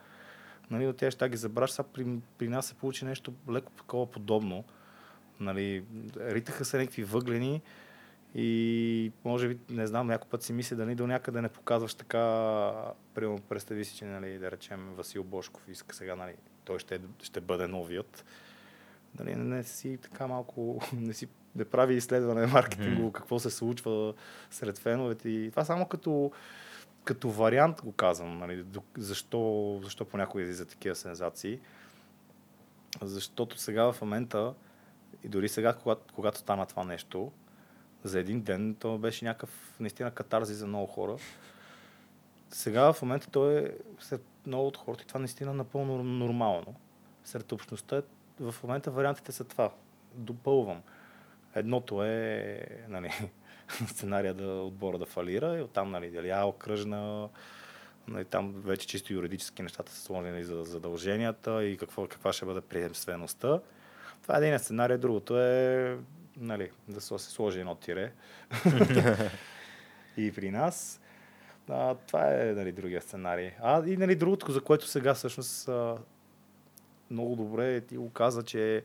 Нали, но тези ще ги забраш, сега при, при нас се получи нещо леко такова подобно. Нали, ритаха се някакви въглени и може би, не знам, някой път си мисля дали до някъде не показваш така, примерно представи си, че нали, да речем Васил Бошков иска сега, нали, той ще, ще бъде новият. Нали, не си така малко, не си не прави изследване маркетингово, какво се случва сред феновете. И това само като, като вариант го казвам. Нали, защо, защо понякога излиза такива сензации. Защото сега в момента, и дори сега, когато, когато стана това нещо, за един ден, то беше някакъв наистина катарзи за много хора. Сега в момента то е много от хората и това наистина е напълно нормално. Сред общността в момента вариантите са това. Допълвам. Едното е нали, сценария да отбора да фалира и оттам нали, дали А окръжна, нали, там вече чисто юридически нещата са сложени за задълженията и какво, каква ще бъде приемствеността. Това е един сценарий, другото е нали, да се сложи едно тире. и при нас. А, това е нали, другия сценарий. А и нали, другото, за което сега всъщност а, много добре ти го каза, че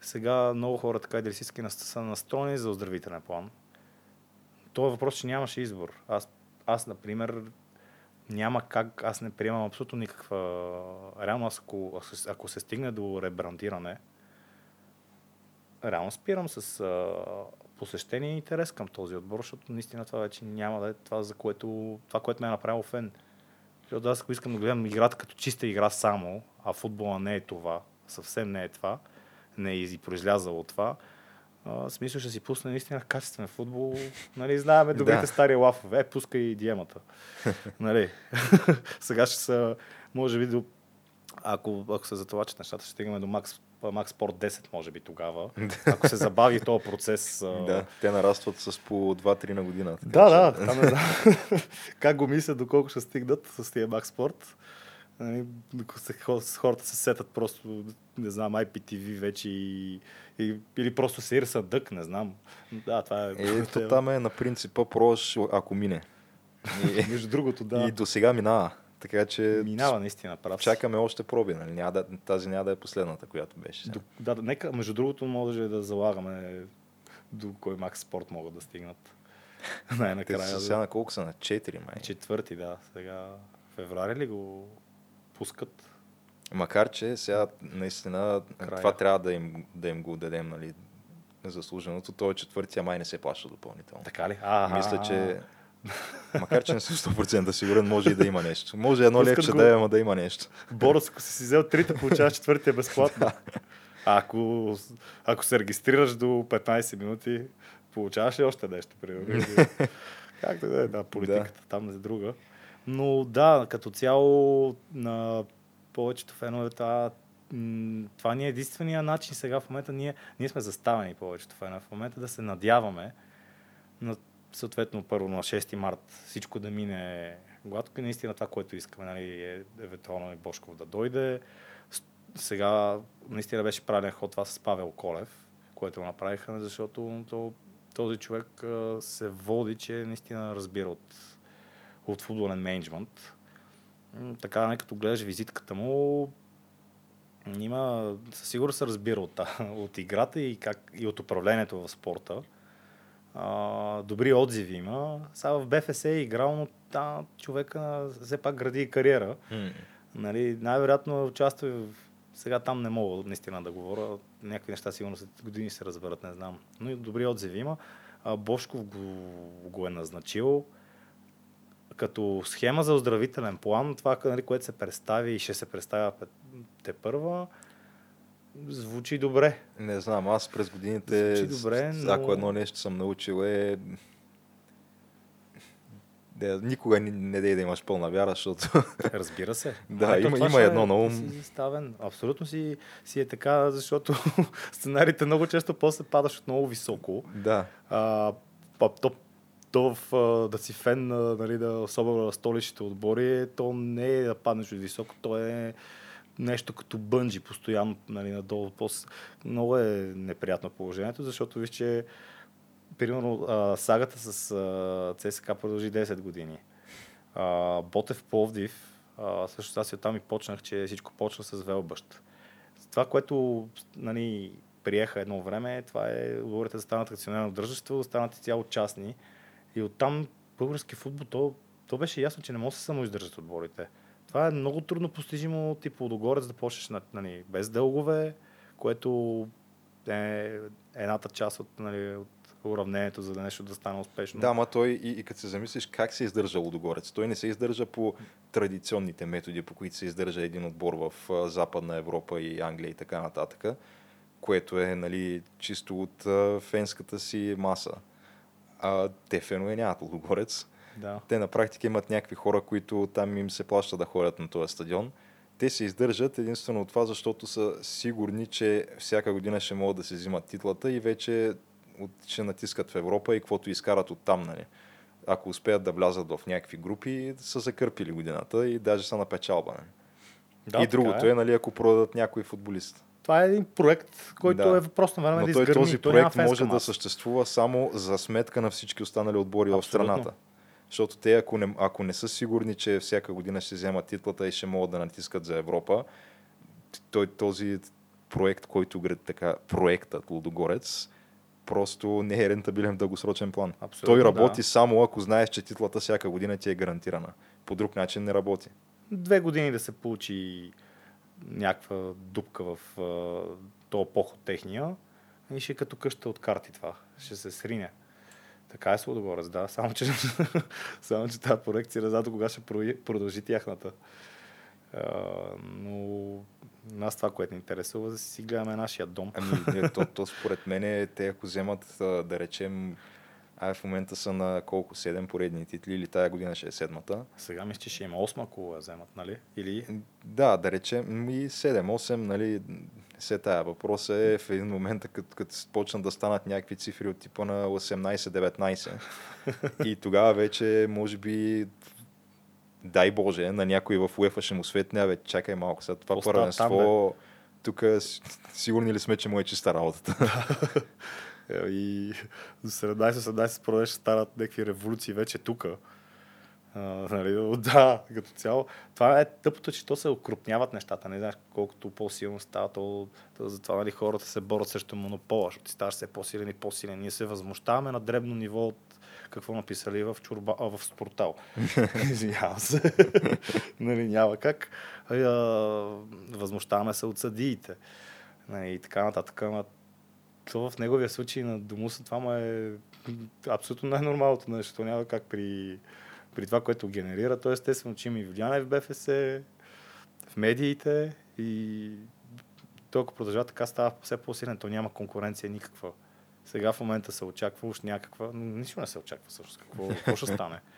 сега много хора така идеалистически нас- са настроени за оздравителен план. Това е въпрос, че нямаше избор. Аз, аз, например, няма как, аз не приемам абсолютно никаква... Реално, аз, ако, ако се стигне до ребрандиране, реално спирам с а, посещение и интерес към този отбор, защото наистина това вече няма да е това, за което, това, което ме е направило фен. Защото аз ако искам да гледам играта като чиста игра само, а футбола не е това, съвсем не е това, не е и произлязало това, а, смисъл ще си пусне наистина качествен футбол. Нали, знаеме добрите Да. стари лафове. Е, пускай и диемата. нали. Сега ще са, може би, до, ако, ако се затовачат нещата, ще стигаме до Макс, Макс Спорт 10, може би тогава. Ако се забави този процес. Да, те нарастват с по 2-3 на година. така да, че- да, там не знам как го мислят, доколко ще стигнат с тия Sport. Нали, хората се сетат просто, не знам, IPTV вече и, и, или просто се ирса дък, не знам. Да, това е... Ето там е на принципа пробваш, ако мине. И, Между другото, да. и до сега минава. Така че Минава наистина, прав. чакаме още проби. Нали? Няма да, тази няма да е последната, която беше. До- Да, да, нека, между другото, може да залагаме до кой макс спорт могат да стигнат. Те Най-накрая. са сега на колко са? На 4 май. Четвърти, да. Сега феврари ли го пускат? Макар, че сега наистина Края. това трябва да им, да им го дадем, нали, заслуженото. Той е четвъртия май не се плаща допълнително. Така ли? А, Мисля, че макар, че не съм 100% сигурен, може и да има нещо. Може едно левче да е, ама да има нещо. Борос, ако си взел трите, получаваш четвъртия безплатно. А ако, ако се регистрираш до 15 минути, получаваш ли още нещо, примерно? Както да е, да, политиката там е друга. Но да, като цяло на повечето фенове това, това ни е единствения начин сега в момента. Ние, ние сме заставени повечето фенове в момента да се надяваме на съответно първо на 6 март всичко да мине гладко и наистина това, което искаме, нали, е евентуално и Бошков да дойде. Сега наистина беше правилен ход това с Павел Колев, което го направиха, защото то, този човек се води, че наистина разбира от, от футболен менеджмент. Така, не като гледаш визитката му, има, със сигурност се разбира от, от играта и, как, и от управлението в спорта. А, добри отзиви има. Сега в БФС е играл, но та, човека все пак гради кариера. Нали, най-вероятно участва в... Сега там не мога наистина да говоря. Някакви неща сигурно след години се разберат, не знам. Но и добри отзиви има. А, Бошков го, го е назначил като схема за оздравителен план. Това, нали, което се представи и ще се представя те първа, звучи добре. Не знам, аз през годините, Звучи добре, но- ако едно нещо съм научил е да, никога не, не дей да имаш пълна вяра, защото Разбира се. Да, Ето има- има едно е- на ум. Си заставен. Абсолютно си, си е така, защото сценариите много често после падаш от много високо. да, А, то, то в, а, да си фен, на, нали, да, особено на столичните отбори, то не е да паднеш от високо, то е нещо като бънджи, постоянно нали, надолу. После, много е неприятно положението, защото виж, че примерно а, сагата с а, ЦСКА продължи 10 години. А, Ботев Пловдив, а, също аз и оттам и почнах, че всичко почна с Велбъщ. Това, което нали, приеха едно време, това е, говорите да станат акционерно дружество, да станат цяло частни. И оттам български футбол, то, то беше ясно, че не може да се самоиздържат отборите. Това е много трудно постижимо, типа Лудогорец да почнеш на, нали, без дългове, което е едната част от, нали, от уравнението, за да нещо да стане успешно. да, ама той и, и като се замислиш как се издържа Лудогорец, той не се издържа по традиционните методи, по които се издържа един отбор в Западна Европа и Англия и така нататък, което е нали, чисто от фенската си маса. А те фенове нямат Лудогорец. Да. Те на практика имат някакви хора, които там им се плаща да ходят на този стадион. Те се издържат единствено от това, защото са сигурни, че всяка година ще могат да се взимат титлата и вече от, ще натискат в Европа и каквото изкарат от там. Нали. Ако успеят да влязат в някакви групи, са закърпили годината и даже са на печалба. Нали. Да, и другото е, нали, ако продадат някой футболист. Това е един проект, който Да. е въпрос на време Но да той изгърми. този Той проект фенска може да съществува само за сметка на всички останали отбори в Абсолютно. страната. Защото те, ако не, ако не са сигурни, че всяка година ще вземат титлата и ще могат да натискат за Европа, той, този проект, който така, проектът Лудогорец, просто не е рентабилен в дългосрочен план. Абсолютно, той работи да. само ако знаеш, че титлата всяка година ти е гарантирана. По друг начин не работи. Две години да се получи някаква дупка в uh, този поход техния и ще е като къща от карти това. Ще се срине. Така е с Лудогорец, да. Само, че, само, че тази проекция не знам кога ще продължи тяхната. Uh, но нас това, което ни интересува, е да си гледаме нашия дом. Ами, не, то, то според мен те ако вземат, да речем, а в момента са на колко? Седем поредни титли или тая година ще е седмата. Сега мисля, че ще има осма, ако я вземат, нали? Или Да, да речем и 7-8, нали, се тая. Въпросът е в един момент, като, като почнат да станат някакви цифри от типа на 18-19 и тогава вече, може би, дай Боже, на някой в УЕФА ще му светне, бе, чакай малко, сега това Какво става първенство, тук сигурни ли сме, че му е чиста работата? И до 17-18 продължи ще станат някакви революции вече тук. А, нали, да, като цяло. Това е тъпото, че то се окрупняват нещата. Не знаеш колкото по-силно става, то, то затова нали, хората се борят срещу монопола, защото ти ставаш все по-силен и по-силен. Ние се възмущаваме на дребно ниво от какво написали в, чурба, а, в спортал. Извинявам се. нали, няма как. А, възмущаваме се от съдиите. Нали, и така нататък. Ама то в неговия случай на Домуса това му е абсолютно най-нормалното нещо. Няма как при, при това, което генерира. То естествено, че има и влияние в БФС, в медиите и толкова продължава така става все по-силен. То няма конкуренция никаква. Сега в момента се очаква уж някаква... Нищо не се очаква всъщност. Какво, какво ще стане?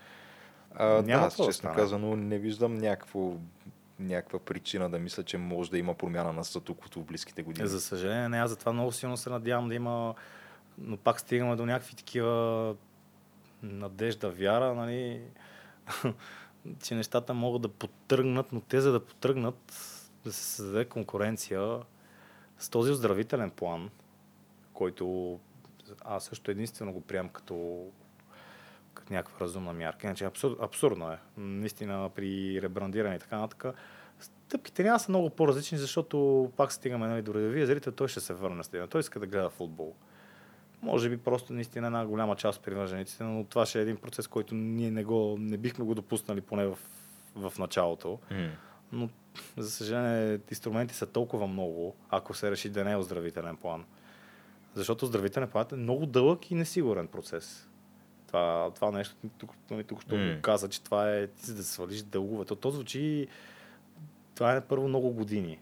А, Няма да, аз какво да честно стане. казано не виждам някакво, някаква причина да мисля, че може да има промяна на статуквото в близките години. За съжаление, не, аз затова много силно се надявам да има, но пак стигаме до някакви такива надежда, вяра, нали, че нещата могат да потръгнат, но те за да потръгнат, да се създаде конкуренция с този оздравителен план, който аз също единствено го приемам като, някаква разумна мярка. Иначе абсур, абсурдно е. Наистина при ребрандиране и така нататък. Стъпките няма са много по-различни, защото пак стигаме нали, до редовия зрител, той ще се върне стадиона. Той иска да гледа футбол. Може би просто наистина една голяма част от привържениците, но това ще е един процес, който ние не, го, не бихме го допуснали поне в, в началото. М. Но, за съжаление, инструменти са толкова много, ако се реши да не е оздравителен план. Защото оздравителен план е много дълъг и несигурен процес. Това, това нещо, тук, тук, тук що го каза, че това е ти да свалиш дългове. То, то звучи, това е първо много години.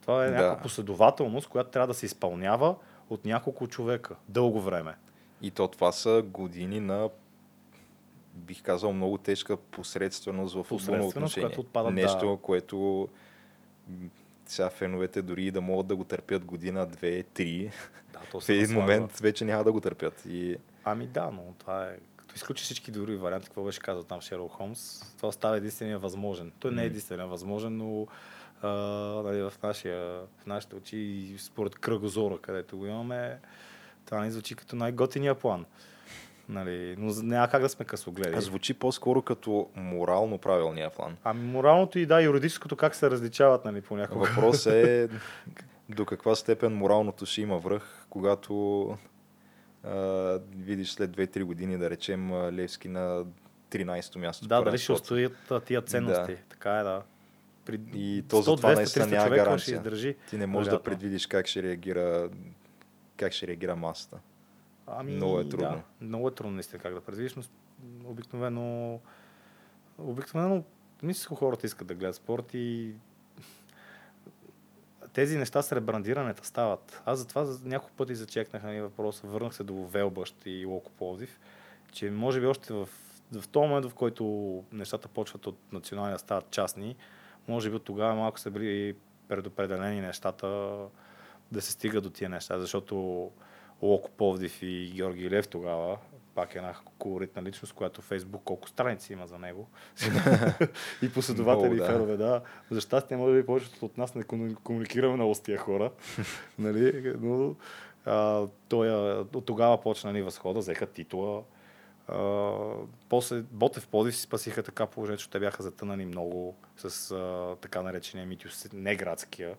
Това е Да. някаква последователност, която трябва да се изпълнява от няколко човека. Дълго време. И то това са години на бих казал много тежка посредственост в футболно отношение. която отпада, да. Нещо, което м, сега феновете дори да могат да го търпят година, две, три, Да, то в един момент вече няма да го търпят. И Ами да, но това е... Като изключи всички други варианти, какво беше казал там Шерлок Холмс, това става единствения възможен. Той не е единствения възможен, но а, нали, в, нашия, в нашите очи и според кръгозора, където го имаме, това не звучи като най-готиния план. Нали, но няма как да сме късогледи. звучи по-скоро като морално правилния план. Ами моралното и да, юридическото как се различават нали, понякога. Въпрос е до каква степен моралното ще има връх, когато а, видиш след 2-3 години, да речем, а, Левски на 13-то място. Да, дали ще устоят а, тия ценности. Да. Така е, да. И то за това 100, 200, наистина 300 няма ще гаранция. издържи. Ти не можеш да Вероятно. предвидиш как ще реагира как ще реагира масата. Ами, Много е трудно. Да, много е трудно наистина как да предвидиш, но обикновено обикновено мисля, хората искат да гледат спорт и тези неща с ребрандирането стават. Аз затова за няколко пъти зачекнах на въпроса, върнах се до Велбъщ и Локо Пловдив, че може би още в, в този момент, в който нещата почват от националния стават частни, може би от тогава малко са били предопределени нещата да се стига до тия неща, защото Локо Пловдив и Георги Лев тогава, пак е една колоритна личност, която Фейсбук колко страници има за него. и последователи и да. фенове, да. За щастие, може би повечето от нас не кому- комуникираме много с тия хора. нали? Но а, той, от тогава почна ни възхода, взеха титла. А, после Ботев Подив си спасиха така положението, че те бяха затънани много с а, така наречения Митю, не градския,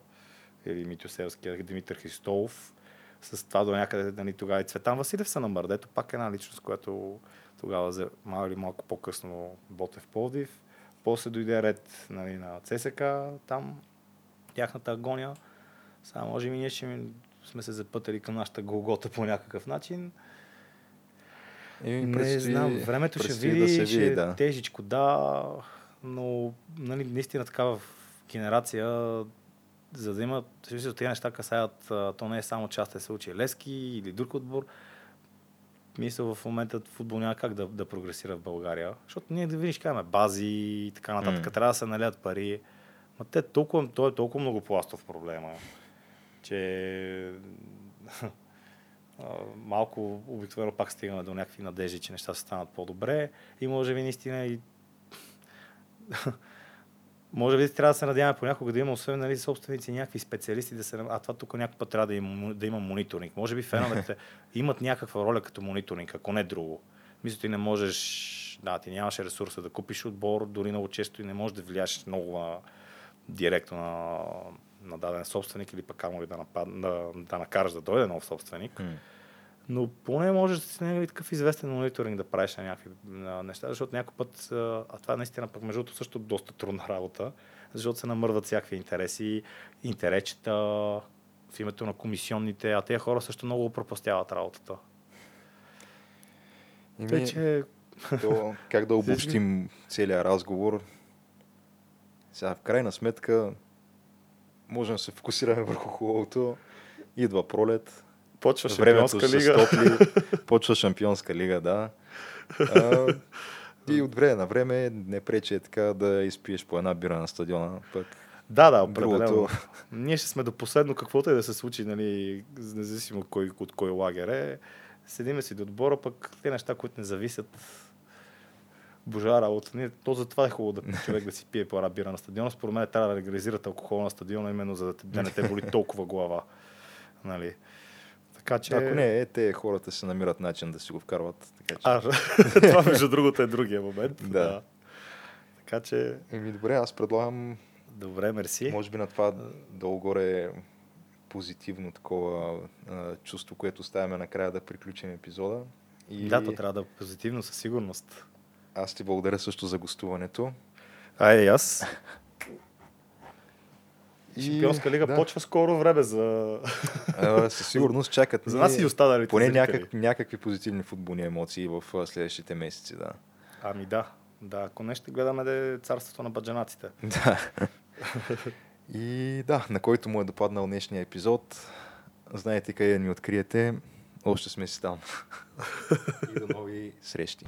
или Митюселския Димитър Христолов. С това до някъде нали, тогава и Цветан Василев са на Мърдето, пак една личност, която тогава взе малко или малко по-късно Ботев Пловдив. После дойде ред нали, на ЦСК, там тяхната агония. Сега може би ние ще сме се запътали към нашата Голгота по някакъв начин. Еми, Не знам, времето ще види, да се ще види, е да. тежичко, да, но нали, наистина такава генерация, за да има, в смисъл, тези неща касаят, то не е само частен случай, Лески или друг отбор. Мисля, в момента футбол няма как да, да прогресира в България, защото ние да видиш, казваме бази и така нататък, М. трябва да се налят пари. Ма те толкова, той е толкова много пластов проблема, че малко обикновено пак стигаме до някакви надежди, че неща ще станат по-добре и може би наистина и може би трябва да се надяваме понякога да има, освен нали, собственици, някакви специалисти да се... А това тук някакъв път трябва да има, да има мониторинг. Може би феновете имат някаква роля като мониторинг, ако не друго. Мисля, ти не можеш да, ти нямаш ресурса да купиш отбор, дори много често и не можеш да влияеш много на, директно на, на даден собственик или пък камо ли да, напад, да, да накараш да дойде нов собственик. М. Но поне можеш с него такъв известен мониторинг да правиш на някакви на неща, защото някой път, а това наистина пък между другото също доста трудна работа, защото се намърдат всякакви интереси, интеречета в името на комисионните, а тези хора също много пропастяват работата. Еми, Тъй, че то, как да обобщим целият разговор? Сега, в крайна сметка, можем да се фокусираме върху хубавото. Идва пролет, почва времето шампионска лига. стопли, почва шампионска лига, да. А, и от време на време не пречи е така да изпиеш по една бира на стадиона. Пък Да, да, определено. другото, Ние ще сме до последно каквото и да се случи, нали, независимо от кой, от кой лагер е. Седиме си до отбора, пък те неща, които не зависят, божа работа. Ние, то затова е хубаво да човек да си пие една бира на стадиона. Според мен трябва да легализират алкохол на стадиона, именно за да, да не те боли толкова глава. Нали. Така че... ако не е, те хората се намират начин да си го вкарват. Така че... А, това между другото е другия момент. Да. Така че, Еми, добре, аз предлагам, добре, мерси. може би на това долу-горе позитивно такова а, чувство, което ставаме накрая да приключим епизода. И Да, то трябва да е позитивно със сигурност. Аз ти благодаря също за гостуването. Ай, и аз. И- Шампионска лига да. почва скоро време за, А, със сигурност чакат за нас и останалите поне някак, някакви позитивни футболни емоции в следващите месеци. Да. Ами да, да, ако не ще гледаме да е царството на баджанаците. Да. И да, на който му е допаднал днешния епизод, знаете къде ни откриете, още сме си там. И до нови срещи.